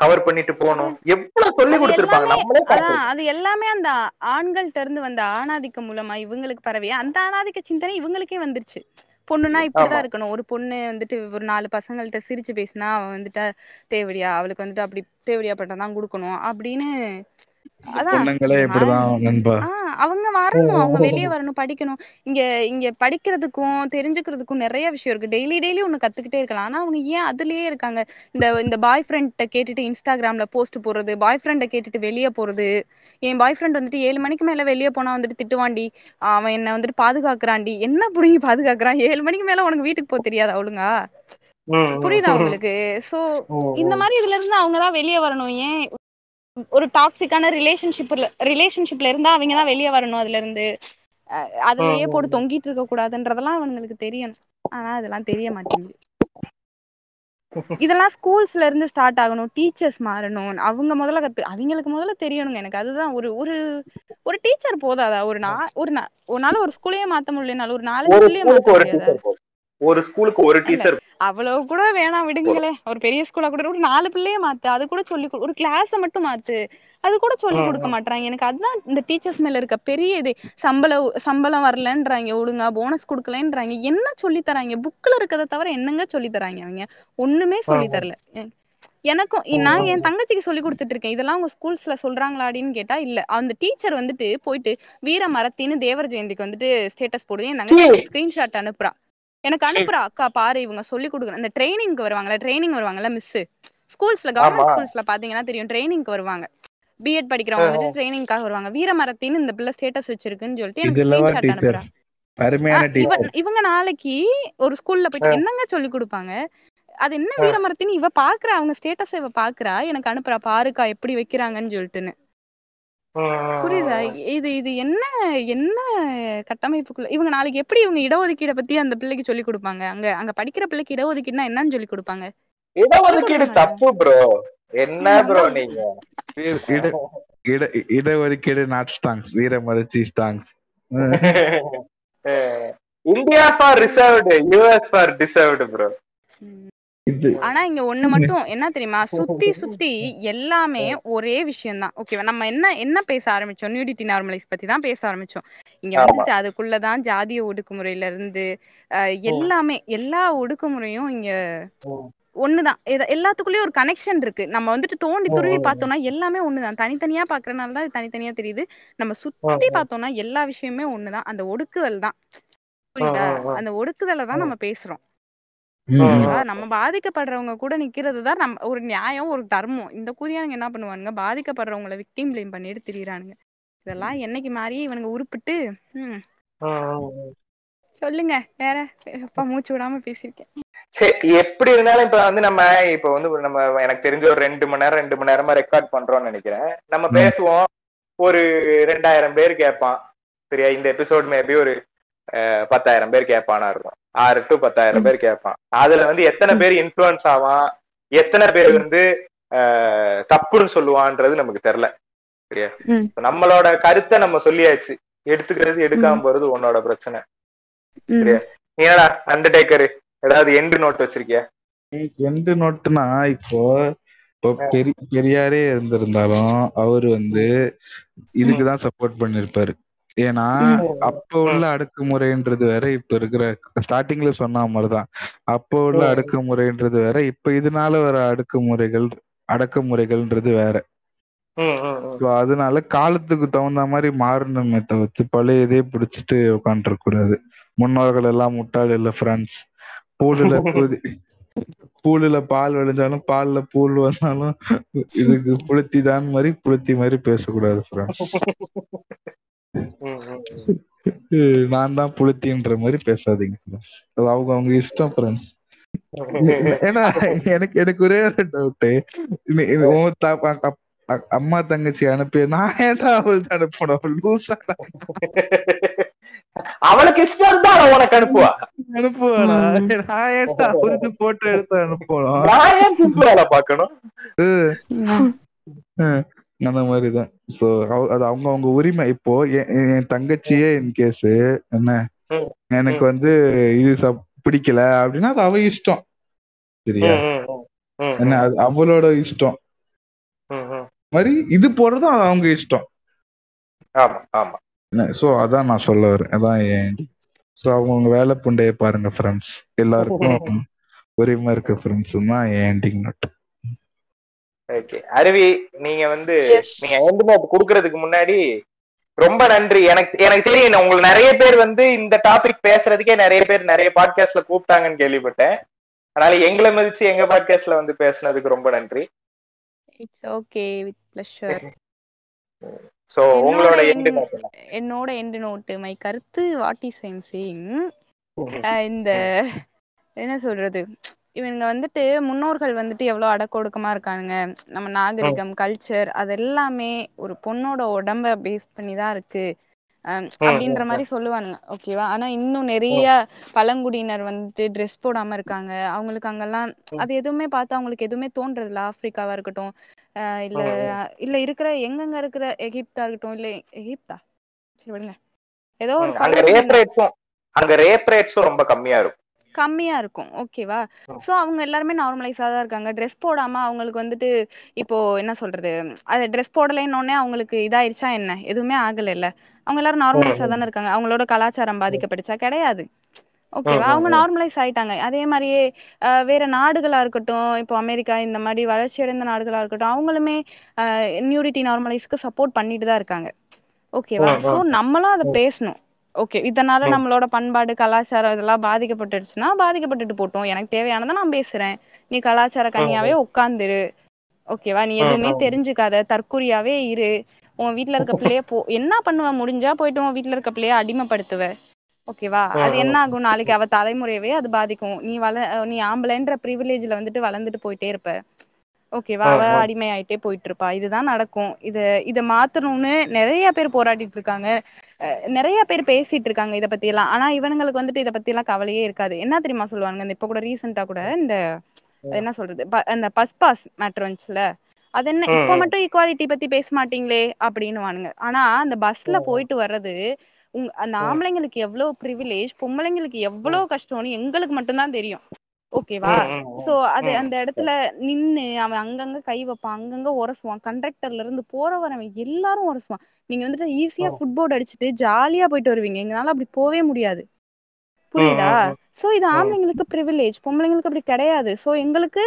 கவர் பண்ணிட்டு போகணும். எவ்வளவு சொல்லி கொடுத்திருப்பாங்க? நம்மளே அது எல்லாமே அந்த ஆண்கள்ட்ட இருந்து வந்த ஆணாதிக்கம் மூலமா இவங்களுக்கு பரவி அந்த ஆணாதிக்க சிந்தனை இவங்களுக்கே வந்துருச்சு. பொண்ணுனா இப்படிதான். இருக்கணும். ஒரு பொண்ணு வந்துட்டு ஒரு நாலு பசங்கள்ட்ட சிரிச்சு பேசினா அவன் வந்துட்டு தேவடியா அவளுக்கு வந்துட்டு அப்படி தேவடியா பட்டம் தான் கொடுக்கணும். அப்படின்னு அதான். பொண்ணுங்களே நான் இப்படிதான் நண்பா. ஆஹ் அவங்க வரணும். அவங்க வெளியே வரணும் படிக்கணும். இங்க இங்க படிக்கிறதுக்கும் தெரிஞ்சுக்கிறதுக்கும் நிறைய விஷயம் இருக்கு. டெய்லி டெய்லி ஒண்ணு கத்துக்கிட்டே இருக்கலாம். ஆனா அவங்க ஏன் அதுலயே இருக்காங்க? இந்த இந்த பாய் ஃப்ரெண்ட்ட கேட்டுட்டு இன்ஸ்டாகிராம்ல போஸ்ட் போடுறது பாய் ஃப்ரெண்ட கேட்டுட்டு வெளியே போறது. என் பாய் ஃப்ரெண்ட் வந்துட்டு ஏழு மணிக்கு மேல வெளியே போனா வந்துட்டு திட்டுவாண்டி. அவன் என்ன வந்துட்டு பாதுகாக்கிறான்டி என்ன புடுங்கி பாதுகாக்கிறான்? ஏழு மணிக்கு மேல உனக்கு வீட்டுக்கு போக தெரியாதா ம். புரியுதா உங்களுக்கு? சோ இந்த. மாதிரி இதுல இருந்து அவங்க தான் வெளியே வரணும். ஏன் ஒரு டாக்ஸிக்கான ரிலேஷன்ஷிப்ல ரிலேஷன்ஷிப்ல இருந்தா அவங்க தான் வெளியே வரணும் அதுல இருந்து அதுலயே போட்டு தொங்கிட்டு இருக்க கூடாதுன்றதெல்லாம் அவங்களுக்கு தெரியணும். ஆனா அதெல்லாம் தெரிய மாட்டேங்குது. இதெல்லாம் ஸ்கூல்ஸ்ல இருந்து ஸ்டார்ட் ஆகணும். டீச்சர்ஸ் மாறணும். அவங்க முதல்ல கத்து அவங்களுக்கு முதல்ல தெரியணுங்க. எனக்கு அதுதான் ஒரு ஒரு ஒரு டீச்சர் போதாதா? ஒரு நா ஒரு நாள் ஒரு ஸ்கூலையே மாத்த முடியலனாலும் ஒரு ஸ்கூல்லையே ஸ்கூலுக்கு மாத்த முடியாதா? ஒரு ஸ்கூலுக்கு ஒரு டீச்சர் அவ்வளவு கூட வேணாம் விடுங்களே. ஒரு பெரிய ஸ்கூலா கூட ஒரு நாலு பிள்ளையே மாத்து. அது கூட சொல்லி கொடு- ஒரு கிளாஸ மட்டும் மாத்து. அது கூட சொல்லி கொடுக்க மாட்டாங்க எனக்கு அதுதான் இந்த டீச்சர்ஸ் மேல இருக்க பெரிய இது. சம்பளம் சம்பளம் வரலன்றாங்க ஒழுங்கா. போனஸ் கொடுக்கலன்றாங்க. என்ன சொல்லி தராங்க? புக்ல இருக்கதை தவிர என்னங்க சொல்லி தராங்க அவங்க? ஒண்ணுமே சொல்லி தரல. எனக்கும் நான் என் தங்கச்சிக்கு சொல்லி கொடுத்துட்டு இருக்கேன். இதெல்லாம் உங்க ஸ்கூல்ஸ்ல சொல்றாங்களாடின்னு கேட்டா இல்ல. அந்த டீச்சர் வந்துட்டு போயிட்டு வீர மரத்தின்னு தேவர் ஜெயந்திக்கு வந்துட்டு ஸ்டேட்டஸ் போடுது. என் தங்கச்சி ஸ்கிரீன்ஷாட் அனுப்புறா. எனக்கு அனுப்புறா அக்கா பாரு இவங்க சொல்லி கொடுக்குற இந்த ட்ரைனிங்க்கு வருவாங்கல்ல ட்ரைனிங் வருவாங்கல்ல மிஸ் ஸ்கூல்ஸ்ல கவர்மெண்ட். ஸ்கூல்ஸ்ல பாத்தீங்கன்னா தெரியும் ட்ரைனிங்க்கு வருவாங்க. பிஎட் படிக்கிறவங்க வந்துட்டு ட்ரைனிங்காக வருவாங்க. வீரமரத்தின்னு இந்த பிள்ளை ஸ்டேட்டஸ் வச்சிருக்குன்னு சொல்லிட்டு எனக்கு ஸ்கிரீன்ஷாட் அனுப்புறா. இவங்க நாளைக்கு ஒரு ஸ்கூல்ல போயிட்டு என்னங்க சொல்லி கொடுப்பாங்க? அது என்ன வீரமரத்தின்னு இவ பாக்குறா அவங்க ஸ்டேட்டஸ் இவ பாக்குறா. எனக்கு அனுப்புறா பாருக்கா எப்படி வைக்கிறாங்கன்னு சொல்லிட்டுன்னு. புரியுதா? இது இது என்ன என்ன கட்டமைப்புக்குள்ள இவங்க நாளைக்கு எப்படி இவங்க இடஒதுக்கீட பத்தி அந்த பிள்ளைக்கு சொல்லி கொடுப்பாங்க? அங்க அங்க படிக்கிற பிள்ளைக்கு இடஒதுக்கீடுனா என்னன்னு சொல்லி கொடுப்பாங்க? இடஒதுக்கீடு தப்பு ப்ரோ என்ன ப்ரோ நீங்க? இட இட இடஒதுக்கீடு not stands வீரமரிச்சி stands India for reserved US for deserved bro ஆனா இங்க ஒண்ணு மட்டும் என்ன தெரியுமா? சுத்தி சுத்தி எல்லாமே ஒரே விஷயம் தான் ஓகேவா நம்ம என்ன என்ன பேச ஆரம்பிச்சோம்? நியூடிட்டி நார்மலைஸ் பத்தி தான் பேச ஆரம்பிச்சோம். இங்க. வந்துட்டு அதுக்குள்ளதான் ஜாதிய ஒடுக்குமுறையில இருந்து அஹ், எல்லாமே எல்லா ஒடுக்குமுறையும் இங்க ஒண்ணுதான். எல்லாத்துக்குள்ளயும் ஒரு கனெக்ஷன் இருக்கு. நம்ம வந்துட்டு தோண்டி துருவி பார்த்தோம்னா எல்லாமே ஒண்ணுதான். தனித்தனியா பாக்குறதுனால தான் தனித்தனியா தெரியுது. நம்ம சுத்தி பார்த்தோம்னா எல்லா விஷயமே ஒண்ணுதான். அந்த ஒடுக்குதல் தான். புரியுதா? அந்த ஒடுக்குதலை தான் நம்ம பேசுறோம். நம்ம பாதிக்கப்படுறவங்க கூட நிக்கிறது தான் நம்ம ஒரு நியாயம் ஒரு தர்மம். இந்த கூதியானுங்க என்ன பண்ணுவானுங்க? பாதிக்கப்படுறவங்கள விக்டிம் ப்ளேம் பண்ணிட்டு திரியறானுங்க. இதெல்லாம் என்னைக்கு மாறி இவனுங்க உருப்பிட்டு ம். சொல்லுங்க. வேற அப்பா மூச்சு விடாம பேசியிருக்கேன். சரி எப்படி இருந்தாலும் இப்ப வந்து நம்ம இப்ப வந்து ஒரு நம்ம எனக்கு தெரிஞ்ச ஒரு ரெண்டு மணி நேரம் ரெண்டு மணி நேரமா ரெக்கார்ட் பண்றோம்னு நினைக்கிறேன். நம்ம. பேசுவோம். ஒரு ரெண்டாயிரம் பேர் கேட்பான். சரியா? இந்த எபிசோட் மேபி ஒரு பத்தாயிரம் பேர் கேட்பானா இருக்கும் ஆறு டு பத்தாயிரம் பேர் கேட்பான். அதுல வந்து எத்தனை பேர் இன்ஃபுளுன்ஸ் ஆவான்? எத்தனை பேர் வந்து தப்புன்னு சொல்லுவான்றது நமக்கு தெரியல. சரியா? நம்மளோட கருத்தை நம்ம சொல்லியாச்சு. எடுத்துக்கிறது எடுக்காம போறது உன்னோட பிரச்சனை. சரியா? என்னடா அண்டர்டேக்கர் ஏதாவது எண்டு நோட் வச்சிருக்கியா? எந்த நோட்டுனா இப்போ இப்போ பெரி பெரியாரே இருந்திருந்தாலும் அவர் வந்து இதுக்குதான் சப்போர்ட் பண்ணிருப்பாரு. ஏன்னா அப்ப உள்ள அடக்குமுறைன்றது வேற இப்ப இருக்கிற ஸ்டார்டிங்ல சொன்ன மாதிரிதான். அப்ப உள்ள. அடக்குமுறைன்றது வேற இப்ப இதனால வர அடக்குமுறைகள் அடக்குமுறைகள்ன்றது வேற. அதனால காலத்துக்கு தகுந்த மாதிரி மாறணுமே தவிர்த்து பழைய இதே பிடிச்சிட்டு உட்காந்துருக்க கூடாது முன்னோர்கள் எல்லாம் முட்டாள் இல்ல ஃப்ரெண்ட்ஸ் பூலுல கொதி பூலுல பால் விளைஞ்சாலும் பால்ல பூல் வந்தாலும் இதுக்கு புளுத்தி தான் மாதிரி புளுத்தி மாதிரி பேசக்கூடாது ஃப்ரெண்ட்ஸ். நான் தான் புளுத்தின்ற மாதிரி பேசாதீங்க. அது அவங்க அவங்க இஷ்டம் ஃப்ரெண்ட்ஸ் ஏன்னா எனக்கு எனக்கு ஒரே ஒரு டவுட் அம்மா தங்கச்சி அனுப்பி நான் ஏன்டா அவளுக்கு அனுப்பணும் லூசா அவளுக்கு இஷ்டம் இருந்தா அவ உனக்கு அனுப்புவா. அனுப்புவாடா. நான் ஏன்டா அவளுக்கு போட்டோ எடுத்து அனுப்பணும் நான் ஏன் அஹ் அந்த மாதிரிதான். சோ அது அவங்க அவங்க உரிமை. இப்போ என் என் தங்கச்சியே இன் கேஸ் என்ன. எனக்கு வந்து இது பிடிக்கல அப்படின்னா அது அவ இஷ்டம். சரியா? என்ன அது அவளோட இஷ்டம். மாதிரி இது போறதும் அது அவங்க இஷ்டம். சோ அதான் நான் சொல்ல வரேன். அதான் ஏன் சோ அவங்க வேலை புண்டைய பாருங்க ஃப்ரெண்ட்ஸ் எல்லாருக்கும் உரிமை இருக்க ஃப்ரெண்ட்ஸ் தான் ஏன் எண்டிங் நோட் ஓகே அருவி நீங்க வந்து. நீங்க எண்ட் நோட் குடுக்கறதுக்கு முன்னாடி ரொம்ப நன்றி. எனக்கு எனக்கு தெரியும் உங்களுக்கு நிறைய பேர் வந்து இந்த டாபிக் பேசுறதுக்கே நிறைய பேர் நிறைய பாட்காஸ்ட்ல கூப்பிட்டாங்கன்னு கேள்விப்பட்டேன். அதனால எங்களை மதிச்சு எங்க பாட்காஸ்ட்ல வந்து பேசுனதுக்கு ரொம்ப நன்றி. It's okay with pleasure so உங்களோட எண்டு? என்னோட எண்டு நோட்டு மை கருத்து வாட் இஸ் ஐம் சேயிங் இந்த என்ன சொல்றது? இவங்க வந்துட்டு முன்னோர்கள் வந்துட்டு எவ்வளவு அடக்கொடுக்கமா இருக்கானுங்க. நம்ம நாகரிகம் கல்ச்சர் அது எல்லாமே ஒரு பொண்ணோட உடம்ப பேஸ் பண்ணி தான் இருக்கு அப்படின்ற மாதிரி சொல்லுவானுங்க. ஓகேவா ஆனா இன்னும் நிறைய பழங்குடியினர் வந்துட்டு ட்ரெஸ் போடாம இருக்காங்க. அவங்களுக்கு அங்கெல்லாம் அது எதுவுமே பார்த்து அவங்களுக்கு எதுவுமே தோன்றது இல்ல ஆப்பிரிக்காவா இருக்கட்டும் இல்ல இல்ல இருக்கிற எங்கெங்க இருக்கிற எகிப்தா இருக்கட்டும் இல்ல எகிப்தா? சரி விடுங்க. ஏதோ ஒரு அங்க ரேப் ரேட்ஸும் ரொம்ப கம்மியா இருக்கும். கம்மியா இருக்கும். ஓகேவா சோ அவங்க எல்லாருமே நார்மலைஸா தான் இருக்காங்க. ட்ரெஸ் போடாம அவங்களுக்கு வந்துட்டு இப்போ என்ன சொல்றது? அது ட்ரெஸ் போடலைன்னொடனே அவங்களுக்கு இதாயிருச்சா என்ன? எதுவுமே ஆகல இல்ல அவங்க எல்லாரும் நார்மலைஸா தானே இருக்காங்க. அவங்களோட கலாச்சாரம் பாதிக்கப்பட்டுச்சா? கிடையாது. ஓகேவா அவங்க நார்மலைஸ் ஆயிட்டாங்க. அதே மாதிரியே வேற நாடுகளா இருக்கட்டும் இப்போ அமெரிக்கா இந்த மாதிரி வளர்ச்சி அடைந்த நாடுகளா இருக்கட்டும் அவங்களுமே நியூரிட்டி நார்மலைஸ்க்கு சப்போர்ட் பண்ணிட்டு தான் இருக்காங்க. ஓகேவா சோ நம்மளும் அதை பேசணும். ஓகே இதனால நம்மளோட பண்பாடு கலாச்சாரம் இதெல்லாம் பாதிக்கப்பட்டுடுச்சுன்னா பாதிக்கப்பட்டுட்டு போட்டோம். எனக்கு தேவையானதை நான் பேசுறேன். நீ கலாச்சார கன்னியாவே உட்காந்துரு ஓகேவா நீ எதுவுமே தெரிஞ்சுக்காத. தற்குறியாவே இரு. உன் வீட்ல இருக்க பிள்ளைய போ என்ன பண்ணுவ? முடிஞ்சா போயிட்டு உன் வீட்ல இருக்க பிள்ளைய அடிமைப்படுத்துவ. ஓகேவா அது என்ன ஆகும்? நாளைக்கு அவ தலைமுறையவே அது பாதிக்கும். நீ வள நீ ஆம்பளைன்ற ப்ரிவிலேஜ்ல வந்துட்டு வளர்ந்துட்டு போயிட்டே இருப்ப. ஓகேவா அவ அடிமையாயிட்டே போயிட்டு இருப்பா இதுதான் நடக்கும். இத இத மாத்தணும்னு நிறைய பேர் போராடிட்டு இருக்காங்க. நிறைய பேர் பேசிட்டு இருக்காங்க இத பத்தி எல்லாம் ஆனா இவனுங்களுக்கு வந்துட்டு இத பத்தி எல்லாம் கவலையே இருக்காது. என்ன தெரியுமா சொல்லுவாங்க இந்த இப்ப கூட ரீசெண்டா கூட இந்த என்ன சொல்றது? ப- அந்த பஸ் பாஸ் மேட்டர் வந்துச்சுல? அது என்ன இப்ப மட்டும் ஈக்குவாலிட்டி பத்தி பேச மாட்டீங்களே? அப்படின்னு வானுங்க ஆனா அந்த பஸ்ல போயிட்டு வர்றது உங்க அந்த ஆம்பளைங்களுக்கு எவ்வளவு ப்ரிவிலேஜ் பொம்பளைங்களுக்கு எவ்வளவு கஷ்டம்னு எங்களுக்கு மட்டும்தான் தெரியும். ஓகேவா சோ அது அந்த இடத்துல நின்னு அவன் அங்கங்க கை வைப்பான் அங்கங்க உரசுவான். கண்டக்டர்ல இருந்து போறவன் எல்லாரும் உரசுவான். நீங்க வந்துட்டு ஈஸியா ஃபுட்போர்ட் அடிச்சுட்டு ஜாலியா போயிட்டு வருவீங்க. எங்களால அப்படி போவே முடியாது. புரியுதா? சோ இது ஆம்பளைங்களுக்கு ப்ரிவிலேஜ் பொம்பளைங்களுக்கு அப்படி கிடையாது. சோ எங்களுக்கு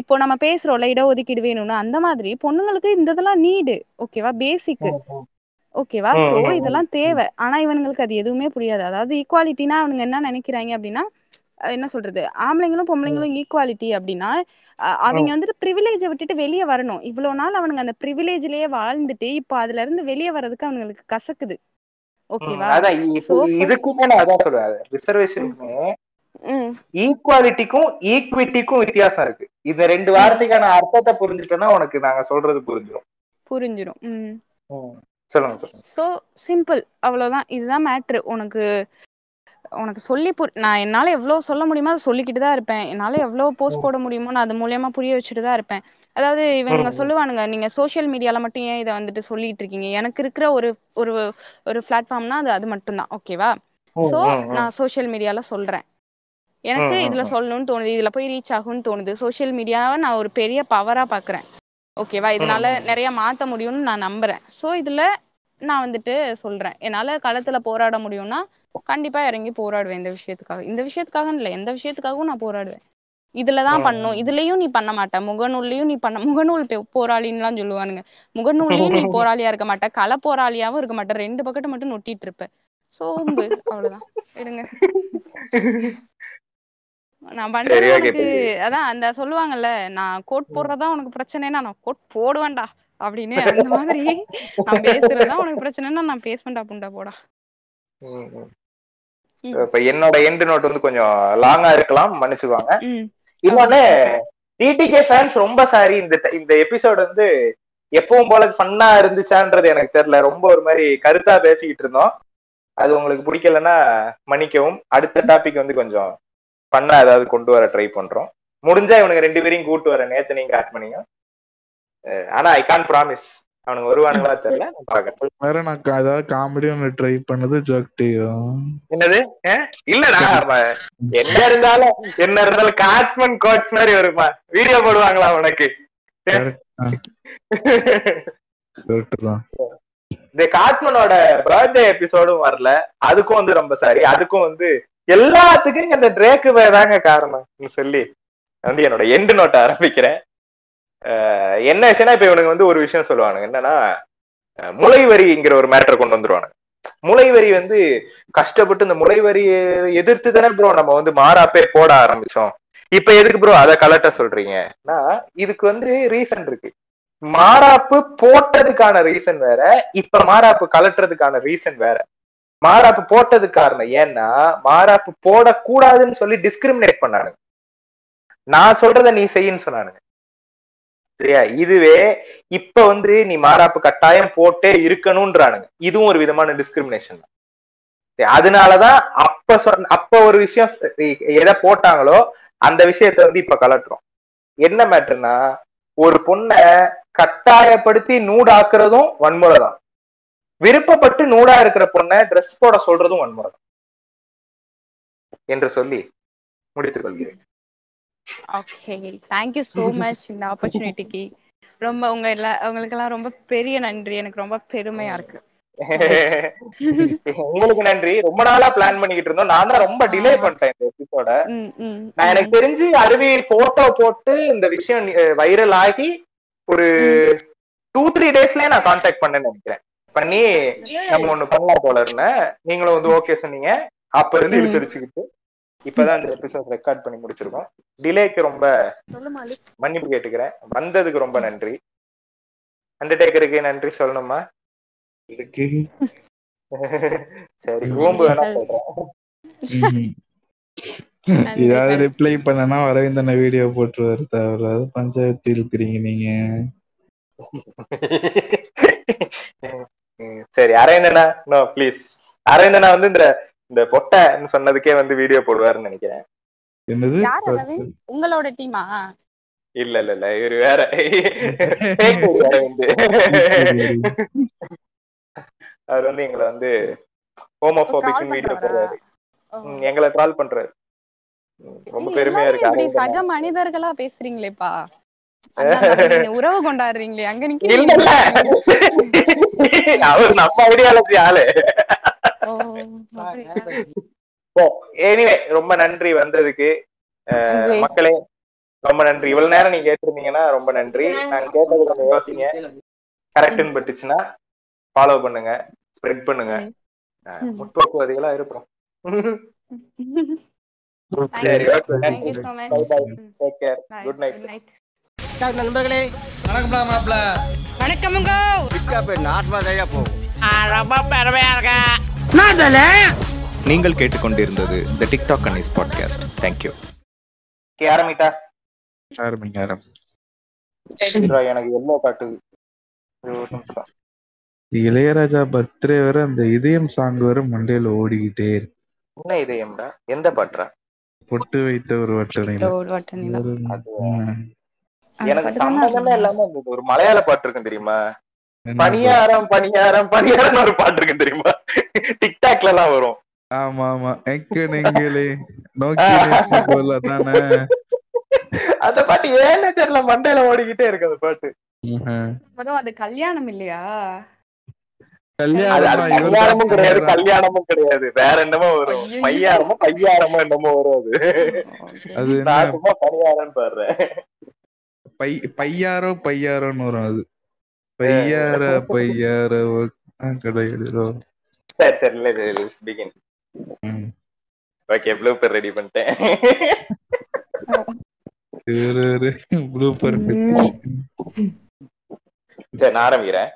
இப்போ நம்ம பேசுறோம்ல இடஒதுக்கீடு வேணும்னு அந்த மாதிரி பொண்ணுங்களுக்கு இந்த இதெல்லாம் நீடு ஓகேவா பேசிக் ஓகேவா சோ இதெல்லாம் தேவை. ஆனா இவனுங்களுக்கு அது எதுவுமே புரியாது. அதாவது ஈக்குவாலிட்டினா அவனுங்க என்ன நினைக்கிறாங்க அப்படின்னா என்ன சொல்றது? ஆம்பளைங்களும் பொம்பளைங்களும் ஈக்குவாலிட்டி அப்படின்னா அவங்க வந்துட்டு ப்ரிவிலேஜை விட்டுட்டு வெளியே வரணும். இவ்வளவு நாள் அவனுங்க அந்த ப்ரிவிலேஜ்லயே வாழ்ந்துட்டு இப்போ அதுல இருந்து வெளியே வர்றதுக்கு அவனுங்களுக்கு கசக்குது. ஓகேவா? இதுக்குமே நான் அதான் சொல்றேன். ரிசர்வேஷனுக்குமே ஈக்குவாலிட்டிக்கும் ஈக்விட்டிக்கும் வித்தியாசம் இருக்கு. இந்த ரெண்டு வார்த்தைக்கான அர்த்தத்தை புரிஞ்சுட்டோம்னா உனக்கு நாங்க சொல்றது புரிஞ்சிடும் புரிஞ்சிடும் சொல்லுங்க சொல்லுங்க. ஸோ சிம்பிள் அவ்வளவுதான். இதுதான் மேட்ரு உனக்கு உனக்கு சொல்லி புரி நான் என்னால எவ்வளவு சொல்ல முடியுமோ அதை சொல்லிக்கிட்டு தான் இருப்பேன். என்னால எவ்வளவு போஸ்ட் போட முடியுமோ நான் அது மூலியமா புரிய வச்சுட்டு தான் இருப்பேன். அதாவது இவங்க. சொல்லுவானுங்க நீங்க சோஷியல் மீடியால மட்டும் ஏன் இதை வந்துட்டு சொல்லிட்டு இருக்கீங்க? எனக்கு இருக்கிற ஒரு ஒரு ஒரு பிளாட்ஃபார்ம்னா அது அது மட்டும்தான் ஓகேவா சோ. நான் சோஷியல் மீடியால சொல்றேன். எனக்கு இதுல. சொல்லணும்னு தோணுது. இதுல போய் ரீச் ஆகும்னு தோணுது. சோஷியல் மீடியாவை நான் ஒரு பெரிய பவரா பாக்குறேன். ஓகேவா இதனால. நிறைய மாத்த முடியும்னு நான் நம்புறேன். சோ இதுல நான் வந்துட்டு சொல்றேன். என்னால களத்துல போராட முடியும்னா கண்டிப்பா இறங்கி போராடுவேன் இந்த விஷயத்துக்காக. இந்த விஷயத்துக்காக இல்ல எந்த விஷயத்துக்காகவும் நான் போராடுவேன். இதுலதான் பண்ணும். இதுலயும் நீ பண்ண மாட்ட. முகநூல்லையும் நீ பண்ண முகநூல் பே- போராளின்னுலாம் சொல்லுவானுங்க. முகநூல்லையும் நீ போராளியா இருக்க மாட்ட. கள போராளியாவும் இருக்க மாட்ட. ரெண்டு பக்கெட்டை மட்டும் நொட்டிட்டு இருப்ப. சோம்பு. அவ்வளவுதான். எடுங்க. நான் பண்றது சரியா உனக்கு கேட்டது. அதான் அந்த சொல்லுவாங்கல்ல நான் கோட் போடுறதா உனக்கு பிரச்சனைனா நான் கோட் போடுவேன்டா அப்படின்னு அந்த மாதிரி நான் பேசுறதா உனக்கு பிரச்சனைனா நான் பேசுவேன்டா புண்டா போடா. இப்ப என்னோட எண்ட் நோட் வந்து கொஞ்சம் லாங்கா இருக்கலாம் மன்னிச்சுக்குவாங்க இன்னொன்னு டிடிகே ஃபேன்ஸ் ரொம்ப சாரி இந்த இந்த எபிசோட் வந்து எப்பவும் போல ஃபன்னா இருந்துச்சான்றது எனக்கு தெரியல. ரொம்ப ஒரு மாதிரி கருத்தா பேசிக்கிட்டு இருந்தோம். அது உங்களுக்கு பிடிக்கலன்னா மன்னிக்கவும். அடுத்த டாபிக் வந்து கொஞ்சம் ஃபன்னா ஏதாவது கொண்டு வர ட்ரை பண்றோம். முடிஞ்சா இவனுங்க ரெண்டு பேரையும் கூட்டு வர நேத்து நீங்க ஆட் பண்ணீங்க. ஆனா ஐ கான் ப்ராமிஸ் அவனுங்க வருவானுங்களா தெரியல வேற நான் ஏதாவது காமெடி ஒன்று ட்ரை பண்ணது ஜோக்டியும் என்னது? அஹ்? இல்லடா என்ன இருந்தாலும் என்ன இருந்தாலும் காட்மன் கோட்ஸ் மாதிரி வருமா வீடியோ போடுவாங்களா உனக்கு? இந்த காட்மனோட பர்த்டே எபிசோடும் வரல. அதுக்கும் வந்து ரொம்ப சாரி அதுக்கும் வந்து எல்லாத்துக்கும் இந்த ட்ரேக்கு தாங்க காரணம். சொல்லி. வந்து என்னோட எண்டு நோட்ட ஆரம்பிக்கிறேன். என்ன விஷயம்னா இப்ப இவனுங்க வந்து ஒரு விஷயம் சொல்லுவானுங்க. என்னன்னா முளைவரிங்கிற ஒரு மேட்டர் கொண்டு வந்துருவானுங்க. முளைவரி வந்து கஷ்டப்பட்டு இந்த முளைவரியை எதிர்த்து தானே ப்ரோ நம்ம வந்து மாறாப்பே போட ஆரம்பிச்சோம். இப்ப எதுக்கு ப்ரோ அதை கலட்ட சொல்றீங்கன்னா இதுக்கு வந்து ரீசன் இருக்கு. மாறாப்பு போட்டதுக்கான ரீசன் வேற இப்ப மாறாப்பு கலட்டுறதுக்கான ரீசன் வேற. மாறாப்பு போட்டதுக்கு காரணம் ஏன்னா மாறாப்பு போடக்கூடாதுன்னு சொல்லி டிஸ்கிரிமினேட் பண்ணானுங்க. நான் சொல்றத நீ செய்யன்னு சொன்னானுங்க. சரியா? இதுவே இப்ப வந்து நீ மாறாப்பு கட்டாயம் போட்டே இருக்கணும்ன்றானுங்க. இதுவும் ஒரு விதமான டிஸ்கிரிமினேஷன் தான். அதனாலதான் அப்ப சொன்ன அப்ப ஒரு விஷயம் எதை போட்டாங்களோ அந்த விஷயத்த வந்து இப்ப கலட்டுறோம். என்ன மேட்டர்னா ஒரு பொண்ணை கட்டாயப்படுத்தி நூடாக்குறதும் வன்முறை தான். விருப்பப்பட்டு நூடா இருக்கிற பொண்ணை ட்ரெஸ் போட சொல்றதும் வன்முறை தான். என்று சொல்லி முடித்துக் கொள்கிறேன். ஓகே தேங்க்யூ so மச் இந்த ஆப்பர்ச்சுனிட்டிக்கு ரொம்ப உங்க எல்லா உங்களுக்கெல்லாம் ரொம்ப பெரிய நன்றி. எனக்கு ரொம்ப பெருமையா இருக்கு. உங்களுக்கு நன்றி. ரொம்ப நாளா பிளான் பண்ணிக்கிட்டு இருந்தோம். நான் தான் ரொம்ப டிலே பண்ணிட்டேன் இந்த எபிசோட நான் எனக்கு தெரிஞ்சு அருவி போட்டோ போட்டு இந்த விஷயம் வைரல் ஆகி ஒரு டூ த்ரீ டேஸ்லயே நான் கான்டாக்ட் பண்ணேன்னு நினைக்கிறேன். பண்ணி நம்ம ஒண்ணு பண்ணலாம் போல இருந்தேன். நீங்களும் வந்து ஓகே சொன்னீங்க. அப்ப இருந்து. இழுத்தடிச்சுக்கிட்டு இப்பதான் இந்த எபிசோட் ரெக்கார்ட் பண்ணி முடிச்சிருக்கோம். டிலேக்கு ரொம்ப மன்னிப்பு கேட்டுக்கிறேன். வந்ததுக்கு ரொம்ப நன்றி. அண்டர்டேக்கருக்கு நன்றி சொல்லணுமா? இதுக்கு. சரி ஓம்பு வேணா சொல்றேன் ஏதாவது. ரிப்ளை பண்ணனா அரவிந்தன வீடியோ போட்டுருவாரு தேவையில்லாத பஞ்சாயத்து இருக்கிறீங்க நீங்க. சரி அரவிந்தனா? நோ ப்ளீஸ் அரவிந்தனா வந்து இந்த இந்த பொட்டைன்னு சொன்னதுக்கே வந்து வீடியோ போடுவாருன்னு நினைக்கிறேன். உங்களோட டீமா இல்ல இல்ல இல்ல இவரு வேற. அரவிந்த் அவர் வந்து எங்களை வந்து ஹோமோபோபிக் வீடியோ போடுறாரு எங்களை ட்ரால் பண்றாரு. ரொம்ப பெருமையா இருக்கு. சக மனிதர்களா பேசுறீங்களேப்பா. உறவு கொண்டாடுறீங்களே அங்க நிக்க அவர் நம்ம ஐடியாலஜி ஆளு? எனிவே ரொம்ப நன்றி வந்ததுக்கு. நன்றி. மக்களே ரொம்ப நன்றி. இவ்வளவு நேரம் நீங்க கேட்டிருந்தீங்கன்னா ரொம்ப நன்றி. நாங்க கேட்டது கொஞ்சம் யோசிங்க. கரெக்ட்னு பட்டுச்சுன்னா ஃபாலோ பண்ணுங்க ஸ்ப்ரெட் பண்ணுங்க. முற்போக்குவாதிகளா இருப்போம். சரி okay Thank you so much. Bye bye hmm. Take care Bye. Good night Good night. டாக் நண்பர்களே பிக்கப் நார்மலா போகும். ரொம்ப பெருமையா இருக்கேன். நீங்கள் கேட்டுக்கொண்டிருந்தது த டிக்டாக் அன்னிஸ் பாட்காஸ்ட் தேங்க்யூ ஆரம்பிட்டா? ஆரம்பிங்க ஆரம்பி எனக்கு எல்லோ காட்டுது. ஒரு நிமிஷம். இளையராஜா பர்த்டே வர அந்த இதயம் சாங் வர மண்டையில ஓடிக்கிட்டே இருக்கு. என்ன இதயம்டா? எந்த பாட்டுறா பொட்டு வைத்த ஒரு வட்டணையில ஒரு வட்ட நிலா ம். அந்த எனக்கு சம்பந்தமே இல்லாம ஒரு மலையாள பாட்டு இருக்கும் தெரியுமா? பணியாரம் பணியாரம் பணியாரம் ஒரு பாட்டு இருக்கும் தெரியுமா? டிக்டாக்ல எல்லாம் வரும். ஆமா ஆமா. எங்க நெங்களே நோக்கி போல தானே. அந்த பாட்டு ஏன்னு தெரியல மண்டையில ஓடிக்கிட்டே இருக்கு அந்த பாட்டு. மொதல் அது கல்யாணம் இல்லையா? கல்யாணமும் கிடையாது கல்யாணமும் கிடையாது. வேற என்னமோ வரும். பையாரமோ பையாரமோ என்னமோ வரும் அது. அது பணியாரன்னு பாடுறேன். பை பையாரோ பையாரோன்னு வரும் அது. பையார பையார கிடையாது சரி சரி இல்ல பிகின் ஓகே ப்ளூப்பர் ரெடி பண்ணிட்டேன். சரி நான் ஆரம்பிக்கிறேன்.